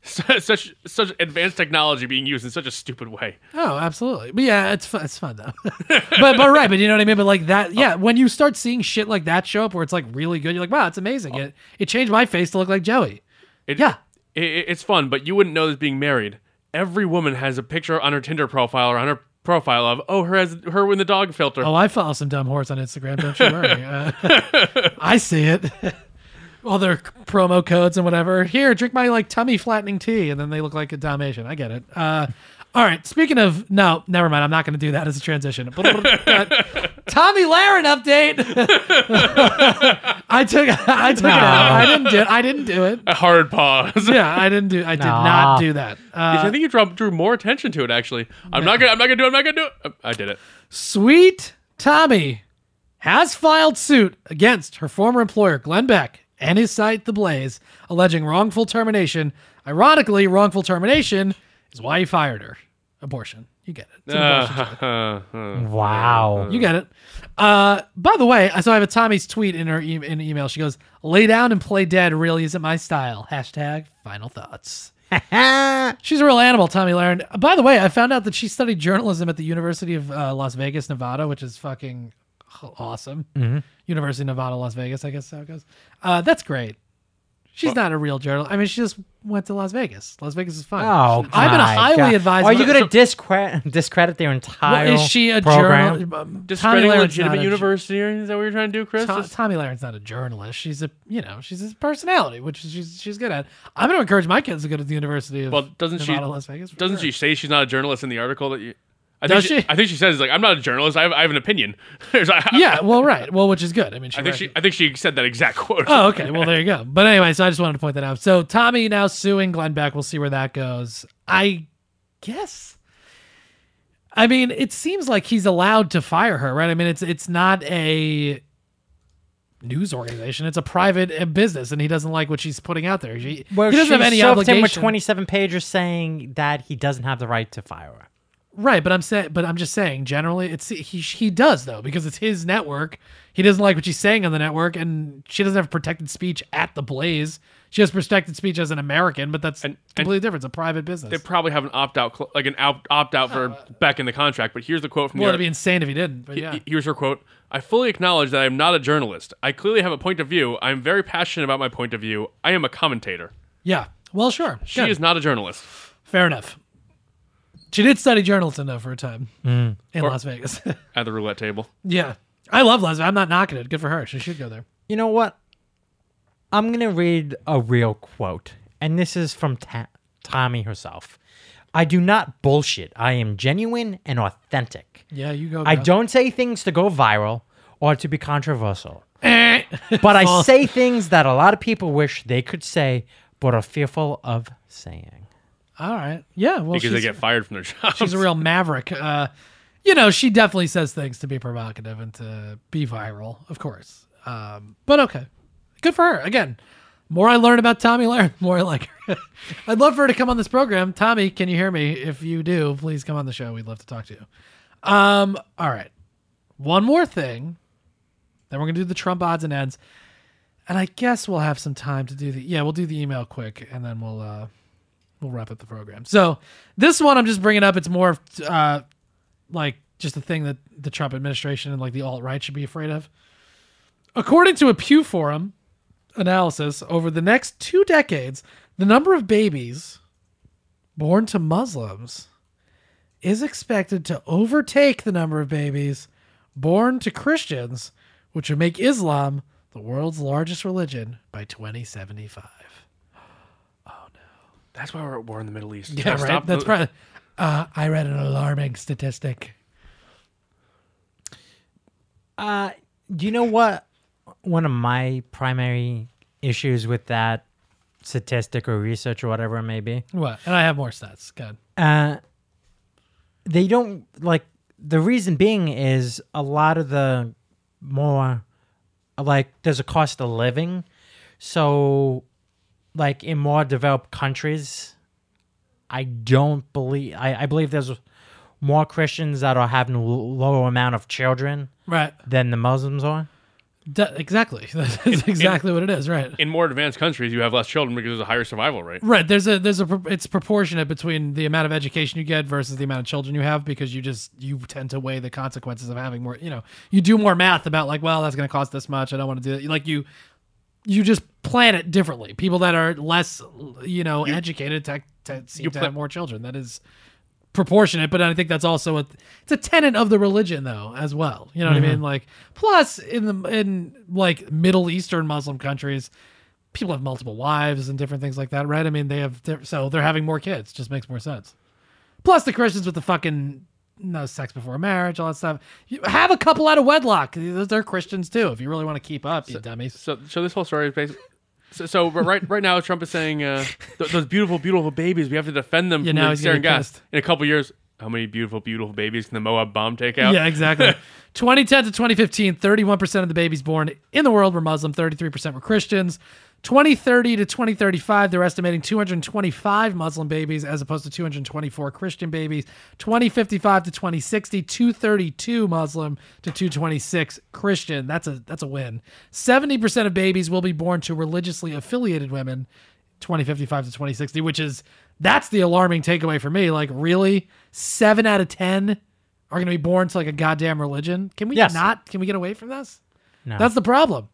[laughs] such such advanced technology being used in such a stupid way. Oh, absolutely. But yeah, it's fun. It's fun though. [laughs] but but right, but you know what I mean. But like that, yeah. When you start seeing shit like that show up, where it's like really good, you're like, wow, it's amazing. It it changed my face to look like Joey. It, Yeah. it, it- it's fun, but you wouldn't know this being married. every woman has a picture on her Tinder profile or on her profile of oh her has her in the dog filter. Oh, I follow some dumb horse on Instagram. Don't you worry. [laughs] Uh, I see it. All their promo codes and whatever. Here, drink my like tummy flattening tea, and then they look like a Dalmatian. I get it. Uh, all right. Speaking of no, never mind. I'm not going to do that as a transition. Tomi Lahren update. [laughs] I took I took it out. I didn't do it. I didn't do it. a hard pause. [laughs] Yeah, I didn't do. I did Nah. not do that. I Uh, think you drew, drew more attention to it. Actually, I'm not gonna. I'm not gonna do it. I'm not gonna do it. I did it. Sweet Tomi has filed suit against her former employer, Glenn Beck, and his site, The Blaze, alleging wrongful termination. Ironically, wrongful termination is why he fired her. Abortion. You get it. It's an abortion joke. Wow. You get it. Uh, by the way, so I have a Tomi's tweet in her e- in email. She goes, "Lay down and play dead really isn't my style." Hashtag final thoughts. [laughs] She's a real animal, Tomi Lahren. By the way, I found out that she studied journalism at the University of uh, Las Vegas, Nevada, which is fucking h- [laughs] awesome. University of Nevada, Las Vegas, I guess how it goes. Uh, that's great. She's not a real journalist. I mean, she just went to Las Vegas. Las Vegas is fun. Oh, I've been my highly God. advised. Are you going to discredit discredit their entire? Well, is she a journalist? Tomi Discrediting legitimate not a- university. Is that what you're trying to do, Chris? To- Tomi Lahren's not a journalist. She's a you know she's a personality, which she's she's good at. I'm going to encourage my kids to go to the University of well, doesn't she? Nevada, Las Vegas. Doesn't sure. she say she's not a journalist in the article that you? I Does think she? I think she says like I'm not a journalist. I have, I have an opinion. [laughs] Yeah, well, right. Well, which is good. I mean, she I think rec- she. I think she said that exact [laughs] quote. Oh, okay. Well, there you go. But anyway, so I just wanted to point that out. So Tomi now suing Glenn Beck. We'll see where that goes. I guess. I mean, it seems like he's allowed to fire her, right? I mean, it's it's not a news organization; it's a private uh, business, and he doesn't like what she's putting out there. She, Well, he doesn't she have any obligation. him with 27 pages saying that he doesn't have the right to fire her. Right, but I'm saying, but I'm just saying, generally, it's he he does though because it's his network. He doesn't like what she's saying on the network, and she doesn't have protected speech at the Blaze. She has protected speech as an American, but that's And- completely different. It's a private business. They probably have an opt out, cl- like an opt out for uh, Beck in the contract. But here's the quote from well, the. it'd be insane if he didn't. But He- yeah, Here's her quote I fully acknowledge that I am not a journalist. I clearly have a point of view. I am very passionate about my point of view. I am a commentator. yeah. Well, sure. She Good. is not a journalist. fair enough. She did study journalism though for a time in Las Vegas. [laughs] At the roulette table. yeah, I love Las Vegas. I'm not knocking it. Good for her. She should go there. You know what? I'm going to read a real quote, and this is from Ta- Tomi herself. I do not bullshit. I am genuine and authentic. Yeah, you go. I girl. don't say things to go viral or to be controversial, Eh. [laughs] but I [laughs] say things that a lot of people wish they could say but are fearful of saying. All right. Yeah. Well, because they get fired from their jobs. She's a real maverick. Uh, you know, she definitely says things to be provocative and to be viral, of course. Um, but okay, good for her. Again, more I learn about Tomi Lahren, [laughs] more I like her. [laughs] I'd love for her to come on this program. Tomi, can you hear me? If you do, please come on the show. We'd love to talk to you. Um, all right. One more thing. Then we're gonna do the Trump odds and ends. And I guess we'll have some time to do the yeah, we'll do the email quick and then we'll uh we'll wrap up the program. So this one I'm just bringing up. It's more uh, like just a thing that the Trump administration and like the alt right should be afraid of. According to a Pew Forum analysis, over the next two decades, the number of babies born to Muslims is expected to overtake the number of babies born to Christians, which would make Islam the world's largest religion by 2075. That's why we're at war in the Middle East. Yeah, Gotta right. stop That's the- right. Uh, I read an alarming statistic. Uh, do you know what one of my primary issues with that statistic or research or whatever it may be? What? And I have more stats. Good. Uh, they don't like the reason being is a lot of the more like there's a cost of living, so like in more developed countries, I don't believe I, I believe there's more Christians that are having a l- lower amount of children Right. than the Muslims are. D- exactly. [laughs] That's exactly what it is. Right. In more advanced countries, you have less children because there's a higher survival rate. Right. There's a there's a it's proportionate between the amount of education you get versus the amount of children you have because you just you tend to weigh the consequences of having more. You know, you do more math about like, well, that's going to cost this much. I don't want to do it. Like you, you just plan it differently. People that are less, you know, educated te- to seem You to put- have more children. That is proportionate, but I think that's also a it's a tenet of the religion though as well. You know what I mm-hmm. mean? Like plus in the in like Middle Eastern Muslim countries, people have multiple wives and different things like that, right? I mean, they have so they're having more kids. Just makes more sense. Plus the Christians with the fucking no sex before marriage, all that stuff. You have a couple out of wedlock. They're Christians too. If you really want to keep up, you dummies. So, so this whole story is based. So, so but right, right now, Trump is saying uh, th- those beautiful, beautiful babies. We have to defend them Yeah, from now the getting gas. In a couple years, how many beautiful, beautiful babies can the Moab bomb take out? Yeah, exactly. [laughs] 2010 to 2015, 31% of the babies born in the world were Muslim, 33% were Christians. 2030 to 2035, they're estimating 225 Muslim babies as opposed to 224 Christian babies. 2055 to 2060, 232 Muslim to 226 Christian. That's a that's a win. 70% of babies will be born to religiously affiliated women. 2055 to 2060, which is that's the alarming takeaway for me. Like, really, seven out of ten are going to be born to like a goddamn religion. Can we Yes. not? Can we get away from this? No. That's the problem.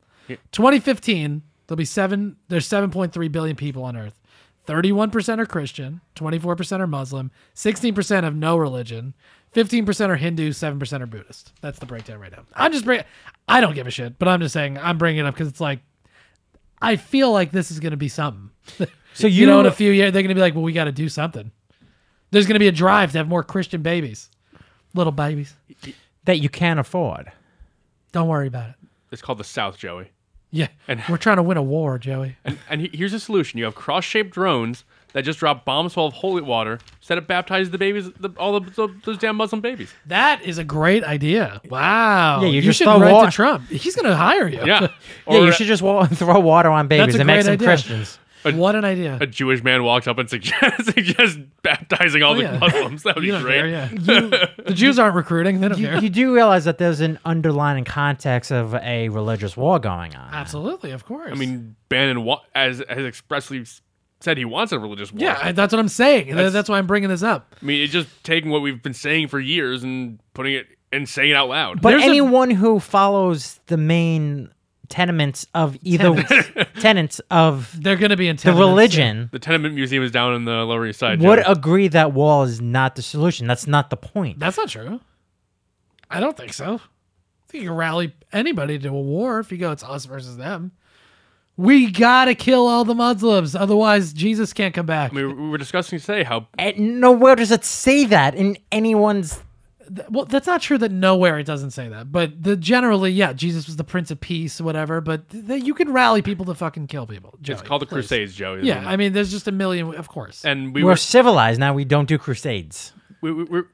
2015, there'll be seven. There's 7.3 billion people on Earth. 31% are Christian, 24% are Muslim, 16% have no religion, 15% are Hindu, 7% are Buddhist. That's the breakdown right now. I'm just bring. I don't give a shit, but I'm just saying I'm bringing it up because it's like I feel like this is going to be something. [laughs] So you know, in a few years, they're going to be like, well, we got to do something. There's going to be a drive to have more Christian babies, little babies. that you can't afford. Don't worry about it. It's called the South, Joey. Yeah, And- we're trying to win a war, Joey. And, and here's a solution: you have cross-shaped drones that just drop bombs full of holy water. Instead of baptize the babies, the, all the, the, those damn Muslim babies. That is a great idea. Wow. Yeah, you just should throw write wa- to Trump. He's going to hire you. Yeah. [laughs] yeah, Or you should just wa- [laughs] throw water on babies a and make great some idea. Christians. What an idea. a Jewish man walked up and suggests, [laughs] suggests baptizing all Oh, the yeah. Muslims. That would [laughs] You be great. care, yeah. the Jews aren't recruiting. They don't You, care. you do realize that there's an underlying context of a religious war going on. Absolutely, of course. I mean, Bannon wa- as has expressly said he wants a religious war. yeah, that's what I'm saying. That's, That's- that's why I'm bringing this up. I mean, it's just taking what we've been saying for years and putting it and saying it out loud. But There's a- anyone who follows the main tenements of either [laughs] tenets of They're going to be in the religion the Tenement Museum is down in the Lower East Side. would Joey. agree that wall is not the solution. That's not the point. That's not true. I don't think so. I think you can rally anybody to a war if you go, it's us versus them. We gotta kill all the Muslims, otherwise Jesus can't come back. I mean, we were discussing today how And nowhere does it say that in anyone's. Well, that's not true that nowhere it doesn't say that, but the generally, yeah, Jesus was the Prince of Peace, whatever. But th- you can rally people to fucking kill people. it's called the please. Crusades, Joey. Yeah, I mean, there's just a million, of course. and we We are were civilized now. We don't do crusades. we, we, we're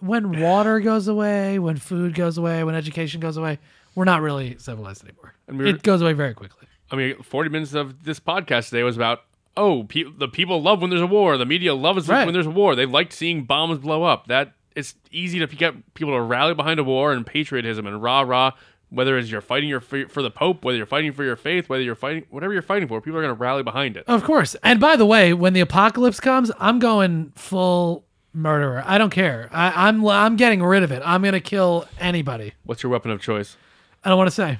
when water goes away, when food goes away, when education goes away, we're not really civilized anymore. And we're- it goes away very quickly. I mean, 40 minutes of this podcast today was about, oh, pe- the people love when there's a war. The media loves Right. when there's a war. They like seeing bombs blow up. That it's easy to get people to rally behind a war and patriotism and rah rah. Whether it's you're fighting your for, the Pope, whether you're fighting for your faith, whether you're fighting whatever you're fighting for, people are going to rally behind it. Of course. And by the way, when the apocalypse comes, I'm going full murderer. I don't care. I, I'm I'm getting rid of it. I'm gonna kill anybody. What's your weapon of choice? I don't want to say.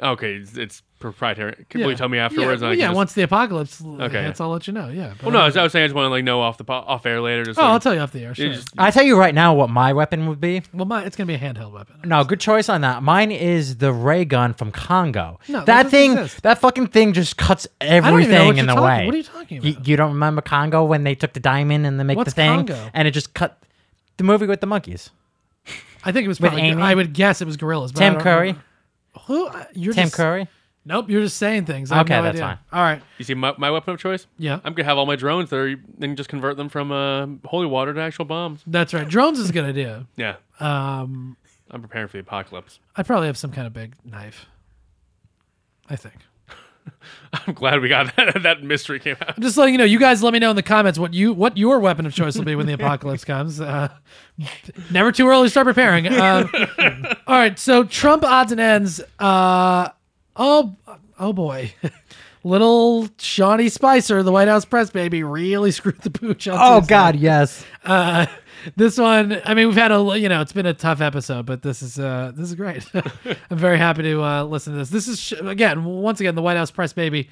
Okay, it's, it's proprietary. Can Yeah. you tell me afterwards? Yeah, and I can yeah just- once the apocalypse Okay. hits, I'll let you know. Yeah. Well, no, I- I was, I was saying I just want to like know off the po- off air later. Just oh, like- I'll tell you off the air. you Sure. just- I tell you right now what my weapon would be. well, my, it's gonna be a handheld weapon. No, good choice on that. Mine is the ray gun from Congo. No, that that thing, exist. that fucking thing just cuts don't even know everything in the talking- way. what are you talking You, about? you don't remember Congo when they took the diamond and they make What's the thing, Congo? and it just cut the movie with the monkeys. I think it was With probably. Amy? I would guess it was gorillas. But Tim Curry. Who? You're Tim just, Curry. Nope. You're just saying things. I have Okay, no that's idea. fine. All right. You see my, my weapon of choice? Yeah. I'm gonna have all my drones there, then just convert them from uh, holy water to actual bombs. That's right. Drones is a good idea. [laughs] Yeah, Um, I'm preparing for the apocalypse. I probably have some kind of big knife. I think. [laughs] I'm glad we got [laughs] that, that mystery came out. I'm just letting you know. You guys, let me know in the comments what you what your weapon of choice will be when the apocalypse comes. Uh, never too early to start preparing. Um, all right, so Trump odds and ends. Uh, oh, oh boy, [laughs] little Seanie Spicer, the White House press baby, really [laughs] screwed the pooch. on Oh. God, yes. Uh, this one, I mean, we've had a you know, it's been a tough episode, but this is uh, this is great. [laughs] I'm very happy to uh, listen to this. This is again, once again, the White House press baby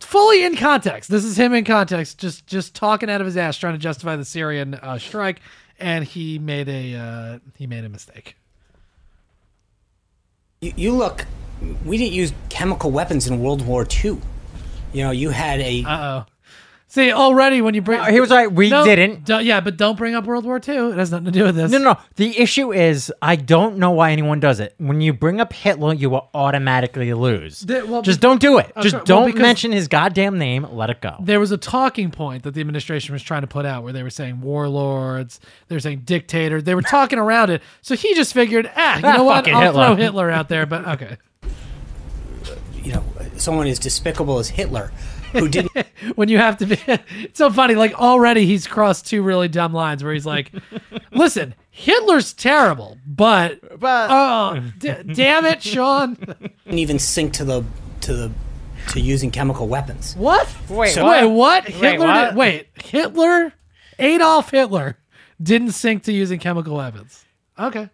fully in context. This is him in context, just just talking out of his ass, trying to justify the Syrian uh, strike, and he made a uh, he made a mistake. You, you look. We didn't use chemical weapons in World War II. You know, you had a. Uh oh. See, already when you bring, he was right. We No, didn't. don't- yeah, but don't bring up World War II. It has nothing to do with this. No, no. The issue is, I don't know why anyone does it. When you bring up Hitler, you will automatically lose. The- well, Just be- don't do it. Okay, Just well, don't because- mention his goddamn name. Let it go. There was a talking point that the administration was trying to put out where they were saying warlords, they were saying dictator. They were talking around it. So he just figured, ah, you Ah, [laughs] know what? fucking I'll Hitler." throw Hitler out there. But okay. You know, someone as despicable as Hitler, who didn't. [laughs] when you have to be [laughs] it's so funny like already he's crossed two really dumb lines where he's like [laughs] listen hitler's terrible but But- oh d- damn it sean didn't even sink to the to the to using chemical weapons. what Wait, So- wait what hitler what? Did, wait hitler adolf hitler didn't sink to using chemical weapons okay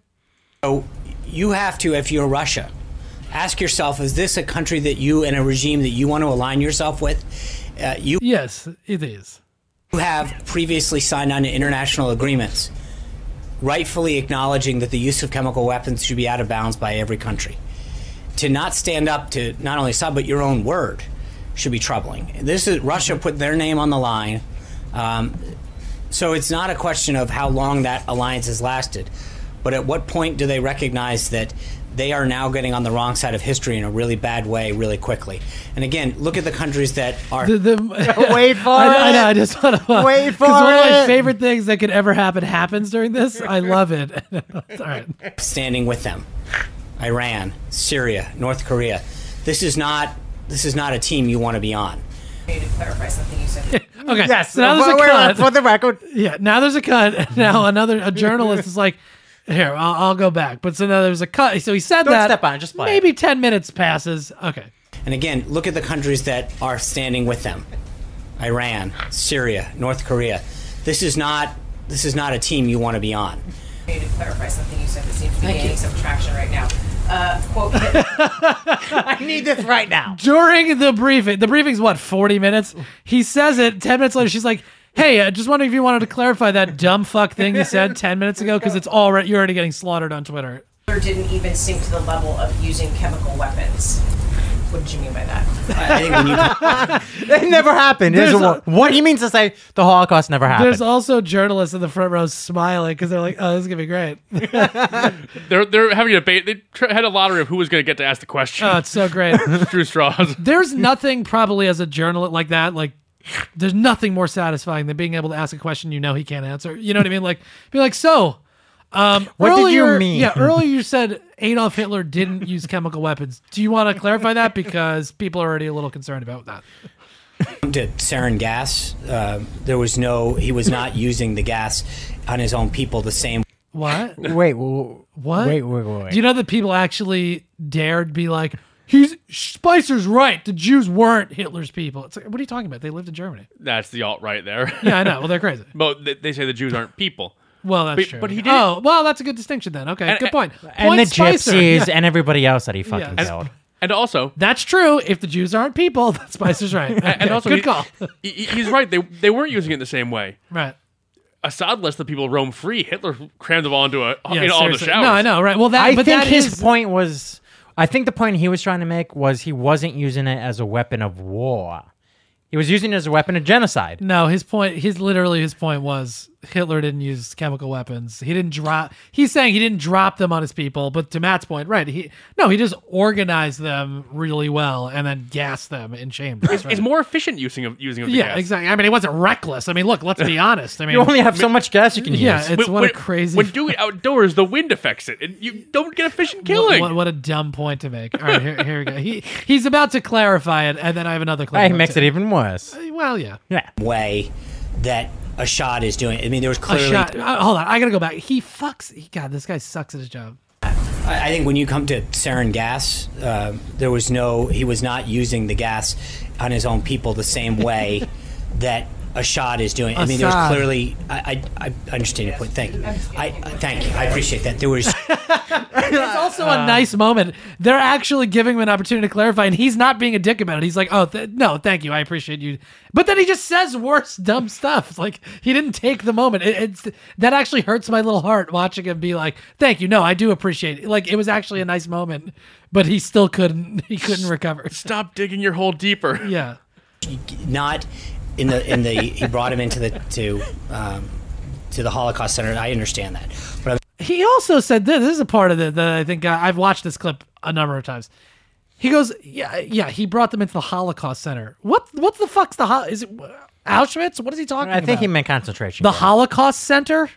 So you have to, if you're Russia, ask yourself: Is this a country that you and a regime that you want to align yourself with? Uh, you yes it is You have previously signed on to international agreements, rightfully acknowledging that the use of chemical weapons should be out of bounds by every country. To not stand up to not only Assad but your own word should be troubling. This is Russia put their name on the line. Um, so it's not a question of how long that alliance has lasted, but at what point do they recognize that they are now getting on the wrong side of history in a really bad way really quickly? And again, look at the countries that are. the, the, [laughs] Wait [laughs] for I, I it. know. I just want to Wait [laughs] for one of my favorite things that could ever happen happens during this. I love it. All right. standing with them. Iran, Syria, North Korea. This is not this is not a team you want to be on. Need to clarify something you said. Okay. Yes. So now there's a wait, wait, cut. for the record. Yeah, now there's a cut. Now another a journalist is like, "Here, I'll, I'll go back." But so now there's a cut. So he said Don't that. step on it, just play maybe ten minutes passes. Okay. And again, look at the countries that are standing with them. Iran, Syria, North Korea. This is not this is not a team you want to be on. I need to clarify something you said that seems to be Thank gaining you. some traction right now. Uh, quote, [laughs] I need this right now. During the briefing, the briefing's what forty minutes. He says it. Ten minutes later, she's like, "Hey, I just wondering if you wanted to clarify that dumb fuck thing you said ten minutes ago because it's already you're already getting slaughtered on Twitter." Hitler didn't even sink to the level of using chemical weapons. What did you mean by that? I think when [laughs] you It never happened. There's There's a, what he means to say the Holocaust never happened. There's also journalists in the front row smiling because they're like, "Oh, this is gonna be great." [laughs] They're they're having a debate. They tr- had a lottery of who was going to get to ask the question. Oh, it's so great. [laughs] Drew straws. there's nothing probably as a journalist like that like there's nothing more satisfying than being able to ask a question you know he can't answer. You know what i mean? Like be like so um What did you mean? yeah [laughs] earlier you said adolf hitler didn't use chemical weapons. Do you want to clarify that? Because people are already a little concerned about that. Come to sarin gas, uh, there was no he was not using the gas on his own people the same what? Wait, what? wait, wait, wait, wait. do you know that people actually dared be like he's spicer's right the jews weren't hitler's people it's like what are you talking about they lived in germany That's the alt right there. [laughs] yeah i know well they're crazy [laughs] But they, they say the Jews aren't people. Well, that's But- true. but he did- Oh, well, that's a good distinction then. Okay, And- good point. and Point the Spicer. gypsies Yeah. and everybody else that he fucking Yes. killed. And also, That's true. If the Jews aren't people, [laughs] then Spicer's right. and Okay, also, good he- call. he- he's right. They they weren't using it in the same way. right. Assad lets the people roam free. Hitler crammed them all into a Yeah, in all the seriously. showers. No, I know. Right. Well, that. I but think that his is- point was. I think the point he was trying to make was he wasn't using it as a weapon of war. He was using it as a weapon of genocide. No, his point. His literally his point was Hitler didn't use chemical weapons. He didn't drop. He's saying he didn't drop them on his people. But to Matt's point, right? He no, he just organized them really well and then gassed them in chambers. It's, right? it's more efficient using of using of the yeah, gas. exactly. I mean, it wasn't reckless. I mean, look, let's be honest. I mean, You only have so much gas you can use. yeah, it's When- what when, a crazy. When doing outdoors, the wind affects it, and you don't get efficient killing. What, what, what a dumb point to make. All right, here, here we go. He he's about to clarify it, and then I have another. Hey, clarify it makes it even worse. Well, yeah. Yeah. way that Assad is doing. I mean, there was A clearly. shot. uh, hold on, I gotta go back. He fucks. He, God, this guy sucks at his job. I I think when you come to sarin gas, uh, there was no. He was not using the gas on his own people the same way [laughs] that Assad is doing. I mean, there was clearly. I, I, I understand your point. Thank you. I, I thank you. I appreciate that. There was. [laughs] It's also a nice moment. They're actually giving him an opportunity to clarify, and he's not being a dick about it. He's like, "Oh, th- no, thank you, I appreciate you," but then he just says worse dumb stuff. [laughs] Like he didn't take the moment. It, it's that actually hurts my little heart watching him be like, "Thank you, no, I do appreciate it." Like it was actually a nice moment, but he still couldn't. [laughs] He couldn't recover. Stop digging your hole deeper. Yeah. not in the in the he brought him into the to um, to the Holocaust Center. I understand that, but I'm He also said this. This is a part of it that I think uh, I've watched this clip a number of times. He goes, yeah, yeah. He brought them into the Holocaust Center. What? What the fuck's the? Hol- Is it Auschwitz? What is he talking I about? think he meant concentration. the camp. Holocaust Center.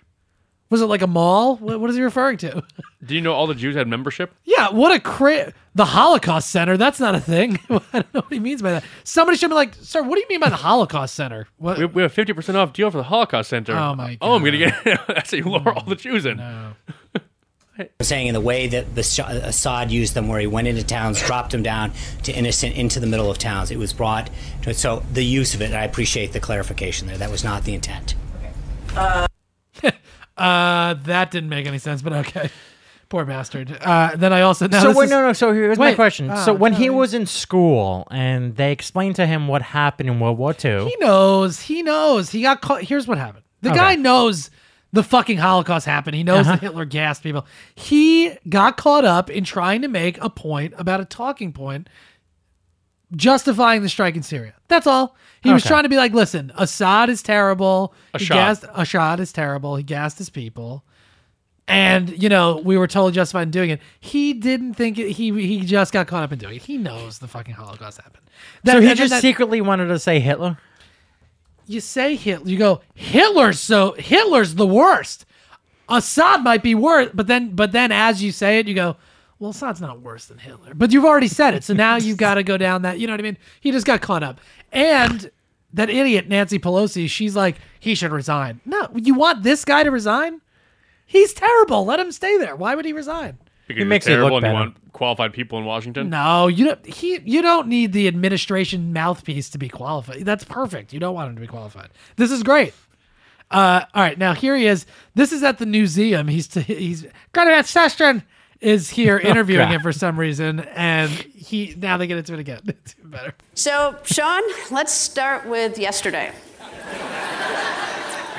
Was it like a mall? What, what is he referring to? Do you know all the Jews had membership? yeah, what a cra- the Holocaust Center. That's not a thing. [laughs] I don't know what he means by that. Somebody should be like, sir, what do you mean by the Holocaust Center? What? We, we have fifty percent off deal for the Holocaust Center. Oh, my Oh, I'm gonna get. [laughs] That's how you lure all the Jews in. No. I'm saying in the way that the Assad used them, where he went into towns, dropped them down to innocent into the middle of towns. It was brought to so the use of it. I appreciate the clarification there. That was not the intent. Okay. [laughs] Uh, that didn't make any sense, but okay. [laughs] Poor bastard. Uh, then I also now so this wait, is- no, no. So here's my Wait. question. Ah, so when he was in school and they explained to him what happened in World War II, He knows. He knows. He got caught. Here's what happened. The guy knows the fucking Holocaust happened. He knows Uh-huh. that Hitler gassed people. He got caught up in trying to make a point about a talking point justifying the strike in Syria. That's all. He was Okay. trying to be like, listen, Assad is terrible. He Assad. gassed Assad is terrible. He gassed his people. And you know we were totally justified in doing it. He didn't think it, he he just got caught up in doing it. He knows the fucking Holocaust happened. That- so he just that- secretly wanted to say Hitler. you say Hitler, you go Hitler's so Hitler's the worst. Assad might be worse, but then but then as you say it, you go, well, Assad's not worse than Hitler. But you've already said it, so now you've got to go down that. You know what I mean? He just got caught up, and that idiot Nancy Pelosi, she's like, he should resign. No, you want this guy to resign? He's terrible. Let him stay there. Why would he resign? Because you're makes it look terrible and you want qualified people in Washington. No, you don't. He, you don't need the administration mouthpiece to be qualified. That's perfect. You don't want him to be qualified. This is great. Uh, all right, now here he is. This is at the museum. He's t- he's Greta Sestrin is here [laughs] interviewing God. him for some reason, and he now they get into it again. [laughs] It's even better. So, Sean, let's start with yesterday.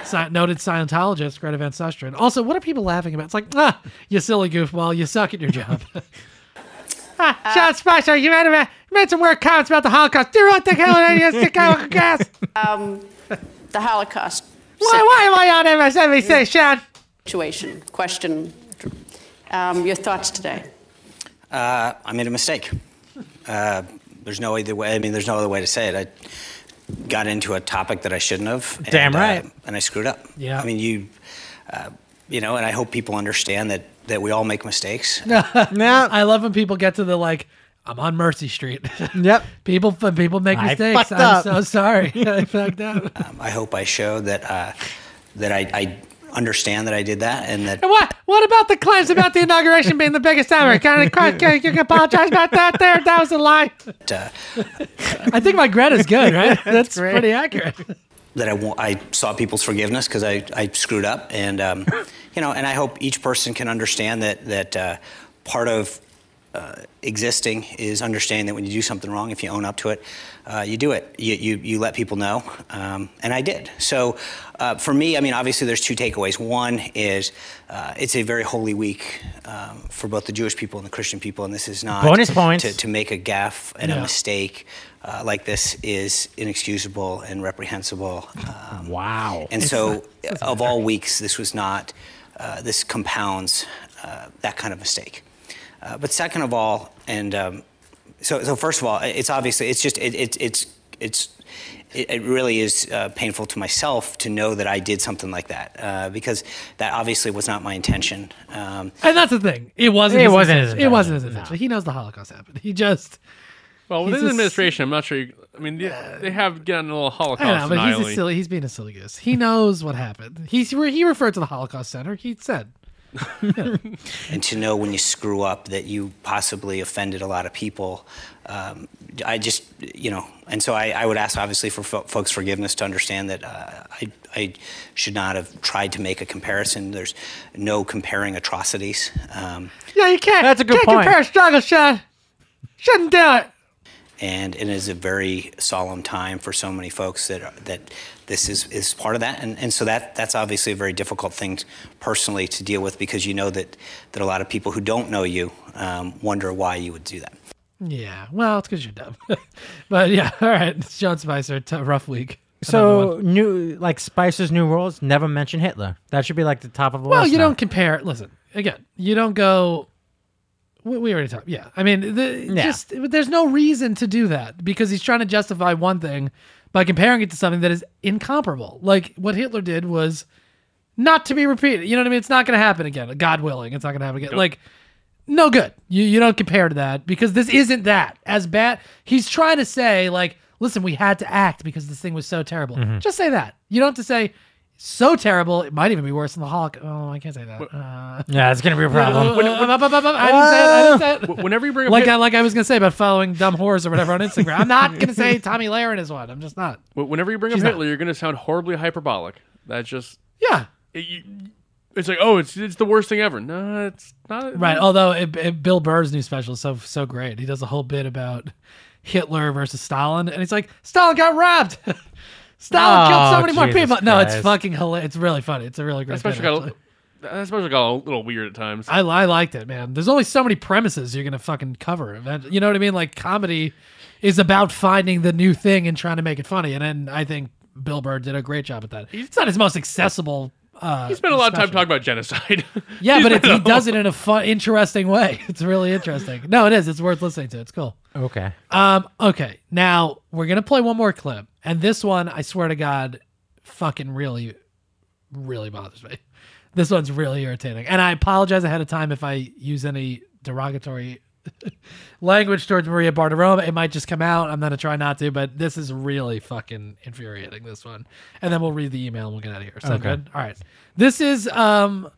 Sci- noted Scientologist Greta Van Susteren. Also, what are people laughing about? It's like, ah, you silly goofball, you suck at your job. [laughs] ah, Sean Spicer, you made, a, you made some weird comments about the Holocaust. Do you really think Hillary is the chemical gas? Um, the Holocaust Why, why am I on MSNBC, Sean? situation. Question. Um, your thoughts today? Uh, I made a mistake. Uh, there's no other way. I mean, there's no other way to say it. I got into a topic that I shouldn't have. and, Damn uh, right. and I screwed up. Yeah. I mean, you, uh, you know, and I hope people understand that that we all make mistakes. [laughs] I love when people get to the like, I'm on Mercy Street. [laughs] Yep. people people make I mistakes. fucked I'm up. so sorry. [laughs] I fucked up. Um, I hope I showed that uh, that I, I understand that I did that and that And what what about the claims about the inauguration being the biggest ever? [laughs] Can, can, can you apologize about that? There, that was a lie. uh, I think my Greta's good, right? [laughs] That's great. pretty accurate. that I, I sought people's forgiveness because I, I screwed up and um, you know and I hope each person can understand that that uh, part of uh, existing is understanding that when you do something wrong if you own up to it uh, you do it you, you, you let people know um, and I did so uh, for me I mean obviously there's two takeaways one is uh, it's a very holy week um, for both the Jewish people and the Christian people and this is not Bonus points. to, to make a gaffe and Yeah. a mistake uh, like this is inexcusable and reprehensible. Um, Wow. and so, of all weeks, this was not. Uh, this compounds uh, that kind of mistake. Uh, but second of all, and um, so, so first of all, it's obviously it's just it, it, it's it's it, it really is uh, painful to myself to know that I did something like that uh, because that obviously was not my intention. Um, And that's the thing. It wasn't. It his wasn't his intention. It wasn't his intention, intention. He knows the Holocaust happened. He just. Well, He's within the a s- administration, I'm not sure. You, I mean, they, they have gotten a little Holocaust I know, but he's a silly. He's being a silly goose. He knows what happened. He's he referred to the Holocaust Center. He said, [laughs] and to know when you screw up that you possibly offended a lot of people. Um, I just, you know, and so I, I would ask obviously for fo- folks' forgiveness to understand that uh, I, I should not have tried to make a comparison. There's no comparing atrocities. Um, Yeah, you can't. That's a good can't point. compare struggle, Sean. Shouldn't do it. and it is a very solemn time for so many folks that that this is, is part of that and, and so that that's obviously a very difficult thing personally to deal with because you know that that a lot of people who don't know you um, wonder why you would do that Yeah, well, it's because you're dumb. [laughs] but yeah, [laughs] all right. It's John Spicer. T- rough week. So new like Spicer's new rules. Never mention Hitler. That should be like the top of the well, list. Well, you now. don't compare. Listen, again, you don't go. We, we already talked. Yeah, I mean, the, Yeah. just there's no reason to do that because he's trying to justify one thing by comparing it to something that is incomparable. Like what Hitler did was not to be repeated. You know what I mean? It's not going to happen again. God willing, it's not going to happen again. Like no good. You you don't compare to that because this isn't that as bad. He's trying to say like, listen, we had to act because this thing was so terrible. Mm-hmm. Just say that. You don't have to say so terrible. It might even be worse than the Hulk. Oh, I can't say that. Uh, Yeah, it's gonna be a problem. I didn't say it. I didn't say it. Whenever you bring up like Hit- I, like I was gonna say about following dumb whores or whatever on Instagram. I'm not gonna say Tomi Lahren is one. I'm just not. Whenever you bring She's up not. Hitler, you're going to sound horribly hyperbolic. That's just Yeah. it, you, it's like oh, it's it's the worst thing ever. No, it's not. Right. Although it, it, Bill Burr's new special is so so great. He does a whole bit about Hitler versus Stalin, and it's like Stalin got robbed. [laughs] Stalin killed so many more Jesus people. No, it's Christ. fucking hilarious. It's really funny. It's a really great. That special bit, got actually. a, that special got a little weird at times. I, I liked it, man. There's only so many premises you're gonna fucking cover. Event- You know what I mean? Like comedy is about finding the new thing and trying to make it funny. And then I think Bill Burr did a great job at that. It's not his most accessible. Uh, He spent a lot of time special. talking about genocide. [laughs] Yeah, but it, he does it in a fun, interesting way. [laughs] It's really interesting. No, it is. It's worth listening to. It's cool. Okay. Um. Okay. Now we're gonna play one more clip, and this one, I swear to God, fucking really, really bothers me. This one's really irritating, and I apologize ahead of time if I use any derogatory [laughs] language towards Maria Bartiromo. It might just come out. I'm gonna try not to, but this is really fucking infuriating. This one, and then we'll read the email and we'll get out of here. So Okay. good. All right. This is um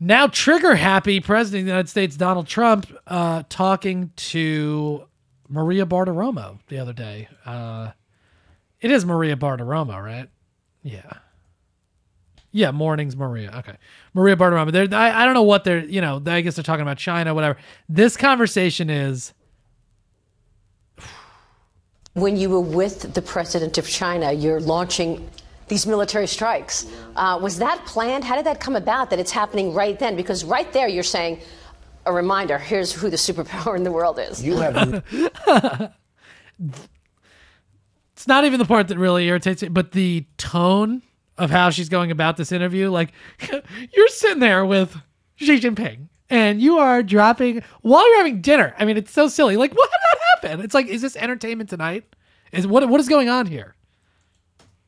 now trigger happy president of the United States Donald Trump uh, talking to Maria Bartiromo the other day. Uh, it is Maria Bartiromo, right? Yeah. Yeah, mornings Maria. Okay, Maria Bartiromo. They're, I I don't know what they're you know. I guess they're talking about China, whatever. This conversation is When you were with the president of China, you're launching these military strikes. Uh, was that planned? How did that come about that it's happening right then? Because right there, you're saying, a reminder here's who the [laughs] superpower in the world is. You have [laughs] it's not even the part that really irritates me, but the tone of how she's going about this interview. Like, [laughs] you're sitting there with Xi Jinping and you are dropping while you're having dinner. I mean, it's so silly. Like, [laughs] what did that happen? It's like, is this entertainment tonight? Is what what is going on here?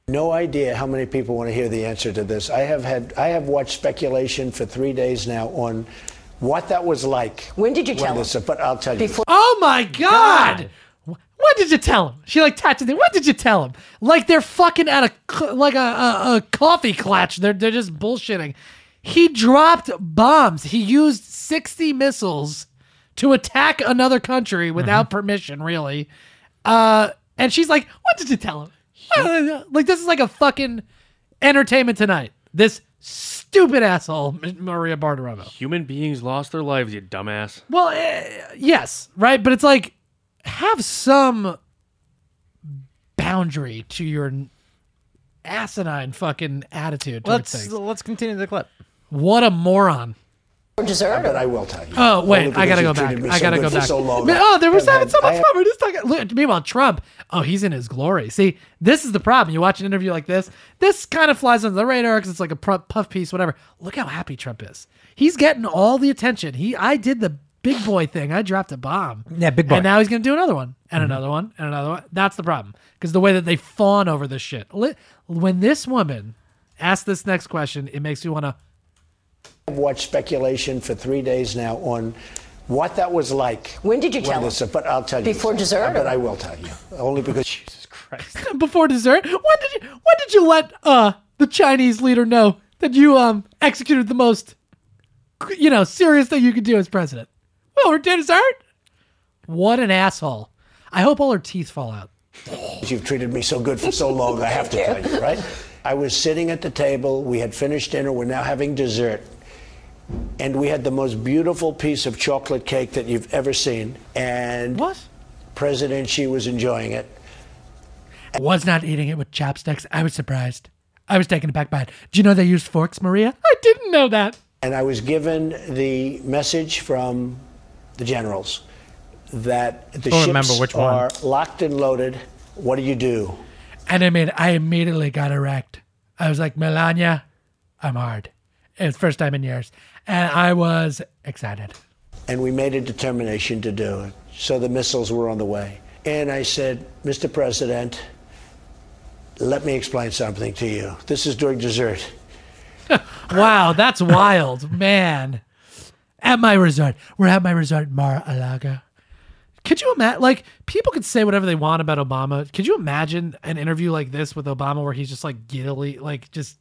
no idea how many people want to hear the answer to this. I have had I have watched speculation for three days now on what that was like. When did you tell this, But I'll tell you. Oh my god! When did you tell him? She like tapped it. What did you tell him? Like they're fucking at a like a, a, a coffee clutch. They're they're just bullshitting. He dropped bombs. He used sixty missiles to attack another country without permission. Really, uh, and she's like, "What did you tell him?" Uh, like this is like a fucking entertainment tonight. This stupid asshole, Maria Bartiromo. Human beings lost their lives, you dumbass. Well, uh, yes, right, but it's like have some boundary to your asinine fucking attitude Let's things. let's continue the clip. What a moron! For dessert? But I will tell you. Oh wait, I gotta go back. I gotta good go back. So long. Man, oh, there was having so much have- fun. We're just talking. Look, meanwhile, Trump. Oh, he's in his glory. See, this is the problem. You watch an interview like this. This kind of flies under the radar because it's like a puff piece, whatever. Look how happy Trump is. He's getting all the attention. He, I did the big boy thing. I dropped a bomb. Yeah, big boy. And now he's gonna do another one, and Mm-hmm. another one, and another one. That's the problem because the way that they fawn over this shit. When this woman asks this next question, it makes you want to. I've watched speculation for three days now on what that was like. When did you tell this, him? But I'll tell you. Before dessert, But I will tell you. Only because. [laughs] Jesus Christ. [laughs] before dessert. When did you when did you let uh the Chinese leader know that you um executed the most you know, serious thing you could do as president. Well, we're doing dessert. What an asshole! I hope all her teeth fall out. You've treated me so good for so long, I have to tell you, right? I was sitting at the table. We had finished dinner. We're now having dessert. And we had the most beautiful piece of chocolate cake that you've ever seen. And what? President Xi was enjoying it. I was not eating it with chopsticks. I was surprised. I was taken aback by it. Do you know they used forks, Maria? I didn't know that. And I was given the message from the generals that the Don't ships remember which one. are locked and loaded. What do you do? And I mean, I immediately got erect. I was like, Melania, I'm hard. It was first time in years. And I was excited. And we made a determination to do it. So the missiles were on the way. And I said, Mr. President, let me explain something to you. This is during dessert. [laughs] Wow, that's wild, man. At my resort. We're at my resort, Mar a Lago. Could you imagine? Like, people could say whatever they want about Obama. Could you imagine an interview like this with Obama where he's just like giddily, like just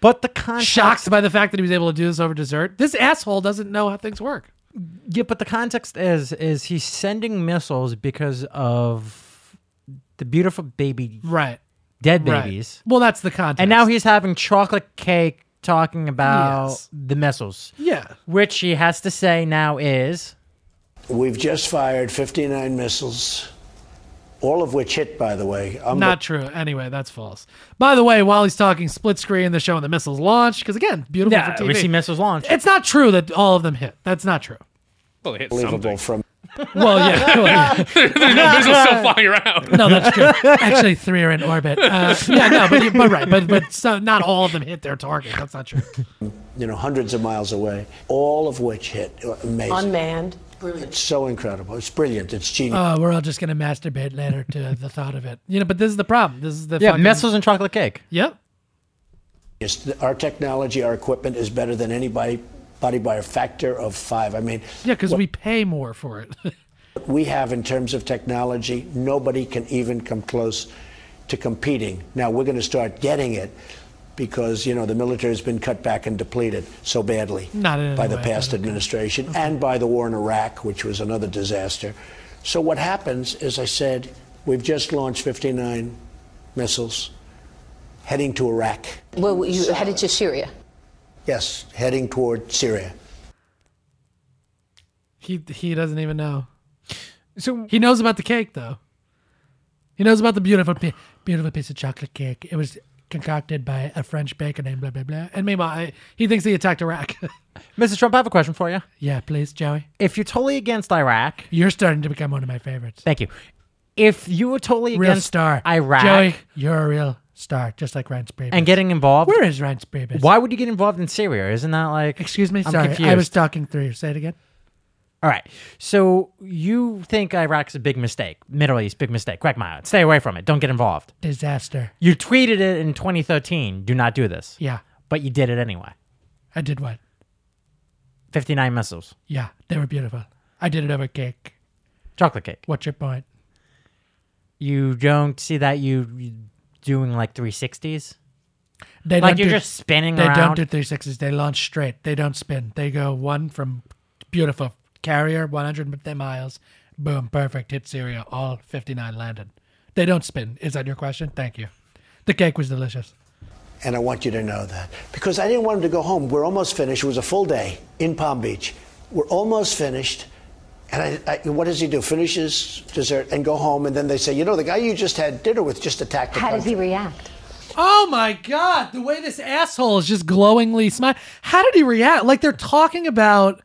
But the context, shocked by the fact that he was able to do this over dessert? This asshole doesn't know how things work. yeah, but the context is is he's sending missiles because of the beautiful baby, Right. dead Right. babies, Well, that's the context. and now he's having chocolate cake talking about Yes. the missiles, Yeah. which he has to say now is We've just fired 59 missiles, all of which hit, by the way. I'm Not true. Anyway, that's false. By the way, while he's talking split screen, they're showing the missiles launch because again, beautiful yeah, for TV. we see missiles launch. It's not true that all of them hit. That's not true. Well, they hit unbelievable something. from Well, yeah. [laughs] well, yeah. [laughs] There's no missiles still flying around. No, that's true. [laughs] Actually, three are in orbit. Uh, yeah, no, but, but right, but but so not all of them hit their target. That's not true. you know hundreds of miles away, all of which hit. Amazing. Unmanned. Brilliant. It's so incredible. It's brilliant. It's genius. Oh, we're all just gonna masturbate later to the thought of it. You know, but this is the problem. This is the yeah, fucking, missiles and chocolate cake. Yep. Yes, our technology, our equipment is better than anybody body by a factor of five. I mean, Yeah, because we pay more for it. [laughs] we have in terms of technology, nobody can even come close to competing. Now we're going to start getting it because you know the military has been cut back and depleted so badly Not in by the way, past but okay. administration and by the war in Iraq, which was another disaster. So what happens, as I said, we've just launched 59 missiles heading to Iraq. Well, you headed to Syria. Yes, heading toward Syria. he he doesn't even know. So He knows about the cake though. He knows about the beautiful beautiful piece of chocolate cake. It was concocted by a French baker named blah blah blah. And meanwhile, I, he thinks he attacked Iraq. [laughs] Mr. Trump, I have a question for you. yeah, please, Joey. If you're totally against Iraq, You're starting to become one of my favorites. thank you. If you were totally Real against star, Iraq Joey, you're a real star, just like Reince Priebus. and getting involved, where is Reince Priebus? why would you get involved in Syria? Isn't that like? Excuse me. I'm Sorry, I was talking through. Say it again. All right. So you think Iraq's a big mistake? Middle East, big mistake. Meyer, stay away from it. Don't get involved. Disaster. You tweeted it in 2013. Do not do this. Yeah, But you did it anyway. I did what? 59 missiles. Yeah, they were beautiful. I did it over cake. Chocolate cake. What's your point? You don't see that you you doing like 360s? They like you're do- just spinning They don't do 360s. They launch straight. They don't spin. They go one from beautiful carrier, 100 miles, boom, perfect, hit Syria, all 59 landed. They don't spin. Is that your question? Thank you. The cake was delicious. And I want you to know that. Because I didn't want him to go home. We're almost finished. It was a full day in Palm Beach. We're almost finished. And I, I, what does he do? Finishes dessert and go home. And then they say, you know, the guy you just had dinner with just attacked the How did he react? Oh my god, the way this asshole is just glowingly smile. How did he react? Like they're talking about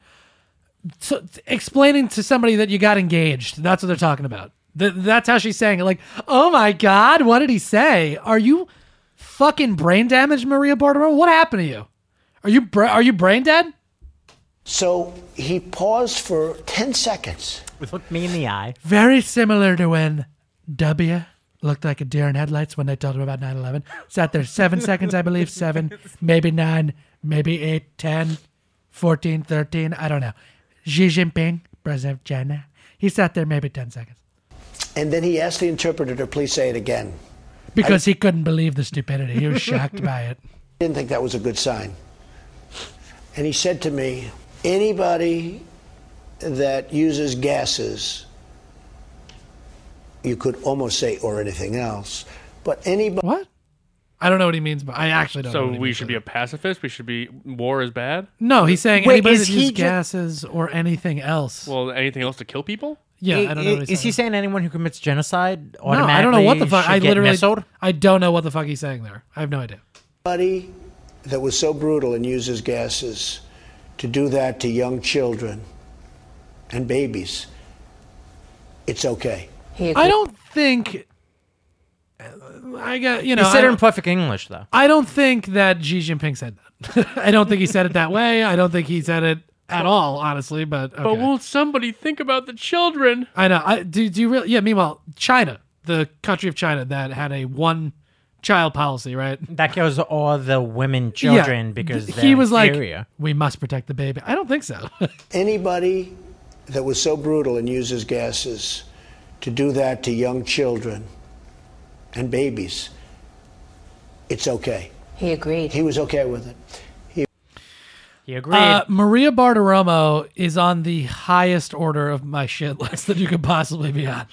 so, explaining to somebody that you got engaged. That's what they're talking about. Th- that's how she's saying it. Like, oh my god, what did he say? Are you fucking brain damaged, Maria Bartiromo? What happened to you? Are you bra- are you brain dead? So he paused for 10 seconds. Look me in the eye. Very similar to when W looked like a deer in headlights when they told him about 9 11. Sat there seven seconds, I believe, seven, maybe nine, maybe eight, 10, 14, 13, I don't know. Xi Jinping, president of China, he sat there maybe 10 seconds And then he asked the interpreter to please say it again. because he couldn't believe the stupidity. He was shocked by it. [laughs] didn't think that was a good sign. and he said to me, anybody that uses gases, you could almost say, or anything else, but anybody. What? I don't know what he means, but I actually don't know. So what he we means should by be a pacifist. We should be war is bad. No, he's saying Wait, anybody that he uses ju- gases or anything else. Well, anything else to kill people? yeah, I- I don't know. What Is, he's he saying. saying anyone who commits genocide No, I don't know what the fuck. I literally, missiled? I don't know what the fuck he's saying there. I have no idea. Anybody that was so brutal and uses gases to do that to young children and babies, it's okay. I don't think. I got you know. he said it in perfect English, though. I don't think that Xi Jinping said that. [laughs] I don't think he said it that way. I don't think he said it at all, honestly. But okay. But won't somebody think about the children? I know. I do. Do you really? Yeah. Meanwhile, China, the country of China that had a one child policy, right? That kills all the women, children, Yeah. because he they're was like, inferior. "We must protect the baby." I don't think so. [laughs] Anybody that was so brutal and uses gases to do that to young children and babies, it's okay. He agreed. He was okay with it. He agreed. Uh, Maria Bartiromo is on the highest order of my shit list that you could possibly be on.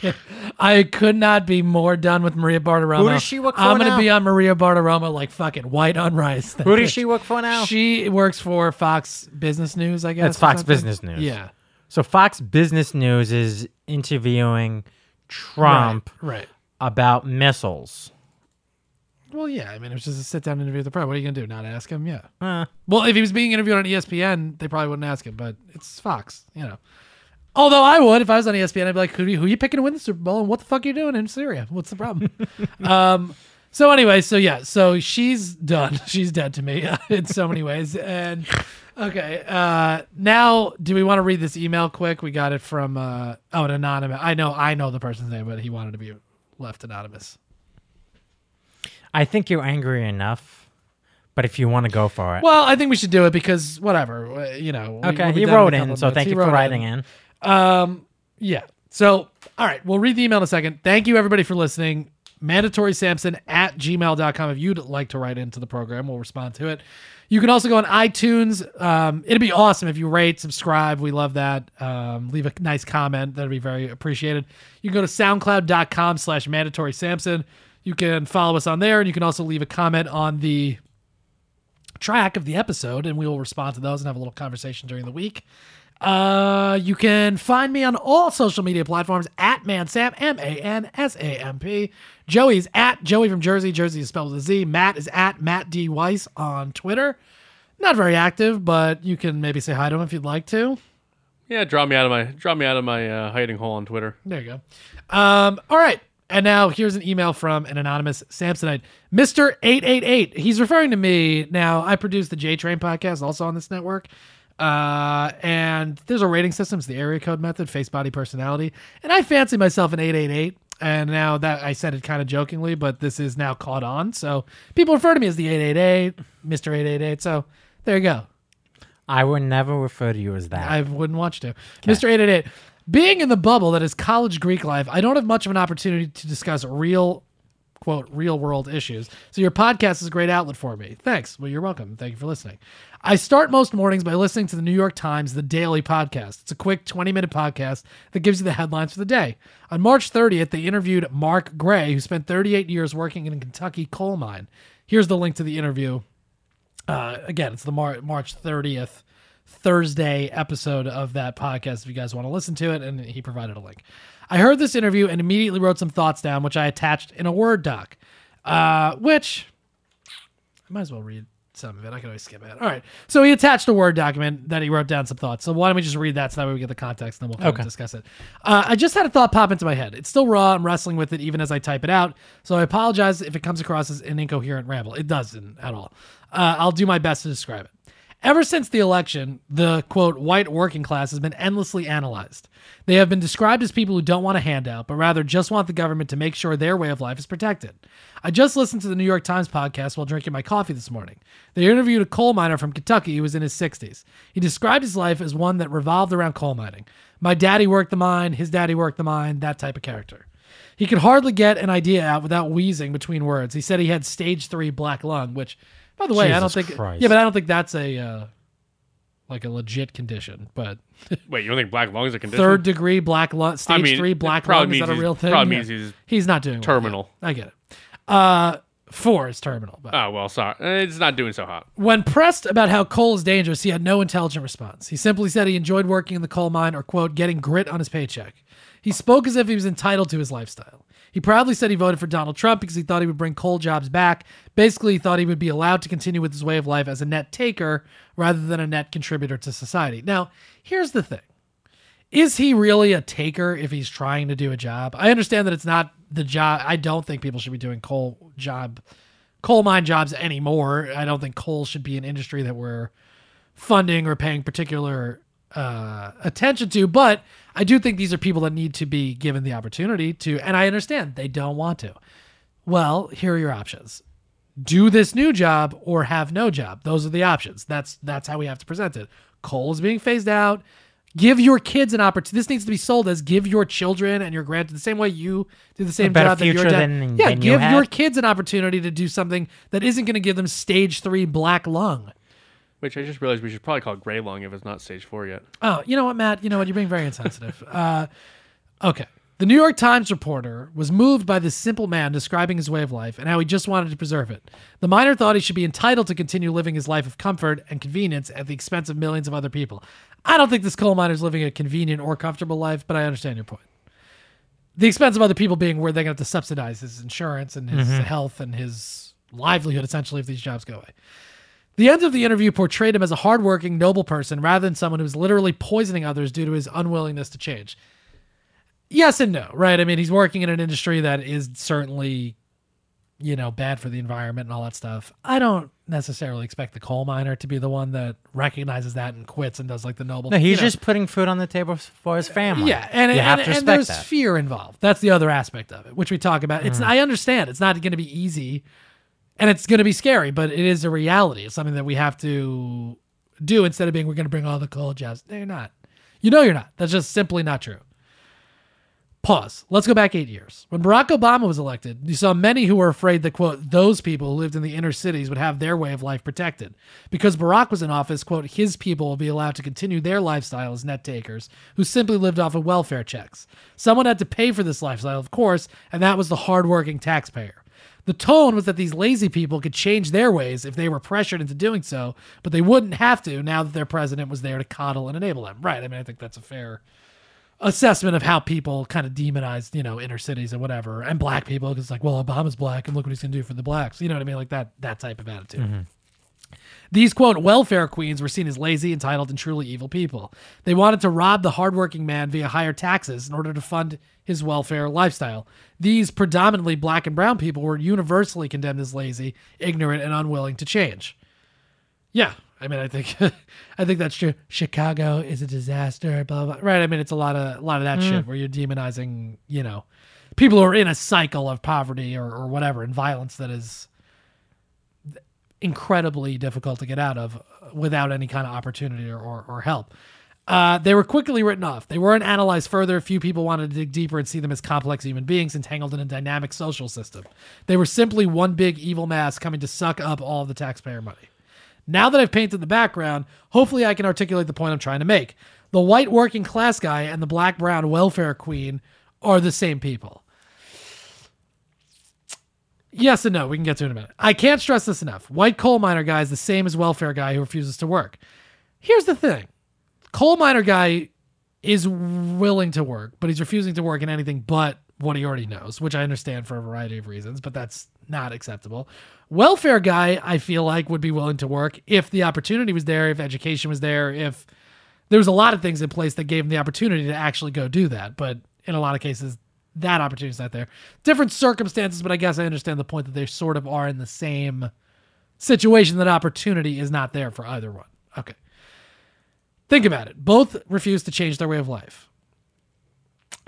I could not be more done with Maria Bartiromo. Who does she work for now? I'm gonna be on Maria Bartiromo like fucking white on rice. Who does she work for now? She works for Fox Business News, I guess. It's Fox something. Business News. Yeah. So Fox Business News is interviewing Trump Right, right. about missiles. Well, yeah. I mean, it was just a sit down interview with the president. What are you gonna do? Not ask him? Yeah. Uh, Well, if he was being interviewed on ESPN, they probably wouldn't ask him. But it's Fox, you know. Although I would, if I was on ESPN, I'd be like, "Who, who are you picking to win the Super Bowl? And what the fuck are you doing in Syria? What's the problem?" [laughs] um. So anyway, so yeah, so she's done. [laughs] She's dead to me [laughs] in so many ways. And okay, uh, now do we want to read this email quick? We got it from uh, oh, an anonymous. I know, I know the person's name, but he wanted to be left anonymous. I think you're angry enough, but if you want to go for it, Well, I think we should do it because whatever, uh, you know. we- okay. we'll he wrote a in, so thank He you for writing in. Um, yeah. So, all right, we'll read the email in a second. Thank you, everybody, for listening. Mandatory Sampson at gmail.com. If you'd like to write into the program, we'll respond to it. You can also go on iTunes. Um, it'd be awesome if you rate, subscribe. We love that. Um, leave a nice comment. That'd be very appreciated. You can go to soundcloud.com slash mandatory Sampson. You can follow us on there, and you can also leave a comment on the track of the episode, and we will respond to those and have a little conversation during the week. Uh, you can find me on all social media platforms at ManSamp, M A N S A M P. Joey's at Joey from Jersey. Jersey is spelled with a Z. Matt is at Matt D Weiss on Twitter. Not very active, but you can maybe say hi to him if you'd like to. Yeah, draw me out of my draw me out of my uh, hiding hole on Twitter. There you go. Um, all right. And now here's an email from an anonymous Sampsonite. Mr. 888. He's referring to me. Now, I produce the J Train podcast also on this network. Uh, and there's a rating system. It's the area code method, face, body, personality. And I fancy myself an 888. And now that I said it kind of jokingly, but this is now caught on. So people refer to me as the 888, Mr. 888. So there you go. I would never refer to you as that. I wouldn't watch to. Mr. 888. Being in the bubble that is college Greek life, I don't have much of an opportunity to discuss real, quote, real world issues. So your podcast is a great outlet for me. Thanks. Well, you're welcome. Thank you for listening. I start most mornings by listening to the New York Times, The Daily Podcast. It's a quick 20 minute podcast that gives you the headlines for the day. On March 30th, they interviewed Mark Gray, who spent 38 years working in a Kentucky coal mine. Here's the link to the interview. Uh, again, it's the Mar- March 30th Thursday episode of that podcast if you guys want to listen to it, and he provided a link. I heard this interview and immediately wrote some thoughts down, which I attached in a Word doc, uh, which I might as well read some of it. I can always skip it. All right. So he attached a Word document that he wrote down some thoughts. So why don't we just read that so that way we get the context and then we'll Okay. discuss it. Uh, I just had a thought pop into my head. It's still raw. I'm wrestling with it even as I type it out. So I apologize if it comes across as an incoherent ramble. It doesn't at all. Uh, I'll do my best to describe it. Ever since the election, the quote white working class has been endlessly analyzed. They have been described as people who don't want a handout, but rather just want the government to make sure their way of life is protected. I just listened to the New York Times podcast while drinking my coffee this morning. They interviewed a coal miner from Kentucky who was in his 60s. He described his life as one that revolved around coal mining. My daddy worked the mine, his daddy worked the mine, that type of character. He could hardly get an idea out without wheezing between words. He said he had stage three black lung, which, by the way, I don't think. Christ. Yeah, but I don't think that's a. Uh, like a legit condition. But [laughs] Wait, you don't think black lung is a condition? third degree black lung, stage I mean, three it black probably lung, is that a real thing? probably Yeah. means he's not doing well. terminal. I get it. Uh, four is terminal. But Oh well, sorry, Eh, it's not doing so hot. when pressed about how coal is dangerous, he had no intelligent response. He simply said he enjoyed working in the coal mine or, quote, getting grit on his paycheck. He spoke as if he was entitled to his lifestyle. He proudly said he voted for Donald Trump because he thought he would bring coal jobs back. Basically, he thought he would be allowed to continue with his way of life as a net taker rather than a net contributor to society. Now, here's the thing is he really a taker if he's trying to do a job? I understand that it's not the job. I don't think people should be doing coal job, coal mine jobs anymore. I don't think coal should be an industry that we're funding or paying particular uh, attention to. But I do think these are people that need to be given the opportunity to, and I understand they don't want to. Well, here are your options. Do this new job or have no job. Those are the options. That's that's how we have to present it. Coal is being phased out. Give your kids an opportunity. This needs to be sold as give your children and your grand the same way you do the same job that future dad. than- yeah, than you give your kids an opportunity to do something that isn't going to give them stage three black lung. Which I just realized we should probably call gray lung if it's not stage four yet. Oh, you know what, Matt? You know what? You're being very insensitive. [laughs] uh, okay. The New York Times reporter was moved by this simple man describing his way of life and how he just wanted to preserve it. The miner thought he should be entitled to continue living his life of comfort and convenience at the expense of millions of other people. I don't think this coal miner is living a convenient or comfortable life, but I understand your point. The expense of other people being where they're going to have to subsidize his insurance and his Mhm. health and his livelihood, essentially, if these jobs go away. The end of the interview portrayed him as a hardworking, noble person rather than someone who was literally poisoning others due to his unwillingness to change. Yes and no, right? I mean, he's working in an industry that is certainly, you know, bad for the environment and all that stuff. I don't necessarily expect the coal miner to be the one that recognizes that and quits and does like the noble. No, he's you know. just putting food on the table for his family. Yeah, and you and, to and there's that. fear involved. That's the other aspect of it, which we talk about. It's Mm. I understand it's not going to be easy, and it's going to be scary, but it is a reality. It's something that we have to do instead of being we're going to bring all the coal jobs. No, you're not. You know you're not. That's just simply not true. Pause. Let's go back eight years. When Barack Obama was elected, you saw many who were afraid that, quote, those people who lived in the inner cities would have their way of life protected. Because Barack was in office, quote, his people will be allowed to continue their lifestyle as net takers who simply lived off of welfare checks. Someone had to pay for this lifestyle, of course, and that was the hardworking taxpayer. The tone was that these lazy people could change their ways if they were pressured into doing so, but they wouldn't have to now that their president was there to coddle and enable them. Right. I mean, I think that's a fair assessment of how people kind of demonized, you know, inner cities and whatever, and black people because it's like, well, Obama's black, and look what he's gonna do for the blacks. You know what I mean? Like that that type of attitude. Mm-hmm. These quote welfare queens were seen as lazy, entitled, and truly evil people. They wanted to rob the hardworking man via higher taxes in order to fund his welfare lifestyle. These predominantly black and brown people were universally condemned as lazy, ignorant, and unwilling to change. Yeah, I mean, I think, [laughs] I think that's true. Chicago is a disaster. Blah blah. Right. I mean, it's a lot of a lot of that Mm. shit where you're demonizing, you know, people who are in a cycle of poverty or, or whatever and violence that is incredibly difficult to get out of without any kind of opportunity or, or, or help. Uh, they were quickly written off. They weren't analyzed further. A few people wanted to dig deeper and see them as complex human beings entangled in a dynamic social system. They were simply one big evil mass coming to suck up all of the taxpayer money. Now that I've painted the background, hopefully I can articulate the point I'm trying to make. The white working class guy and the black brown welfare queen are the same people. Yes and no. We can get to it in a minute. I can't stress this enough. White coal miner guy is the same as welfare guy who refuses to work. Here's the thing coal miner guy is willing to work, but he's refusing to work in anything but what he already knows, which I understand for a variety of reasons, but that's not acceptable. Welfare guy, I feel like, would be willing to work if the opportunity was there, if education was there, if there was a lot of things in place that gave him the opportunity to actually go do that. But in a lot of cases, that opportunity is not there. Different circumstances, but I guess I understand the point that they sort of are in the same situation that opportunity is not there for either one. Okay. Think about it. Both refuse to change their way of life.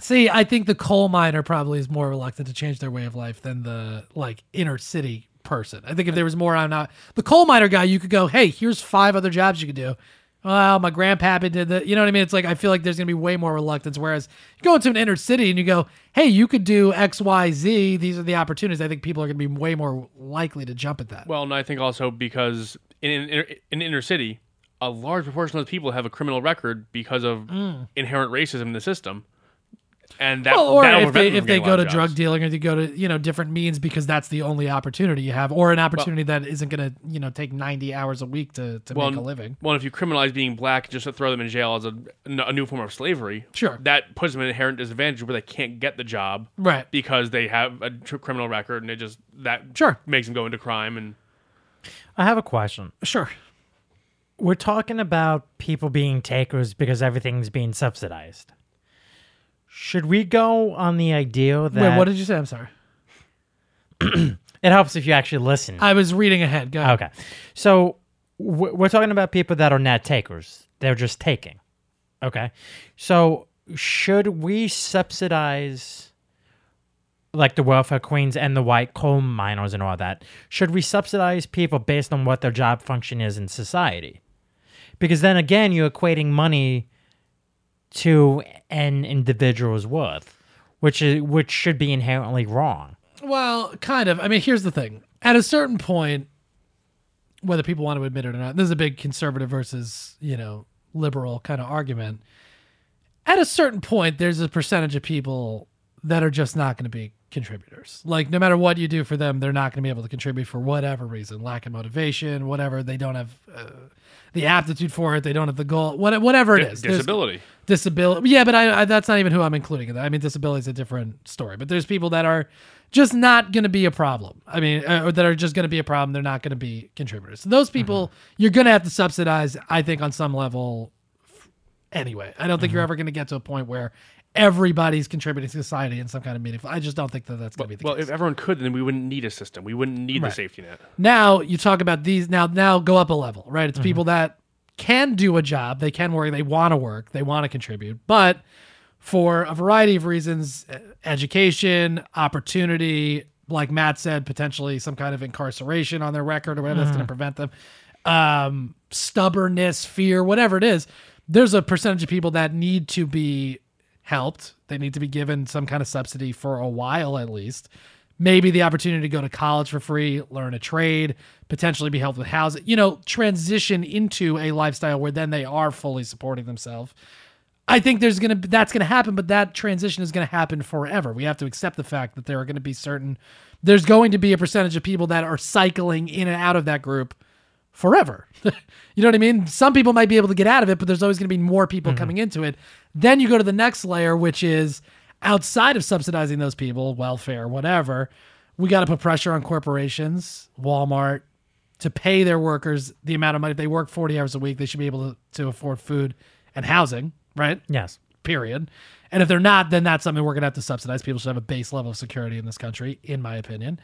See, I think the coal miner probably is more reluctant to change their way of life than the like inner city person. I think if there was more on not the coal miner guy, you could go, hey, here's five other jobs you could do. Well, my grandpappy did that. You know what I mean? It's like I feel like there's gonna be way more reluctance. Whereas you go into an inner city and you go, hey, you could do X, Y, Z. These are the opportunities. I think people are gonna be way more likely to jump at that. Well, and I think also because in in, in inner city, a large proportion of those people have a criminal record because of Mm. inherent racism in the system. And that, well, or that'll if they if they go to of drug dealing or they go to you know different means because that's the only opportunity you have, or an opportunity that isn't going to you know take ninety hours a week to, to well, make a living. Well, if you criminalize being black just to throw them in jail as a, a new form of slavery, Sure. that puts them in an inherent disadvantage where they can't get the job, Right. Because they have a tr- criminal record, and it just that sure makes them go into crime. And I have a question. Sure. We're talking about people being takers because everything's being subsidized. Should we go on the idea that Wait, what did you say? I'm sorry. [clears throat] it helps if you actually listen? I was reading ahead. Go ahead. Okay. So w- we're talking about people that are net takers. They're just taking. Okay. So should we subsidize like the welfare queens and the white coal miners and all that? Should we subsidize people based on what their job function is in society? Because then again, you're equating money to an individual's worth, which is which should be inherently wrong. Well, kind of. I mean, here's the thing. At a certain point, whether people want to admit it or not, this is a big conservative versus, you know, liberal kind of argument. At a certain point, there's a percentage of people that are just not going to be contributors. Like, no matter what you do for them, they're not going to be able to contribute for whatever reason lack of motivation, whatever. They don't have uh, the aptitude for it. They don't have the goal, what, whatever it is, Di- is. There's- disability. disability. Yeah, but I, I that's not even who I'm including in that. I mean, disability is a different story. But there's people that are just not going to be a problem. I mean, uh, or that are just going to be a problem. They're not going to be contributors. So those people you're going to have to subsidize. I think on some level. Anyway, I don't think you're ever going to get to a point where everybody's contributing to society in some kind of meaningful. I just don't think that that's going to be the well, case. Well, if everyone could, then we wouldn't need a system. We wouldn't need Right. the safety net. Now you talk about these. Now, now go up a level, right? Mm-hmm. It's people that can do a job, they can work, they want to work, they want to contribute, but for a variety of reasons, education, opportunity, like Matt said, potentially some kind of incarceration on their record or whatever that's going to Mhm. prevent them, um, stubbornness, fear, whatever it is. There's a percentage of people that need to be helped. They need to be given some kind of subsidy for a while at least. Maybe the opportunity to go to college for free, learn a trade, potentially be helped with housing, you know, transition into a lifestyle where then they are fully supporting themselves. I think there's gonna that's gonna happen, but that transition is gonna happen forever. We have to accept the fact that there are gonna be certain there's going to be a percentage of people that are cycling in and out of that group forever. [laughs] you know what I mean? Some people might be able to get out of it, but there's always going to be more people coming into it. Then you go to the next layer, which is outside of subsidizing those people, welfare, whatever. We got to put pressure on corporations, Walmart, to pay their workers the amount of money. If they work 40 hours a week, they should be able to, to afford food and housing, right? Yes. Period. And if they're not, then that's something we're going to have to subsidize. People should have a base level of security in this country, in my opinion.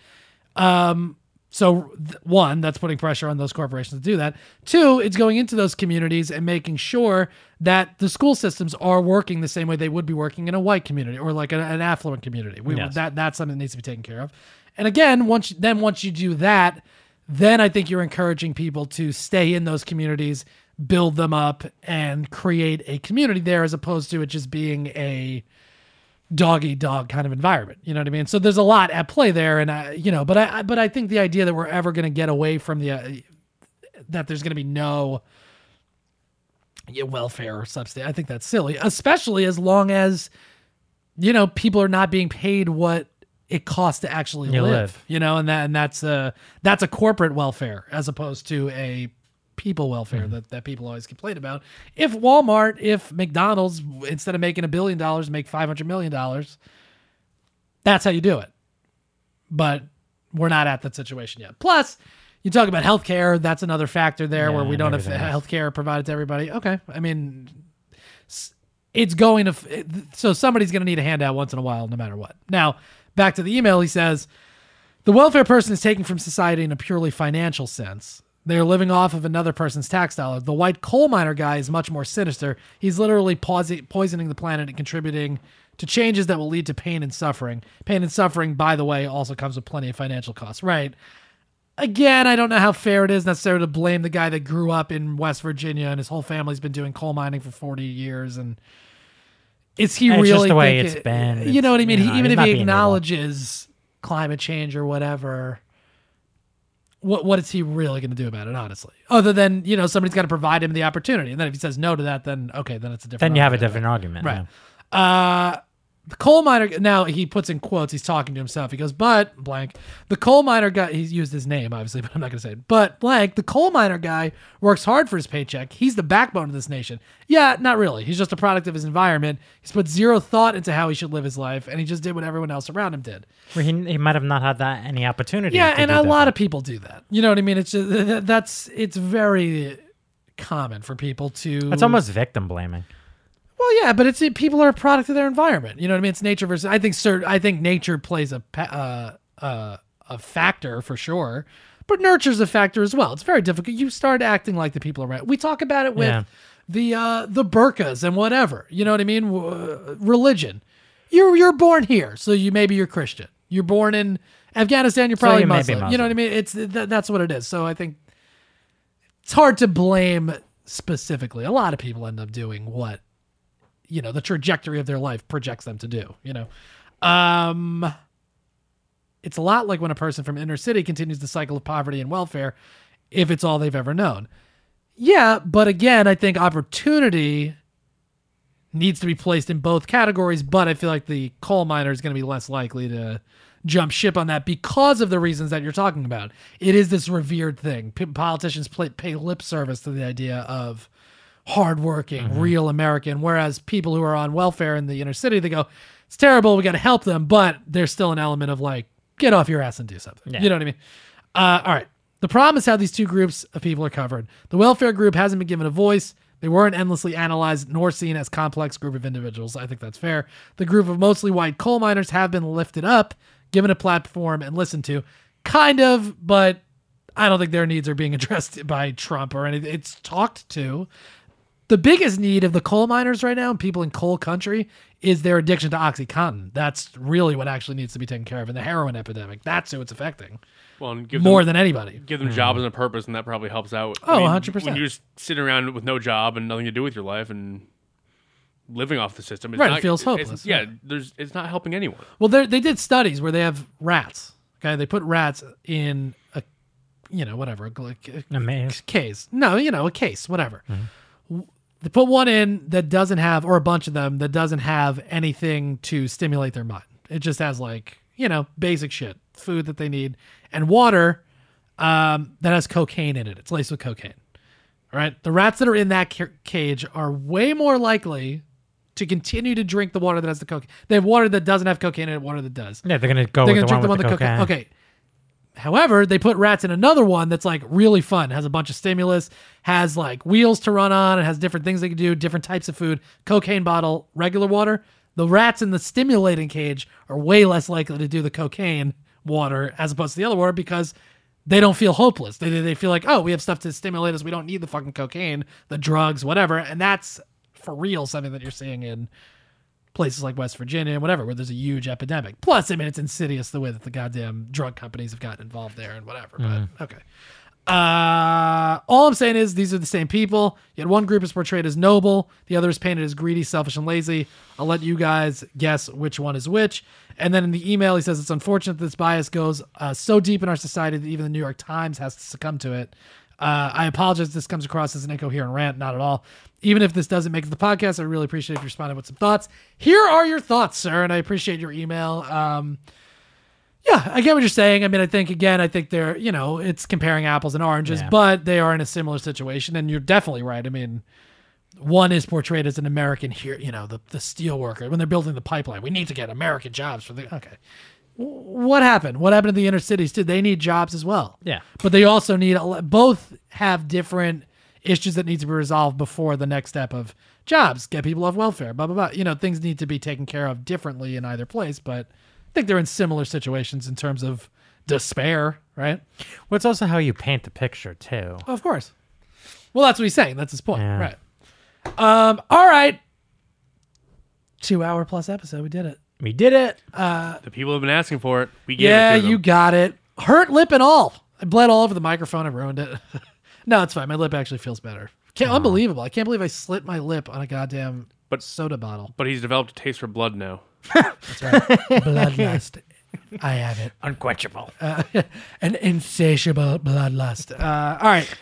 Um, so one, that's putting pressure on those corporations to do that. Two, it's going into those communities and making sure that the school systems are working the same way they would be working in a white community or like an, an affluent community. We, Yes. That that's something that needs to be taken care of. And again, once you- then once you do that, then I think you're encouraging people to stay in those communities, build them up, and create a community there, as opposed to it just being a dog eat dog kind of environment. You know what I mean? So there's a lot at play there, and I, you know, but I, I- but I think the idea that we're ever going to get away from the uh, that there's going to be no yeah, welfare or subsidy, I think that's silly, especially as long as you know people are not being paid what it costs to actually live, live. You know, and that and that's a that's a corporate welfare as opposed to a people welfare that, that people always complain about. If Walmart, if McDonald's, instead of making a billion dollars, make five hundred million dollars, that's how you do it. But we're not at that situation yet. Plus, you talk about healthcare. That's another factor there where we don't have healthcare provided to everybody. Okay, I mean, it's going to. So somebody's going to need a handout once in a while, no matter what. Now, back to the email. He says the welfare person is taken from society in a purely financial sense. They're living off of another person's tax dollar. The white coal miner guy is much more sinister. He's literally poisoning the planet and contributing to changes that will lead to pain and suffering. Pain and suffering, by the way, also comes with plenty of financial costs. Right. Again, I don't know how fair it is necessarily to blame the guy that grew up in West Virginia and his whole family's been doing coal mining for 40 years. And is he really? It's just the way it's been. You know what I mean? you He- even if he acknowledges climate change or whatever, what what is he really going to do about it? Honestly, other than you know somebody's got to provide him the opportunity, and then if he says no to that, then okay, then it's a different. Then you have a different argument. Right. yeah. Uh, the coal miner. Now he puts in quotes. He's talking to himself. He goes, "But blank, the coal miner guy. He's used his name, obviously, [laughs] but I'm not going to say it. But blank, the coal miner guy works hard for his paycheck. He's the backbone of this nation. Yeah, not really. He's just a product of his environment. He's put zero thought into how he should live his life, and he just did what everyone else around him did. Where he, he might have not had that any opportunity. Yeah, and a that. lot of people do that. You know what I mean? It's just, th- [laughs] th- that's it's very common for people to. It's almost victim blaming. Well, yeah, but it's it, people are a product of their environment. You know what I mean? It's nature versus. I think certain. I think nature plays a uh, uh, a factor for sure, but nurture's a factor as well. It's very difficult. You start acting like the people around. We talk about it with Yeah. the uh, the burkas and whatever. You know what I mean? W- religion. You're you're born here, so you maybe you're Christian. You're born in Afghanistan. You're So probably you may be Muslim. You know what I mean? It's th- that's what it is. So I think it's hard to blame specifically. A lot of people end up doing what you know the trajectory of their life projects them to do. You know, um, it's a lot like when a person from inner city continues the cycle of poverty and welfare, if it's all they've ever known. Yeah, but again, I think opportunity needs to be placed in both categories. But I feel like the coal miner is going to be less likely to jump ship on that because of the reasons that you're talking about. It is this revered thing. P- politicians play, pay lip service to the idea of hardworking, real American, whereas people who are on welfare in the inner city, they go, "It's terrible. We got to help them," but there's still an element of like, "Get off your ass and do something." Yeah. You know what I mean? Uh, all right. The problem is how these two groups of people are covered. The welfare group hasn't been given a voice. They weren't endlessly analyzed nor seen as complex group of individuals. I think that's fair. The group of mostly white coal miners have been lifted up, given a platform, and listened to. Kind of, but I don't think their needs are being [laughs] addressed by Trump or anything. It's talked to. The biggest need of the coal miners right now and people in coal country is their addiction to Oxycontin. That's really what actually needs to be taken care of. in the heroin epidemic, that's who it's affecting. Well, and give More them- than anybody. Give them jobs and a purpose, and that probably helps out. Oh, I mean, 100%. When you're just sitting around with no job and nothing to do with your life and living off the system, it's Right, it feels it's- hopeless, yeah, right. there's it's not helping anyone. Well, they they did studies where they have rats. Okay, they put rats in a, you know, whatever, a, A maze. case. No, you know, a case, whatever. W- They put one in that doesn't have, or a bunch of them that doesn't have anything to stimulate their mind. It just has like, you know, basic shit, food that they need, and water um, that has cocaine in it. It's laced with cocaine. All right, the rats that are in that ca- cage are way more likely to continue to drink the water that has the cocaine. They have water that doesn't have cocaine in it, water that does. Yeah, they're gonna go They're gonna the drink one the with the cocaine. cocaine. Okay. However, they put rats in another one that's like really fun, has a bunch of stimulus, has like wheels to run on, it has different things they can do, different types of food, cocaine bottle, regular water. The rats in the stimulating cage are way less likely to do the cocaine water as opposed to the other water because they don't feel hopeless. They, they feel like, oh, we have stuff to stimulate us. We don't need the fucking cocaine, the drugs, whatever. And that's for real something that you're seeing in places like West Virginia and whatever, where there's a huge epidemic. Plus, I mean, it's insidious the way that the goddamn drug companies have gotten involved there and whatever. Mhm. But okay. Uh, all I'm saying is these are the same people. Yet one group is portrayed as noble, the other is painted as greedy, selfish, and lazy. I'll let you guys guess which one is which. And then in the email, he says it's unfortunate that this bias goes uh, so deep in our society that even the New York Times has to succumb to it. Uh, I apologize if this comes across as an incoherent rant, not at all. Even if this doesn't make the podcast, I really appreciate if you responded with some thoughts. Here are your thoughts, sir, and I appreciate your email. Um, yeah, I get what you're saying. I mean, I think again, I think they're you know it's comparing apples and oranges, Yeah. but they are in a similar situation, and you're definitely right. I mean, one is portrayed as an American here, you know, the the steel worker when they're building the pipeline. We need to get American jobs for the okay. What happened? What happened to the inner cities? Did they need jobs as well? Yeah. but they also need both have different issues that need to be resolved before the next step of jobs. Get people off welfare. Blah blah blah. You know, things need to be taken care of differently in either place, but I think they're in similar situations in terms of despair, right? Well, it's also how you paint the picture too. Of course. Well, that's what he's saying. That's his point, Yeah. right? Um. All right. Two hour plus episode. We did it. We did it. Uh. The people have been asking for it. We gave Yeah, it you got it. Hurt lip and all. I bled all over the microphone. I ruined it. [laughs] no, it's fine. My lip actually feels better. Can't, Unbelievable. I can't believe I slit my lip on a goddamn But- soda bottle. But he's developed a taste for blood now. [laughs] That's right. Bloodlust. I have it. Unquenchable. Uh, [laughs] an insatiable bloodlust. Uh, all right.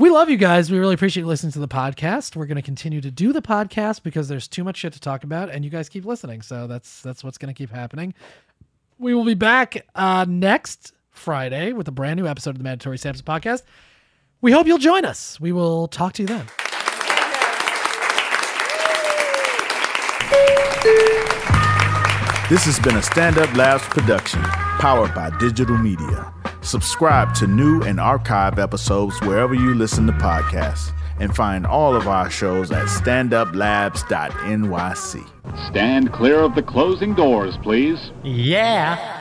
We love you guys. We really appreciate you listening to the podcast. We're going to continue to do the podcast because there's too much shit to talk about, and you guys keep listening. So that's that's what's going to keep happening. We will be back uh, next Friday with a brand new episode of the Mandatory Sampson podcast. We hope you'll join us. We will talk to you then. This has been a Stand Up Labs production, powered by digital media. Subscribe to new and archive episodes wherever you listen to podcasts, and find all of our shows at standuplabs.nyc. Stand clear of the closing doors, please. Yeah.